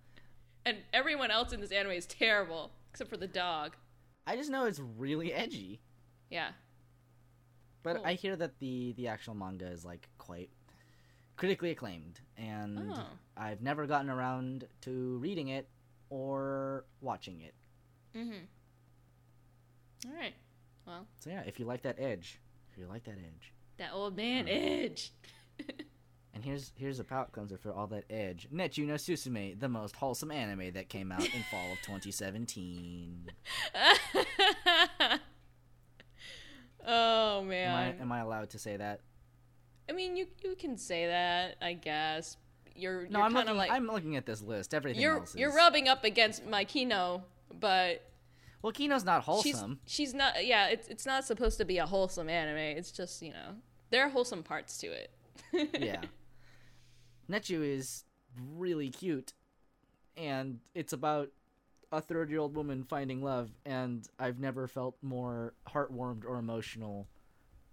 and everyone else in this anime is terrible except for the dog. I just know it's really edgy. Yeah. But Cool. I hear that the the actual manga is like quite critically acclaimed, and Oh. I've never gotten around to reading it or watching it. Mm-hmm. All right. Well, So yeah, if you like that edge, if you like that edge, that old man. Edge. and here's here's a palate cleanser for all that edge. Netoju no Susume, the most wholesome anime that came out in fall of 2017. oh Am I, man. am I allowed to say that? I mean, you you can say that, I guess. You're No, you're I'm kind looking. of like I'm looking at this list. Everything you're else is. you're rubbing up against my Kino, but Well, Kino's not she's wholesome. she's not. Yeah, it's it's not supposed to be a wholesome anime. It's just you know there are wholesome parts to it. yeah. Netoju is really cute, and it's about a third-year-old woman finding love, and I've never felt more heartwarmed or emotional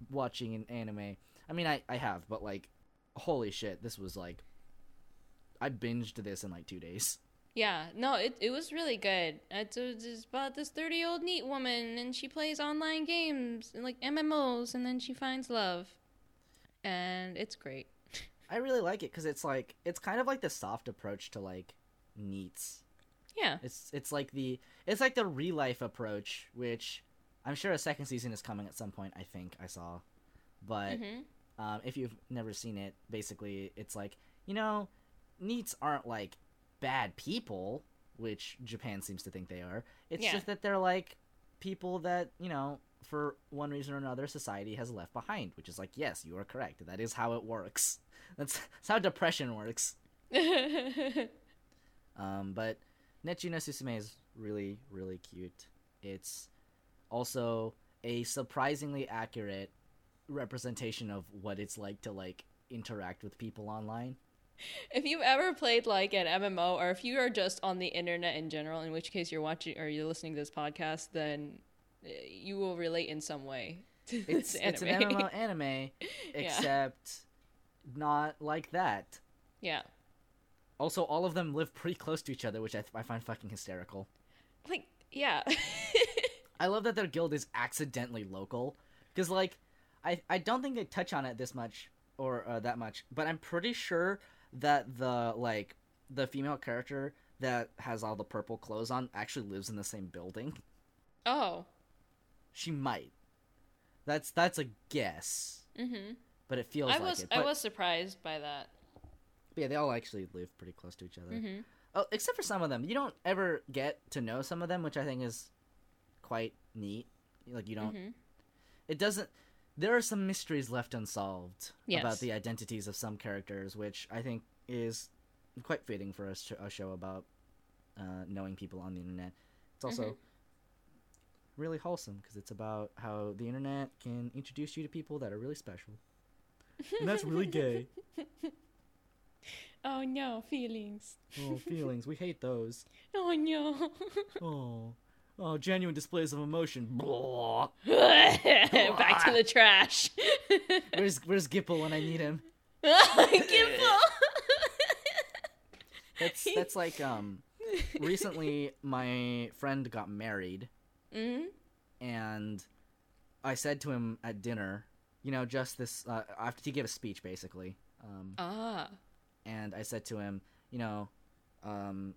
watching an anime. I mean, I I have, but like, holy shit, this was like, I binged this in like two days. Yeah, no, it it was really good. It's, it's about this thirty year old NEET woman, and she plays online games and like MMOs, and then she finds love, and it's great. I really like it because it's like it's kind of like the soft approach to like NEETs. Yeah, It's it's like the it's like the real life approach, which I'm sure a second season is coming at some point. I think I saw, but hmm um, if you've never seen it, basically it's like you know, NEETs aren't like bad people, which Japan seems to think they are. It's Yeah. just that they're like people that you know, for one reason or another, society has left behind. Which is like, yes, you are correct. That is how it works. That's, that's how depression works. Um, but Netoju no Susume is really, really cute. It's also a surprisingly accurate representation of what it's like to like interact with people online. If you've ever played like an MMO, or if you are just on the internet in general, in which case you're watching or you're listening to this podcast, then uh, you will relate in some way It's it's an. MMO anime, except not like that. yeah, Also, all of them live pretty close to each other, which I, I find fucking hysterical. like yeah, I love that their guild is accidentally local because like I I don't think they touch on it this much or uh, that much, but I'm pretty sure that the like the female character that has all the purple clothes on actually lives in the same building. oh, She might. That's that's a guess, mm-hmm. but it feels I like was it. I was surprised by that. yeah, they all actually live pretty close to each other. Mm-hmm. Oh, except for some of them. You don't ever get to know some of them, which I think is quite neat. Like you don't Mm-hmm. it doesn't there are some mysteries left unsolved Yes. about the identities of some characters which i think is quite fitting for a, sh- a show about uh, knowing people on the internet it's also Mhm. really wholesome because it's about how the internet can introduce you to people that are really special and that's really gay Oh no, feelings. oh feelings we hate those Oh no. oh oh genuine displays of emotion Blah. Back to the trash. where's where's gipple when i need him Gimple. That's that's like um recently my friend got married mm and I said to him at dinner, you know, just this uh, after he gave a speech basically. Um Ah. and I said to him, you know, um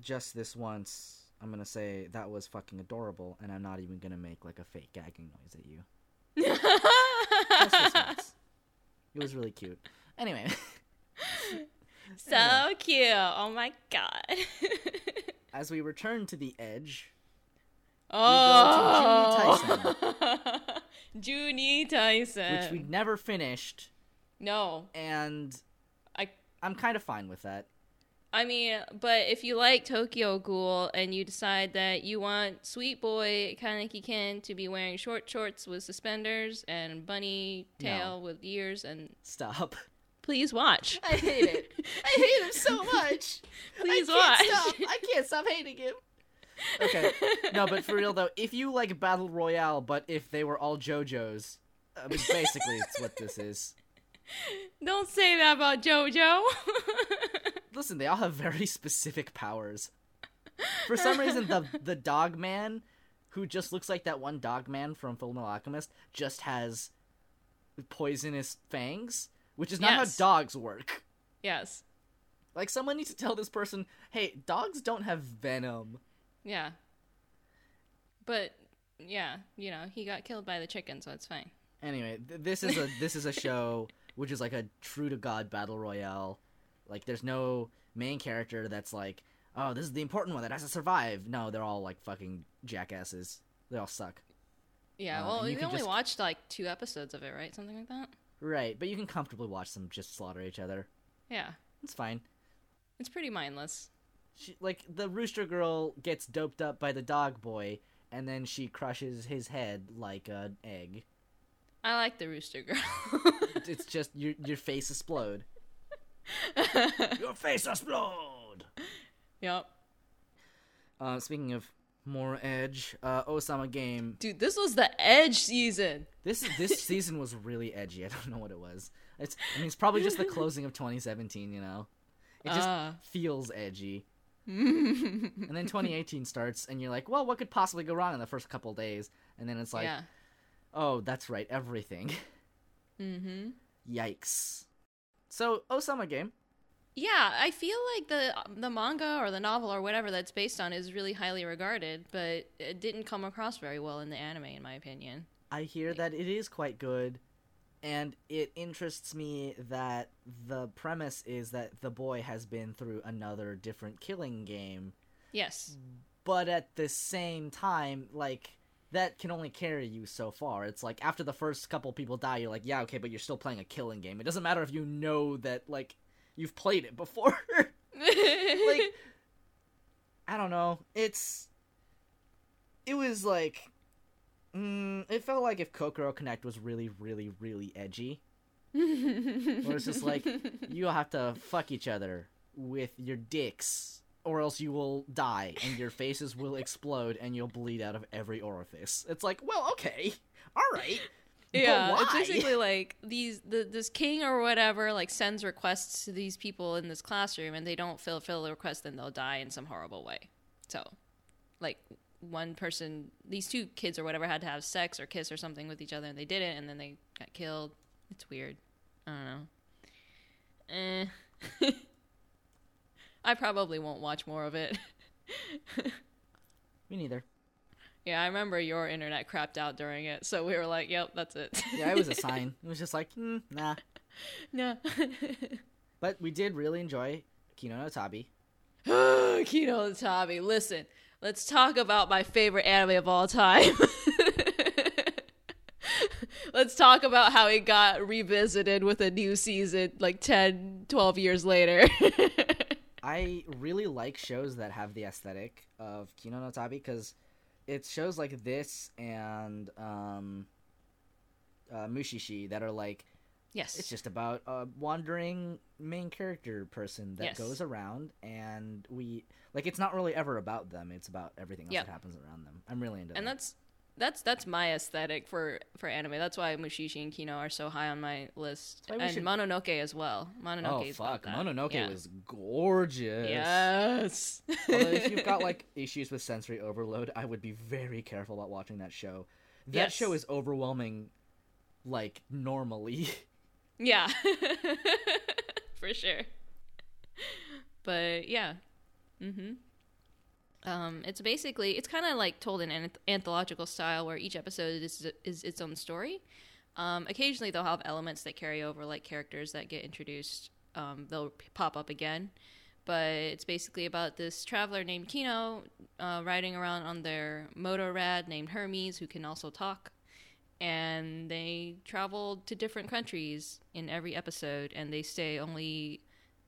just this once I'm to say that was fucking adorable and I'm not even to make like a fake gagging noise at you. It was really cute. Anyway, so cute. Oh my god. as we return to the edge, oh. Juni Taisen, Taisen. which we never finished No. and I I'm kind of fine with that. I mean, but if you like Tokyo Ghoul and you decide that you want Sweet Boy Kaneki Ken to be wearing short shorts with suspenders and bunny tail with ears, and Stop. please watch. I hate it. I hate him so much. Please I watch. Stop. I can't stop hating him. Okay. No, but for real though, if you like Battle Royale, but if they were all JoJo's, I mean, basically it's what this is. Don't say that about JoJo. Listen, they all have very specific powers. For some reason, the the dog man, who just looks like that one dog man from Full Metal Alchemist, just has poisonous fangs, which is not Yes. how dogs work. yes. Like someone needs to tell this person, "Hey, dogs don't have venom." Yeah. But yeah, you know, he got killed by the chicken, so it's fine. Anyway, th- this is a this is a show which is like a true to god battle royale. Like there's no main character that's like, "Oh, this is the important one that has to survive." No, they're all like fucking jackasses. They all suck. Yeah, Uh, well, you only just- watched like two episodes of it, right? Something like that. Right, but you can comfortably watch them just slaughter each other. Yeah, It's fine. it's pretty mindless. She, like the rooster girl gets doped up by the dog boy, and then she crushes his head like an egg. I like the rooster girl. it's just your your face explode. Your face explode. yep. Uh, speaking of more edge, uh, Ousama game. Dude, this was the Edge season. This this season was really edgy. I don't know what it was. It's I mean it's probably just the closing of 2017. You know, it just Ah. feels edgy. and then 2018 starts, and you're like, well, what could possibly go wrong in the first couple days? And then it's like, yeah. oh, that's right, everything. Mm-hmm. Yikes. So oh, Ousama game. Yeah, I feel like the the manga or the novel or whatever that's based on is really highly regarded, but it didn't come across very well in the anime, in my opinion. I hear that it is quite good, and it interests me that the premise is that the boy has been through another different killing game, Yes. but at the same time, like that can only carry you so far. It's like after the first couple people die, you're like, yeah, okay, but you're still playing a killing game. It doesn't matter if you know that like you've played it before. like I don't know. It's it was like mm, it felt like if Kokoro Connect was really, really, really edgy. Where it's just like you have to fuck each other with your dicks, or else you will die and your faces will explode and you'll bleed out of every orifice. It's like, well, okay, all right. yeah, it's basically like these the, this king or whatever like sends requests to these people in this classroom, and they don't fulfill the request, then they'll die in some horrible way. So, like one person, these two kids or whatever had to have sex or kiss or something with each other, and they didn't, and then they got killed. It's weird. I don't know. Eh. I probably won't watch more of it. Me neither. yeah, I remember your internet crapped out during it, so we were like, "Yep, that's it." Yeah, it was a sign. It was just like, mm, nah. no. But we did really enjoy Kino no Tabi. Kino no Tabi. Listen, let's talk about my favorite anime of all time. let's talk about how it got revisited with a new season like 10, 12 years later. I really like shows that have the aesthetic of Kino no Tabi because it's shows like this and um, uh, Mushishi that are like yes. it's just about a wandering main character person that Yes. goes around and we like it's not really ever about them it's about everything else Yep. that happens around them i'm really into and that that's that's that's my aesthetic for for anime. That's why Mushishi and Kino are so high on my list, That's why we and should- Mononoke as well. Mononoke oh is fuck mononoke Yeah. was gorgeous yes. Although if you've got like issues with sensory overload i would be very careful about watching that show that Yes. show is overwhelming like normally Yeah, for sure. But yeah, mm-hmm. Um, it's basically it's kind of like told in an anthological style where each episode is is its own story. Um, occasionally they'll have elements that carry over, like characters that get introduced. Um, they'll pop up again, but it's basically about this traveler named Kino uh, riding around on their motorrad named Hermes, who can also talk and they travel to different countries in every episode and they stay only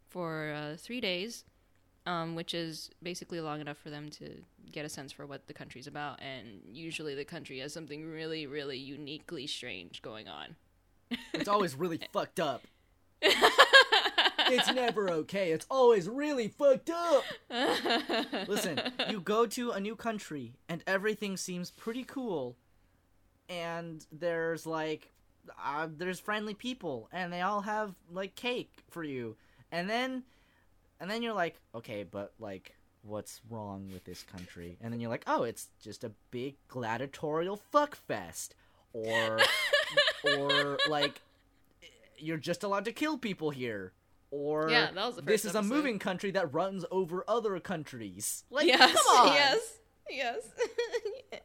for uh, three days um, which is basically long enough for them to get a sense for what the country's about and usually the country has something really really uniquely strange going on. It's always really fucked up. It's never okay. It's always really fucked up. Listen, you go to a new country and everything seems pretty cool, and there's like, uh, there's friendly people and they all have like cake for you, and then, and then you're like, okay, but like, what's wrong with this country? And then you're like, oh, it's just a big gladiatorial fuck fest, or, or like, you're just allowed to kill people here. Or Yeah, that was the this first is a moving country that runs over other countries. Like, yes come on. yes yes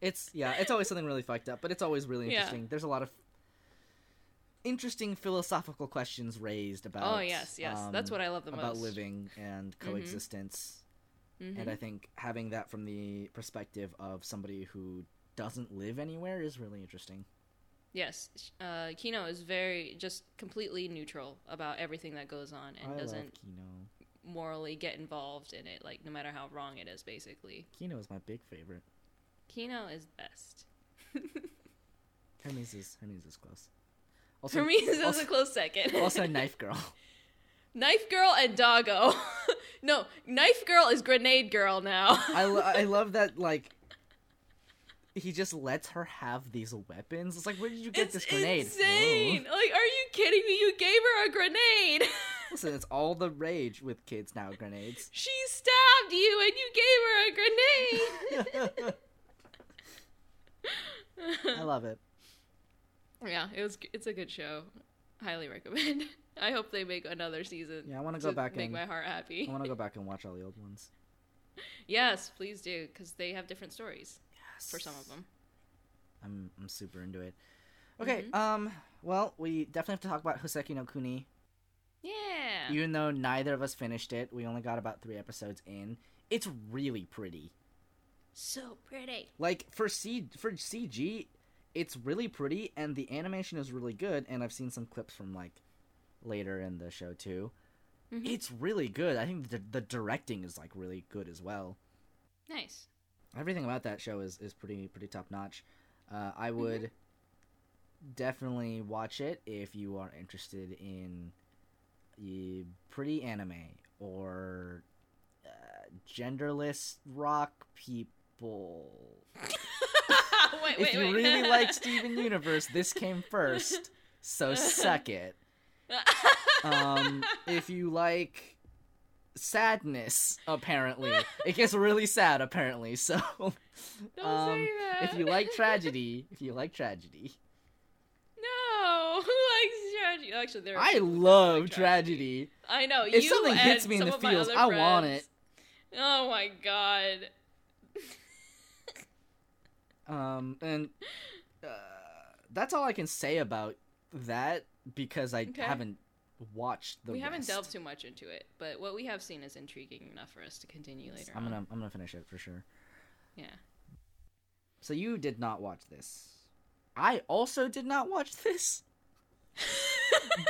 It's yeah, it's always something really fucked up, but it's always really Yeah. interesting. There's a lot of interesting philosophical questions raised about. oh yes yes that's um, what i love the about most living and coexistence. Mhm. And I think having that from the perspective of somebody who doesn't live anywhere is really interesting. Yes, uh, Kino is very just completely neutral about everything that goes on and I doesn't Kino. morally get involved in it, like no matter how wrong it is. Basically, Kino is my big favorite. Kino is best. Hermes is Hermes is close. Also, Hermes is also, a close second. also Knife Girl. Knife Girl and Doggo. no, Knife Girl is Grenade Girl now. I, lo- I love that like he just lets her have these weapons. It's like, where did you get it's this grenade? insane. Oh. Like, are you kidding me? You gave her a grenade. Listen, it's all the rage with kids now. Grenades. she stabbed you and you gave her a grenade. I love it. Yeah, it was. It's a good show. Highly recommend. I hope they make another season. Yeah, I want to go back make and make my heart happy. I want to go back and watch all the old ones. Yes, please do, because they have different stories for some of them. I'm I'm super into it. Okay, Mm-hmm. um, well, we definitely have to talk about Hoseki no Kuni. Yeah. Even though neither of us finished it, we only got about three episodes in. It's really pretty. so pretty. Like for C for CG, it's really pretty, and the animation is really good. And I've seen some clips from like later in the show too. Mm-hmm. It's really good. I think the the directing is like really good as well. Nice. Everything about that show is is pretty pretty top notch. Uh, I Mm-hmm. would definitely watch it if you are interested in uh, pretty anime or uh, genderless rock wait, if wait, you wait. really like Steven Universe, this came first, so suck it. Um, if you like sadness, apparently, it gets really sad. Apparently, so Don't um, say that. if you like tragedy, if you like tragedy, no, who likes tragedy? Actually, there. I love like tragedy. I know. If something hits me in the feels, I want it. Oh my god. Um, and uh, that's all I can say about that because I Okay. haven't watched the. we haven't delved too much into it, but what we have seen is intriguing enough for us to continue later. I'm gonna I'm gonna finish it for sure. Yeah. So you did not watch this. I also did not watch this.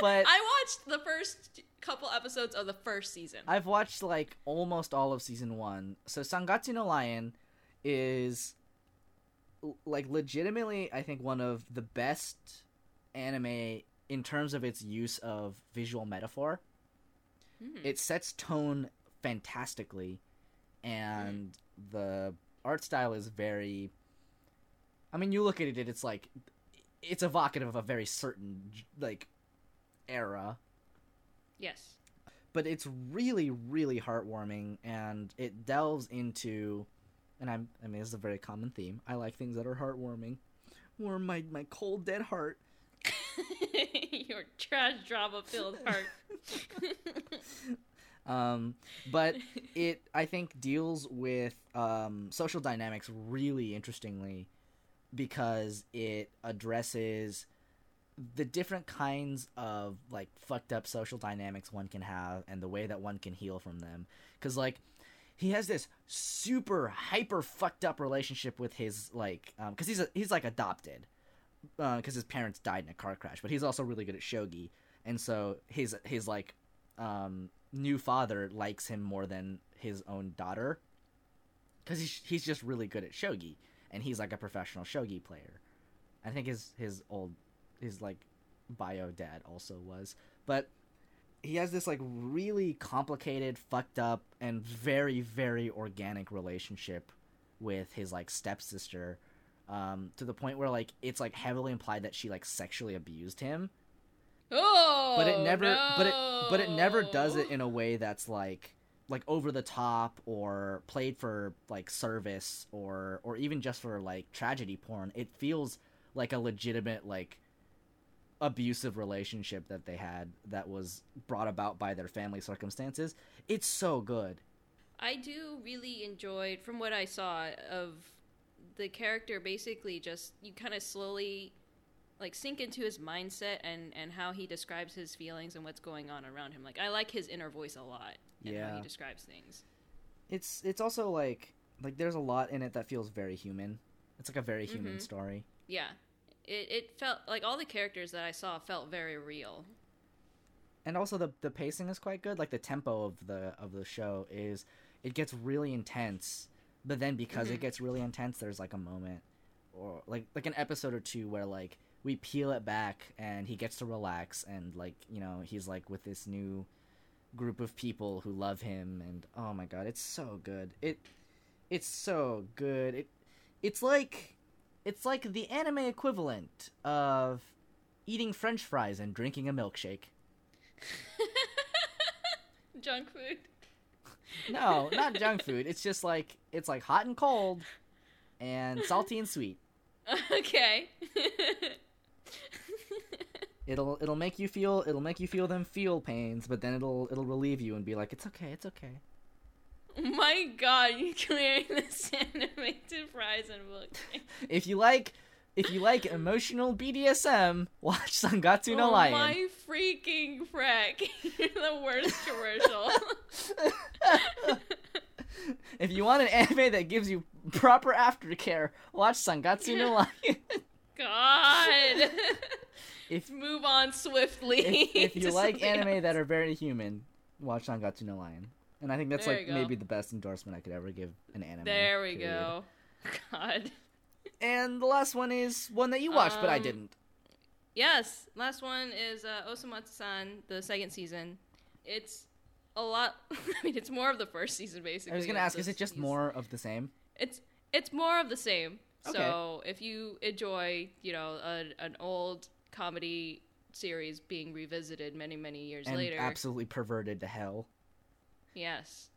But I watched the first couple episodes of the first season. I've watched like almost all of season one. So Sangatsu no Lion is like legitimately, I think, one of the best anime in terms of its use of visual metaphor. Hmm. It sets tone fantastically, and the art style is very. I mean, you look at it, it's like it's evocative of a very certain like era yes. but it's really really heartwarming and it delves into and i'm i mean it's a very common theme. I like things that are heartwarming. Warm my my cold dead heart. Your trash drama filled heart. um but it i think deals with um social dynamics really interestingly because it addresses the different kinds of like fucked up social dynamics one can have and the way that one can heal from them. Because like he has this super hyper fucked up relationship with his like because he's a, he's like adopted because his parents died in a car crash but he's also really good at shogi and so his his like um new father likes him more than his own daughter because he's, he's just really good at shogi and he's like a professional shogi player. I think his his old his like bio dad also was but he has this like really complicated fucked up and very very organic relationship with his like stepsister um to the point where like it's like heavily implied that she like sexually abused him. Oh, but it never but it but it never does it in a way that's like like over the top or played for like service or or even just for like tragedy porn. It feels like a legitimate like abusive relationship that they had that was brought about by their family circumstances it's so good I do really enjoy, from what I saw of the character, basically just you kind of slowly like sink into his mindset and and how he describes his feelings and what's going on around him. Like I like his inner voice a lot and how Yeah. he describes things. it's it's also like like there's a lot in it that feels very human it's like a very human Mhm. story Yeah, it it felt like all the characters that I saw felt very real. and also the the pacing is quite good like the tempo of the of the show is it gets really intense but then because it Mhm. gets really intense there's like a moment or like like an episode or two where like we peel it back and he gets to relax and like you know he's like with this new group of people who love him and oh my god it's so good it it's so good it it's like it's like the anime equivalent of eating french fries and drinking a milkshake Junk food. no not junk food it's just like it's like hot and cold and salty and sweet okay. it'll it'll make you feel it'll make you feel them feel pains but then it'll it'll relieve you and be like it's okay it's okay My God, you comparing this anime to fries and milkshake. if you like if you like emotional BDSM, watch Sangatsu no lion. oh Lion. my freaking frack! You're the worst commercial. If you want an anime that gives you proper aftercare, watch Sangatsu no Lion. God. if Move on swiftly. if, if you like anime else. that are very human, watch Sangatsu no Lion. And I think that's There like maybe the best endorsement I could ever give an anime. There we period. go. God. And the last one is one that you watched, but I Um, didn't. Yes, last one is uh, Osomatsu-san, the second season. It's a lot. I mean, it's more of the first season, basically. I was gonna ask, is it just these- more of the same? It's it's more of the same. Okay. So if you enjoy, you know, a, an old comedy series being revisited many many years And later, absolutely perverted to hell. Yes,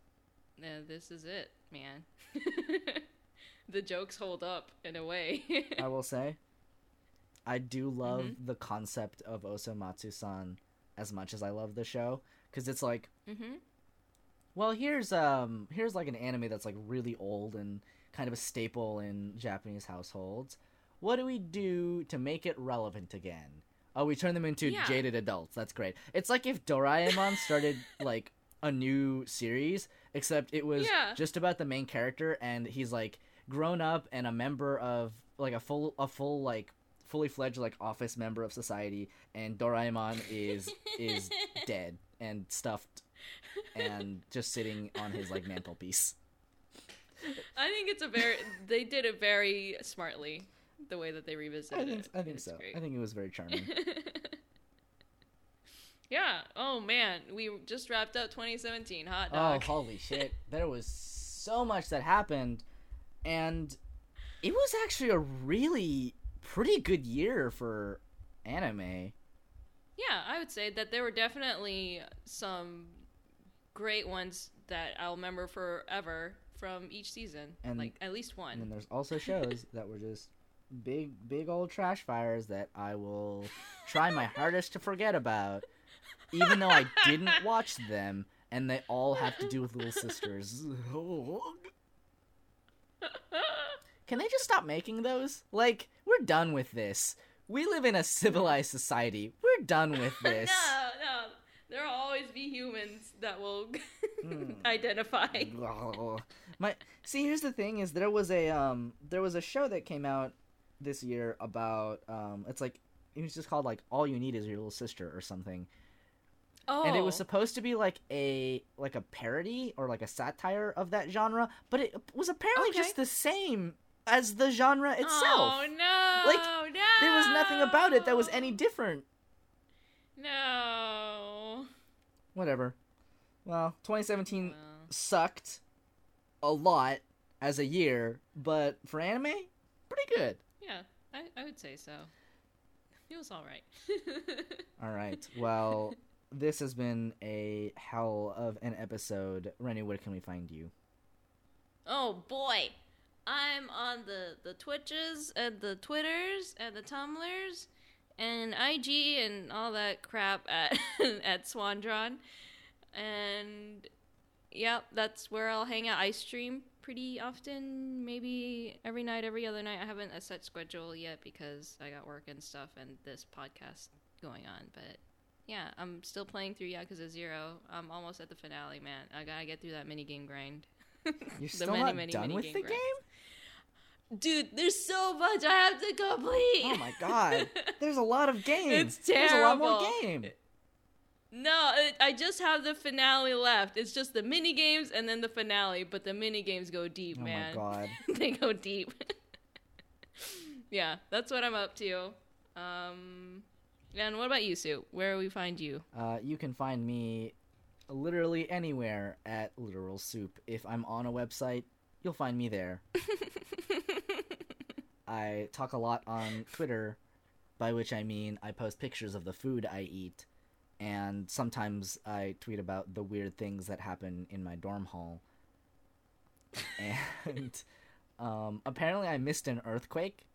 this is it, man. the jokes hold up in a way. I will say, I do love Mm-hmm. the concept of Osomatsu-san as much as I love the show because it's like, hmm well, here's um here's like an anime that's like really old and kind of a staple in Japanese households. What do we do to make it relevant again? Oh, we turn them into Yeah. jaded adults. That's great. It's like if Doraemon started like a new series, except it was Yeah. just about the main character and he's like grown up and a member of like a full a full like fully fledged like office member of society and Doraemon is is dead and stuffed and just sitting on his like mantelpiece. I think it's a very. they did it very smartly, the way that they revisited I think it. I think so. great. I think it was very charming. Yeah. Oh man, we just wrapped up 2017. Hot oh, dog. oh, holy shit. There was so much that happened and it was actually a really pretty good year for anime. Yeah, I would say that there were definitely some great ones that I'll remember forever from each season. And- like at least one. And then there's also shows that were just big big old trash fires that I will try my hardest to forget about even though I didn't watch them and they all have to do with little sisters. Can they just stop making those? Like, we're done with this. We live in a civilized society. We're done with this. no, no. There will always be humans that will Hmm. identify. My see, here's the thing: is there was a um there was a show that came out this year about um it's like it was just called like All You Need Is Your Little Sister or something, Oh, and it was oh. supposed to be like a like a parody or like a satire of that genre, but it was apparently Okay. just the same as the genre itself. Oh no! Like, no! There was nothing about it that was any different. No. Whatever. Well, 2017 Well, sucked a lot as a year, but for anime, pretty good. yeah, I, I would say so. It was all right. All right. Well, this has been a hell of an episode. Rennie, where can we find you? Oh boy. I'm on the the Twitches and the Twitters and the Tumblers and IG and all that crap at at Swandron. And yep, that's where I'll hang out. I stream pretty often, maybe every night, every other night. I haven't a set schedule yet because I got work and stuff and this podcast going on, but yeah, I'm still playing through Yakuza Zero. I'm almost at the finale, man. I gotta get through that mini game grind. You're still many, not many, done many with game the grinds. game? Dude, there's so much I have to complete. Oh my god. There's a lot of games. It's terrible. There's a lot more game. No, it, I just have the finale left. It's just the mini games and then the finale, but the mini games go deep, Oh man. my god. they go deep. yeah, that's what I'm up to. Um, and what about you, Sue? Where we find you? Uh, you can find me literally anywhere at Literal Soup. If I'm on a website, you'll find me there. I talk a lot on Twitter, by which I mean I post pictures of the food I eat, and sometimes I tweet about the weird things that happen in my dorm hall. And um, apparently, I missed an earthquake.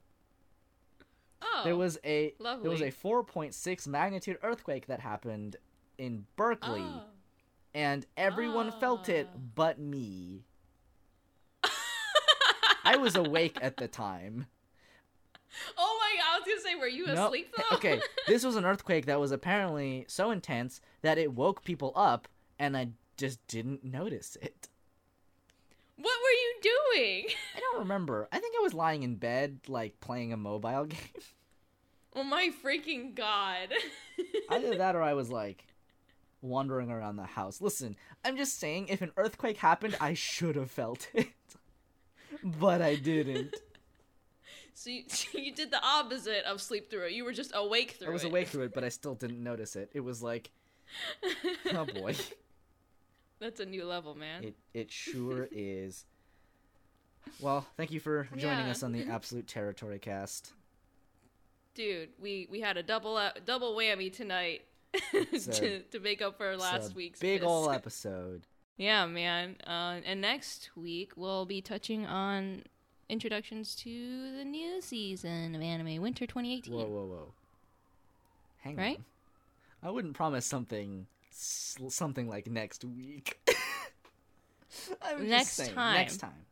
Oh, There was a there was a 4.6 magnitude earthquake that happened in Berkeley, Oh. and everyone felt it Ah. but me. I was awake at the time. Oh my god! I was gonna say, were you No- asleep though? okay, this was an earthquake that was apparently so intense that it woke people up, and I just didn't notice it. what were you doing? I don't remember. I think I was lying in bed, like playing a mobile game. Oh my freaking god! Either that or I was like wandering around the house. Listen, I'm just saying, if an earthquake happened, I should have felt it. but I didn't. so you, you did the opposite of sleep through it. You were just awake through it. I was it. awake through it, but I still didn't notice it. It was like, oh boy. That's a new level, man. It it sure is. Well, thank you for joining Yeah. us on the Absolute Territory cast. Dude, we we had a double uh, double whammy tonight a- to to make up for last a week's big miss. ol' episode. Yeah, man. Uh, and next week we'll be touching on introductions to the new season of anime, Winter 2018. Whoa, whoa, whoa. Hang Right? on. I wouldn't promise something something like next week. I'm just Next saying, time. Next time.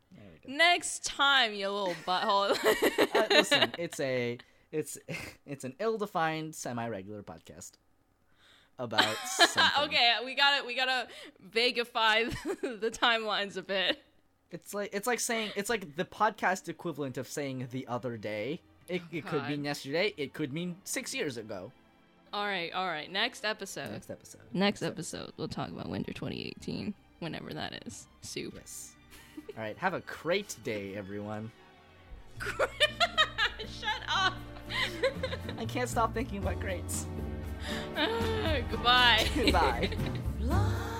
Next time, you little butthole. Uh, listen, it's a it's it's an ill-defined semi-regular podcast about okay, we gotta we gotta vagify the timelines a bit. It's like it's like saying it's like the podcast equivalent of saying the other day. It, it could mean yesterday. It could mean six years ago. All right, all right. Next episode. Next episode. Next episode, we'll talk about Winter 2018, whenever that is. Soup. Yes. All right. Have a great day, everyone. Shut up. I can't stop thinking about greats. Goodbye. Bye. Fly